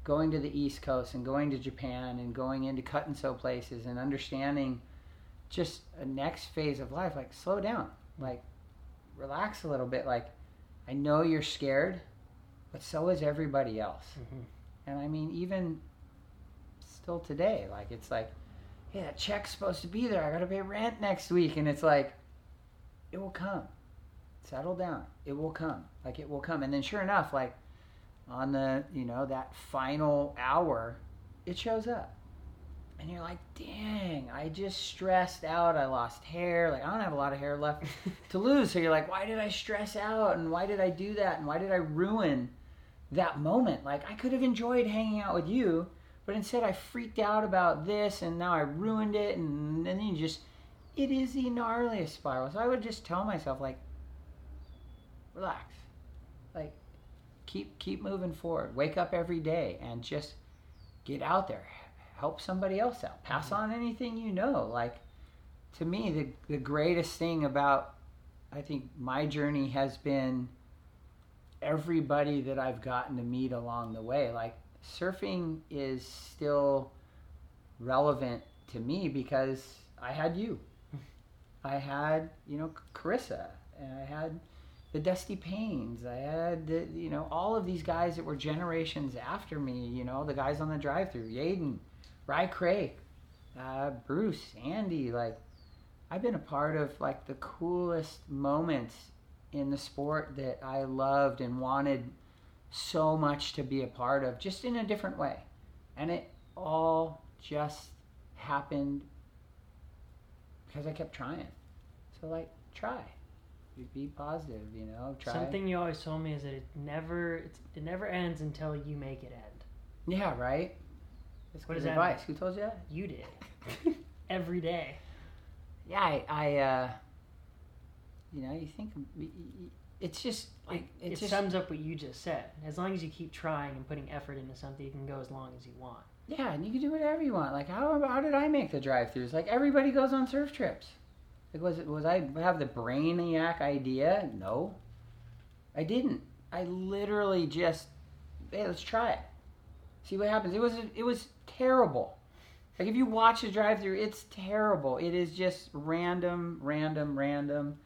going to the East Coast and going to Japan and going into cut and sew places and understanding just a next phase of life. Like, slow down, like, relax a little bit. Like, I know you're scared, but so is everybody else. Mm-hmm. And I mean, even still today, like it's like, hey, that check's supposed to be there. I gotta pay rent next week, and it's like, it will come. Settle down. It will come. Like it will come. And then sure enough, like on the you know that final hour, it shows up. And you're like, dang, I just stressed out. I lost hair. Like, I don't have a lot of hair left to lose. So you're like, why did I stress out? And why did I do that? And why did I ruin that moment? Like, I could have enjoyed hanging out with you, but instead I freaked out about this and now I ruined it. And, and then you just, it is the gnarliest spiral. So I would just tell myself, like, relax. Like, keep keep moving forward. Wake up every day and just get out there. Help somebody else out. Pass mm-hmm. on anything you know. Like to me, the the greatest thing about I think my journey has been everybody that I've gotten to meet along the way. Like surfing is still relevant to me because I had you. I had, you know, Carissa, and I had the Dusty Paynes. I had, the, you know, all of these guys that were generations after me. You know, the guys on the drive-through, Yadin, Ry Craig, uh, Bruce, Andy. Like, I've been a part of like the coolest moments in the sport that I loved and wanted so much to be a part of, just in a different way, and it all just happened because I kept trying. So like, try. Be- positive, you know. Try. Something you always told me is that it never it's, it never ends until you make it end. Yeah, right. That's What good does that advice. Who told you that? You did every day. Yeah, I, I uh, You know, you think it's just like It, it's it just sums up what you just said. As long as you keep trying and putting effort into something, you can go as long as you want. yeah, and you can do whatever you want. Like how how did I make the drive-throughs? Like everybody goes on surf trips. Like was it was I have the brainiac idea? No, I didn't. I literally just hey, let's try it. See what happens. It was it was terrible. Like if you watch the drive-through, it's terrible. It is just random, random, random.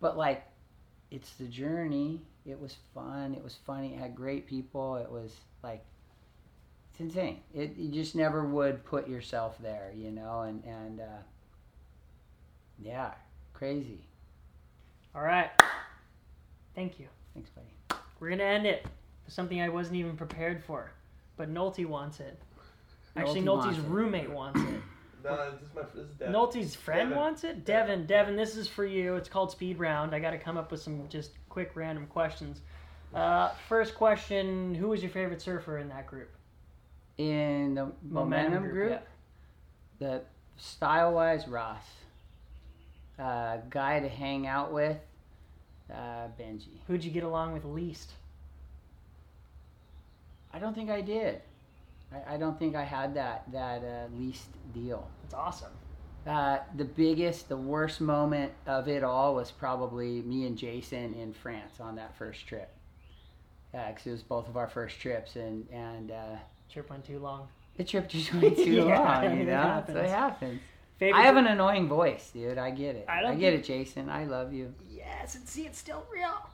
But like, it's the journey. It was fun. It was funny. It had great people. It was like, it's insane. It you just never would put yourself there, you know. And and uh, yeah, crazy. All right. Thank you. Thanks, buddy. We're gonna end it with something I wasn't even prepared for, but Nolte wants it. Actually, Nolte Nolte's wants it. roommate wants it. No, this is my this is Devin. Nolte's friend Devin. wants it. Devin, Devin, this is for you. It's called Speed Round. I got to come up with some just quick random questions. Uh, first question: Who was your favorite surfer in that group? In the momentum, group, yeah. the style-wise, Ross. Uh, guy to hang out with, uh, Benji. Who'd you get along with least? I don't think I did. I, I don't think I had that that uh, least deal. That's awesome. Uh, the biggest, the worst moment of it all was probably me and Jason in France on that first trip. Yeah, 'cause it was both of our first trips, and and uh, Trip went too long. the trip just went too Yeah, long. You know, it happens. Favorite. I have an annoying voice, dude. I get it. I I, get think- it, Jason. I love you. Yes, and see, it's still real.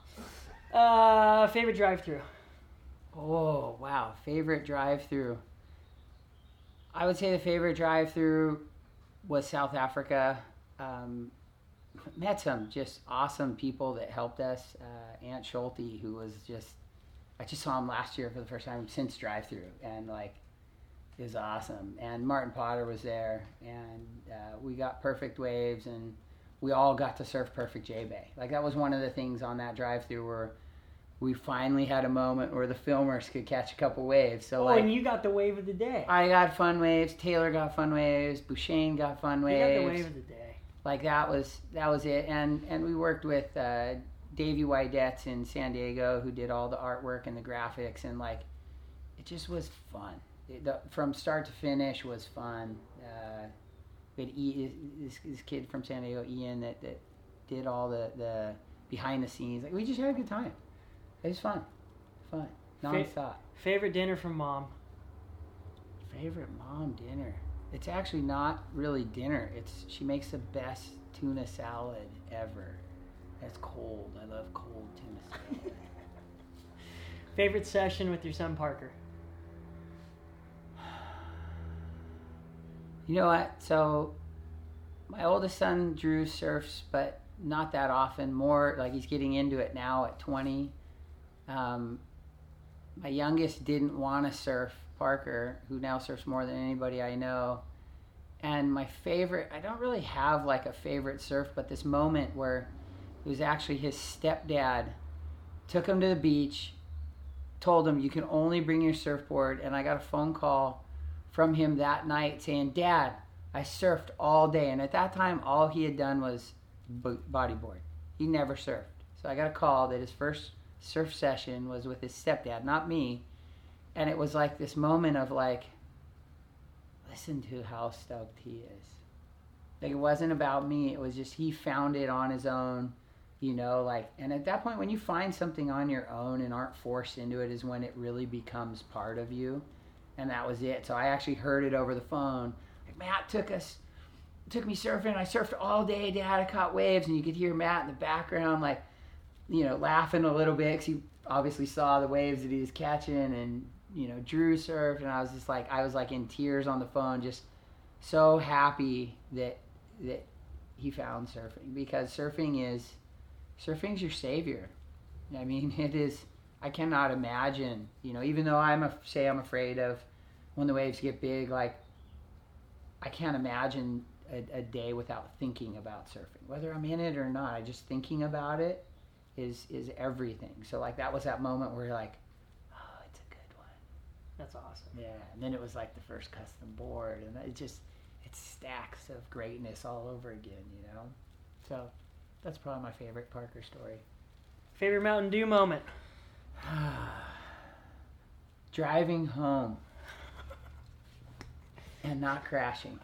Uh, favorite drive-through. Oh wow, favorite drive-through. I would say the favorite drive-through was South Africa. Um, met some just awesome people that helped us. Uh, Aunt Schulte, who was just, I just saw him last year for the first time since drive-through, and like, it was awesome. And Martin Potter was there, and uh, we got perfect waves, and we all got to surf perfect J Bay. Like that was one of the things on that drive-through where we finally had a moment where the filmers could catch a couple waves. So Oh, like, and you got the wave of the day. I got fun waves. Taylor got fun waves. Bouchane got fun you waves. got the wave of the day. Like that was that was it. And and we worked with uh, Davey Wydetts in San Diego, who did all the artwork and the graphics, and like it just was fun. It, the, from start to finish was fun. Uh, we had e, this, this kid from San Diego, Ian, that, that did all the, the behind the scenes. Like we just had a good time. It was fun, fun, nonstop. Favorite dinner from mom. Favorite mom dinner? It's actually not really dinner. It's she makes the best tuna salad ever. That's cold. I love cold tuna salad. Favorite session with your son Parker. you know what? So my oldest son Drew surfs, but not that often. More like he's getting into it now at 20. Um, my youngest didn't want to surf. Parker, who now surfs more than anybody I know. And my favorite, I don't really have like a favorite surf, but this moment where it was actually his stepdad took him to the beach, told him you can only bring your surfboard, and I got a phone call from him that night saying, "Dad, I surfed all day." And at that time, all he had done was bodyboard. He never surfed. So I got a call that his first surf session was with his stepdad, not me. And it was like this moment of like, listen to how stoked he is. Like it wasn't about me. It was just he found it on his own, you know. Like, and at that point, when you find something on your own and aren't forced into it, is when it really becomes part of you. And that was it. So I actually heard it over the phone. Like Matt took us, took me surfing. I surfed all day, Dad. I caught waves, and you could hear Matt in the background, like, you know, laughing a little bit because he obviously saw the waves that he was catching, and you know, Drew surfed, and I was just like, I was like in tears on the phone, just so happy that that he found surfing because surfing is surfing's your savior. I mean, it is. I cannot imagine, you know, even though I'm a, say I'm afraid of when the waves get big, like I can't imagine a, a day without thinking about surfing, whether I'm in it or not. I just thinking about it is is everything. So like that was that moment where you're like, oh, it's a good one. That's awesome. Yeah, and then it was like the first custom board, and it just it's stacks of greatness all over again, you know. So that's probably my favorite Parker story. Favorite Mountain Dew moment? Driving home and not crashing.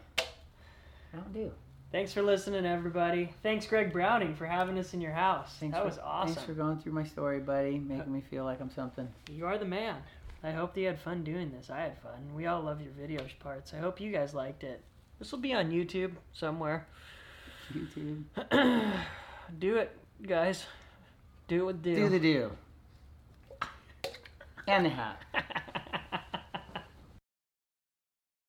Mountain Dew. Thanks for listening, everybody. Thanks, Greg Browning, for having us in your house. Thanks that for, was awesome. Thanks for going through my story, buddy. Making uh, me feel like I'm something. You are the man. I hope that you had fun doing this. I had fun. We all love your video parts. I hope you guys liked it. This will be on YouTube somewhere. YouTube. Do it, guys. Do it with do. Do the do. And the hat.